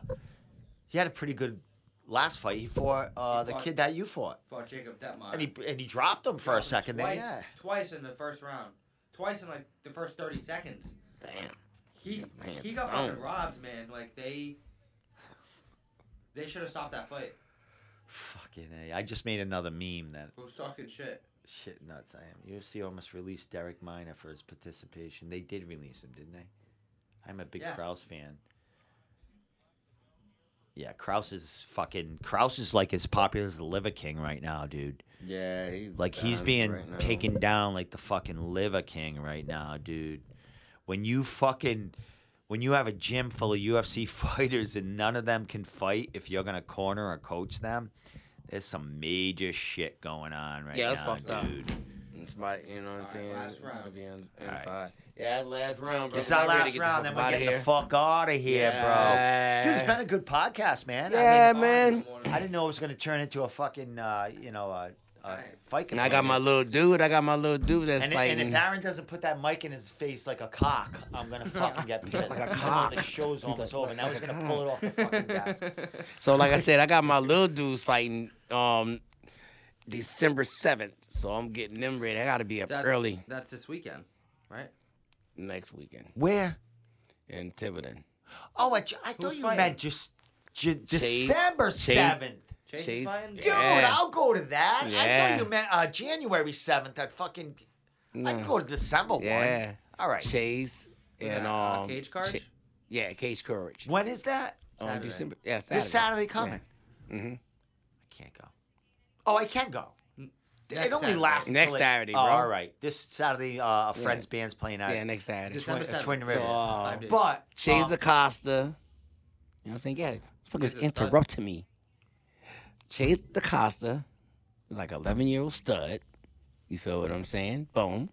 He had a pretty good last fight. He fought uh He the fought- kid that you fought, fought Jacob Detmar. and he and he dropped him for a Dropped him second. There, Twice, yeah. twice in the first round. Twice in like the first thirty seconds. Damn. He Got some he got fucking robbed, man. Like they they should have stopped that fight. Fucking a. I just made another meme that Who's talking shit? shit nuts I am. UFC almost released Darrick Minner for his participation. They did release him, didn't they? I'm a big Yeah. Krause fan. Yeah, Krause is fucking Krause is like as popular as the Liver King right now, dude. Yeah, he's Like he's being right taken down like the fucking Liver King right now, dude. When you fucking when you have a gym full of UFC fighters and none of them can fight if you're gonna corner or coach them, there's some major shit going on right Yeah, that's now, fucked up. Dude. And Somebody, you know what I'm Alright, saying? last It's round. gotta be on, Alright. inside. Yeah, last round, bro. It's We our last round, the then we're getting the fuck out of here, bro. Dude, it's been a good podcast, man. Yeah, I, mean, man. I didn't know it was gonna turn into a fucking, uh, you know, uh, uh, fight. And I got my little dude. I got my little dude that's And, fighting. and if Aaron doesn't put that mic in his face like a cock, I'm gonna fucking get pissed. Like a know cock. The show's almost over. Now he's like a gonna pull it off the fucking gas. so, like I said, I got my little dudes fighting um December seventh. So I'm getting them ready. I gotta be up That's, early That's this weekend, right? next weekend Where? in Tiverton. Oh, I, I thought Who's you fighting? meant just J- Chase- December Chase- seventh. Chase, is Chase- fighting? Dude, Yeah. I'll go to that. I thought you meant uh, January seventh. That fucking. I can go to December one. Yeah, All right. Chase and Yeah, uh, um Cage Courage? Cha- yeah, Cage Courage. When is that? On Saturday. December. Yeah, Saturday. This Saturday coming. Mm-hmm. I can't go. Oh, I can go. Next it only Saturday. lasts Next till it- Saturday, Oh, bro. all right. This Saturday, uh, a Yeah. friend's band's playing at Yeah, next Saturday. December Twin, uh, 7th. Twin So, River. uh, Five days. but Chase um, Acosta. You know what I'm saying? Yeah, fuckers He's a stud. interrupting me. Chase Acosta, like 11 year old stud. You feel what I'm saying? Boom.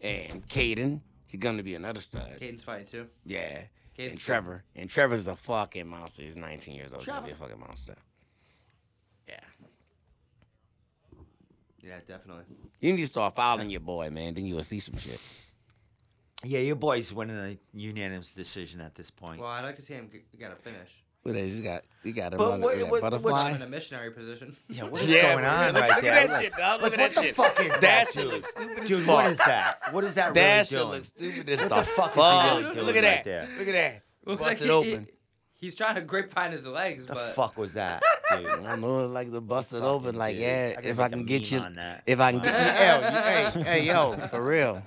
And Caden, he's gonna be another stud. Caden's fighting too. Yeah. Caden's And Trevor. And Trevor's a fucking monster. He's 19 years old. He's gonna be a fucking monster. Yeah, definitely. You need to start following your boy, man. Then you'll see some shit. yeah, your boy's winning a unanimous decision at this point. Well, I'd like to see him g- get a finish. What is he got? He got him But on what- the what- butterfly. I'm in a missionary position. yeah, what is Yeah, going man. on Look- right look there? at that shit, dog. Look like, at what that the shit. fuck is That that, shit dude? looks stupid as Dude, fuck. what is that? What is that That really shit doing? looks stupid as What the the fuck is he really doing Look at right that. there? Look at that. Looks Bust like it he, open. He- he's trying to grapevine his legs. What the but fuck was that, dude? I don't know, like to bust it Fucking open. Like, dude. yeah, gotta if I can get you, on that. if I can Wow. get you, yo, you- hey, hey, yo, for real.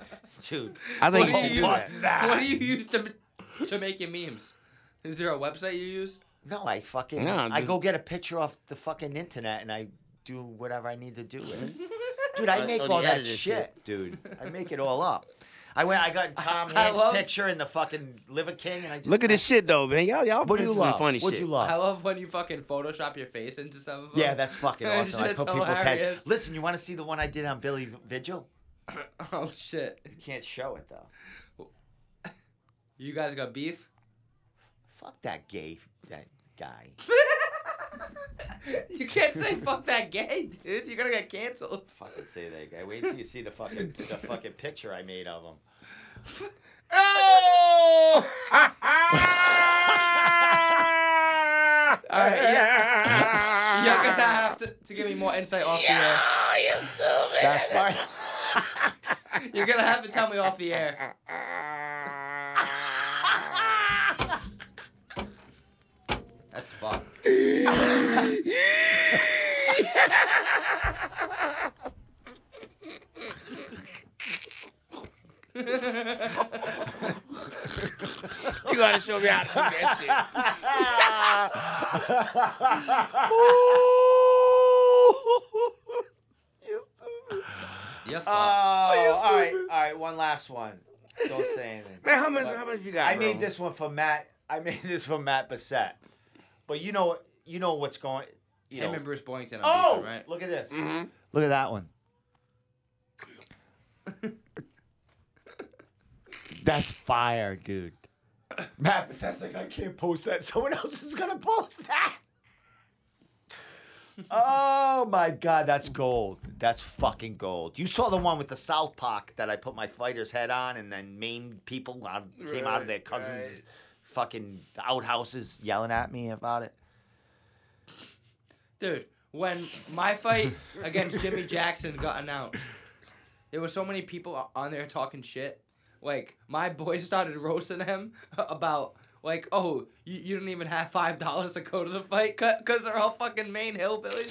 dude. I think what you should do use? that. that? What do you use to to make your memes? Is there a website you use? No, I fucking. No, I just- go get a picture off the fucking internet and I do whatever I need to do with it. Dude, I make oh, all that shit, shit. dude. I make it all up. I went. I got Tom I Hanks' love- picture in the fucking Liver King, and I just Look at this shit though, man. Y'all, y'all What do do you some love? funny What'd shit. you love? I love when you fucking Photoshop your face into some of them. Yeah, that's fucking awesome. I Shit's put people's head. hilarious. Listen, you want to see the one I did on Billy Vigil? Oh shit! You can't show it though. You guys got beef? Fuck that gay that guy. You can't say fuck that gay, dude. You're gonna get canceled. Fucking say that guy. Wait till you see the fucking the fucking picture I made of him. Oh! All right, yeah. You're gonna have to, to give me more insight off the air. you stupid. That's fine. You're gonna have to tell me off the air. That's fucked. You gotta show me how to do that shit. You're Oh, fucked. all right, all right. One last one. don't say anything. Man, how much? But How much you got? I made bro? this one for Matt. I made this for Matt Bissett. But you know, you know what's going. You Him know. and Bruce Boynton. Are oh, beefing, right? look at this. Mhm. Look at that one. That's fire, dude. Matt Bissett's like, I can't post that. Someone else is gonna post that. oh my god, that's gold. That's fucking gold. You saw the one with the South Park that I put my fighter's head on, and then Maine people out, came out of their Right, cousins' right. Fucking outhouses yelling at me about it. Dude, when my fight against Jimmy Jackson got announced, there were so many people on there talking shit. Like my boys started roasting him about like, oh, you, you don't even have five dollars to go to the fight because they're all fucking Maine hillbillies.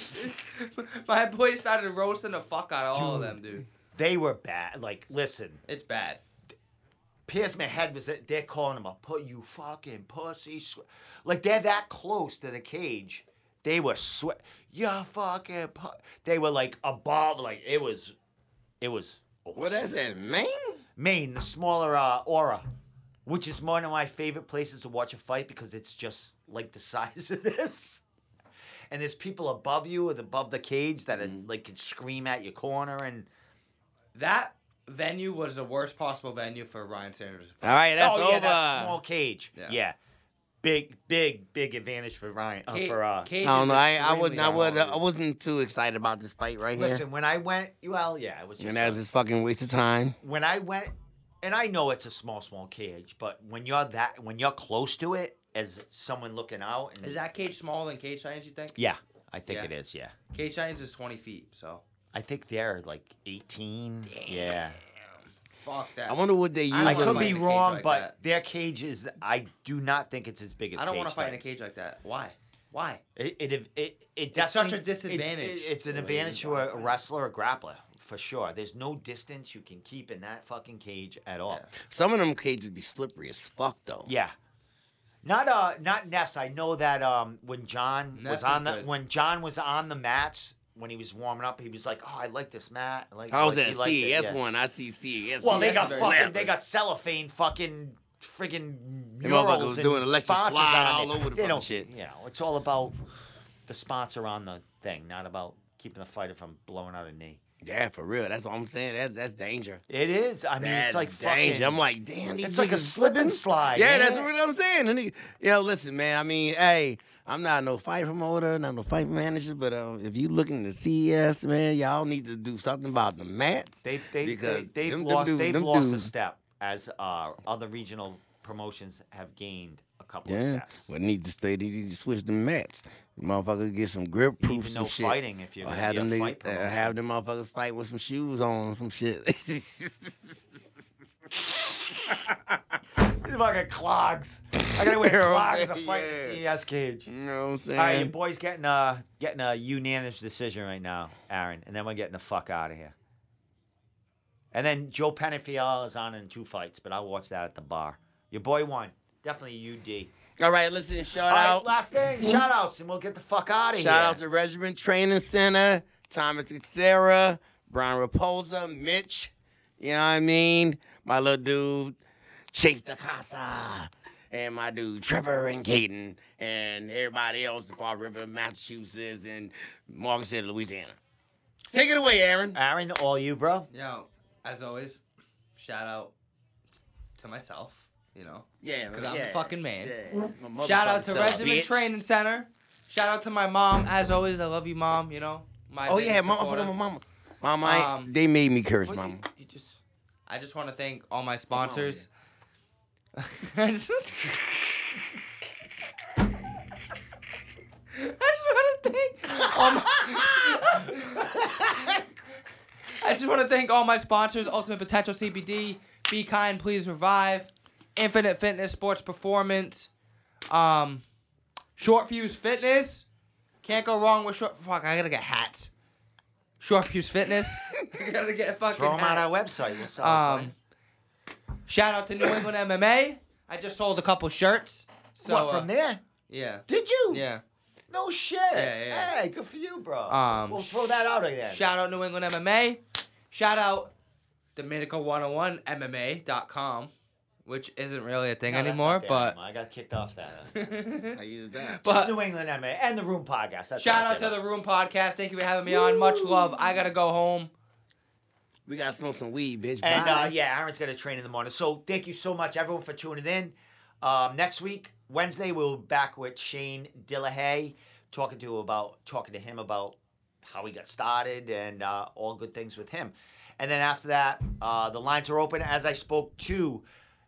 my boys started roasting the fuck out of all of them, dude. They were bad. Like, listen, It's bad. Pierce my head was that they're calling him a put you fucking pussy. sw-" Like they're that close to the cage. They were sweat. You fucking. Pu-. They were like above. Like it was. It was. What is that, man? Maine, the smaller uh, aura, which is one of my favorite places to watch a fight because it's just like the size of this. And there's people above you and above the cage that are, like can scream at your corner and That venue was the worst possible venue for Ryan Sanders. to fight. All right, that's oh over. yeah, that small cage. Yeah. Yeah. Big, big, big advantage for Ryan. Uh, Ca- for uh, I don't know. I, I extremely wasn't. I, was, hard. I wasn't too excited about this fight right here. listen, when I went, well, yeah, it was just and that was a- just fucking waste of time. when I went, and I know it's a small, small cage, but when you're that, when you're close to it, as someone looking out, and Is that cage smaller than Cage Titans? You think? yeah, I think Yeah. it is. Yeah, Cage Titans is twenty feet, so I think they're like 18. Yeah, fuck that. I wonder what they use. I I could be in a cage wrong, like but that. their cage is. I do not think it's as big as. I don't want want to fight in a cage like that. Why? Why? It it it, it, It's such a disadvantage. it- it's an advantage to a, a wrestler or grappler for sure. There's no distance you can keep in that fucking cage at all. Yeah. Some of them cages would be slippery as fuck though. Yeah. Not uh not Neffs. I know that um when John Neffs was on the good. when John was on the mats when he was warming up, he was like, "Oh, I like this mat." I like, I was like, at he liked it, CES yeah. one. I see CES. Well, they got fucking good. they got cellophane fucking friggin' Them murals motherfuckers and doing electric sponsors slide on all it. over the They fucking shit. You know, it's all about the sponsor on the thing, not about keeping the fighter from blowing out a knee. Yeah, for real. That's what I'm saying. That's that's danger. It is. I mean, That's it's like danger. fucking. I'm like, damn, it's like a slip and slide. Yeah, that's what I'm saying. And he, you know, listen, man. I mean, hey, I'm not no fight promoter, not no fight manager, but uh, if you looking to CES, man, y'all need to do something about the mats. They've they, Because they, have lost dudes- they've lost a step as uh, other regional promotions have gained couple of Yeah, steps. well, need to stay. They need to switch the mats. Motherfucker, get some grip proof, Even some no shit. fighting if you're Or have them fight niggas, uh, have them motherfuckers fight with some shoes on, some shit. These fucking clogs. I gotta wear You clogs I'm to fight in the CES cage. you know what I'm saying? All right, your boy's getting a getting a unanimous decision right now, Aaron, and then we're getting the fuck out of here. And then Joe Penafiel is on in two fights, but I'll watch that at the bar. Your boy won. Definitely UD. All right, listen, shout All right, out. last thing, shout outs, and we'll get the fuck out of here. Shout out to Regiment Training Center, Thomas and Sarah, Brian Raposa, Mitch. You know what I mean? My little dude, Chase DeCasa, and my dude Trevor and Caden, and everybody else in Fall River, Massachusetts, and Morgan City, Louisiana. Take it away, Aaron. Aaron, all you, bro. Yo, as always, shout out to myself. You know, Yeah, because I'm yeah, a fucking man. yeah. My Shout out to Regiment bitch. Training Center. Shout out to my mom. As always, I love you, mom. You know, my Oh yeah, mama, supporter. my mama. Mama, Um, they made me curse, mama. You, you just, I just want to thank all my sponsors. I just want to thank all my, I just want to thank all my sponsors: Ultimate Potential CBD, Be Kind, Please Revive, Infinite Fitness Sports Performance, um, Short Fuse Fitness. Can't go wrong with short. Fuck, I gotta get hats. Short Fuse Fitness. I gotta get fucking. Throw them on our website. We'll sell 'em for you. Um, shout out to New England MMA. I just sold a couple shirts. So what from uh, there? Yeah. Did you? Yeah. No shit. Yeah, yeah. Hey, good for you, bro. Um, we'll throw that out again. Shout out New England MMA. Shout out Dominical101MMA.com, which isn't really a thing No, that's anymore, not there but. anymore. I got kicked off that. I use that. But- Just New England MMA and the Room Podcast. That's Shout out to the Room Podcast. Thank you for having me on. Much love. I gotta go home. We gotta smoke some weed, bitch. And Bye. uh, yeah, Aaron's got to train in the morning. So thank you so much, everyone, for tuning in. Um, next week, Wednesday, we'll be back with Shane Dillahay, talking to about talking to him about how he got started and uh, all good things with him. And then after that, uh, the lines are open. As I spoke to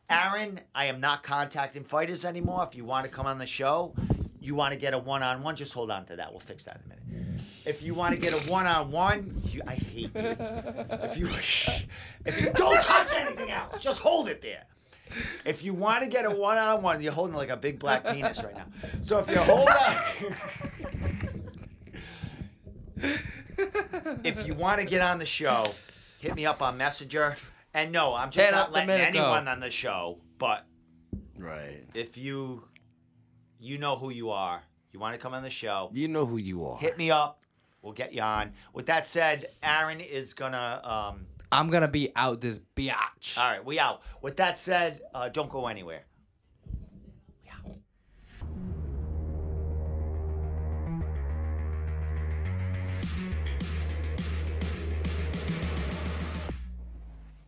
Aaron, I am not contacting fighters anymore. If you want to come on the show, you want to get a one-on-one, just hold on to that. We'll fix that in a minute. If you want to get a one-on-one, I hate you. If you if you don't touch anything else, just hold it there. If you want to get a one-on-one, you're holding like a big black penis right now. So if you hold on, if you want to get on the show, hit me up on Messenger. And no, I'm just not letting Domenico. anyone on the show. But right. if you you know who you are, you want to come on the show, You know who you are. hit me up. We'll get you on. With that said, Aaron is gonna. Um, I'm gonna be out this biatch. all right, we out. With that said, uh, don't go anywhere.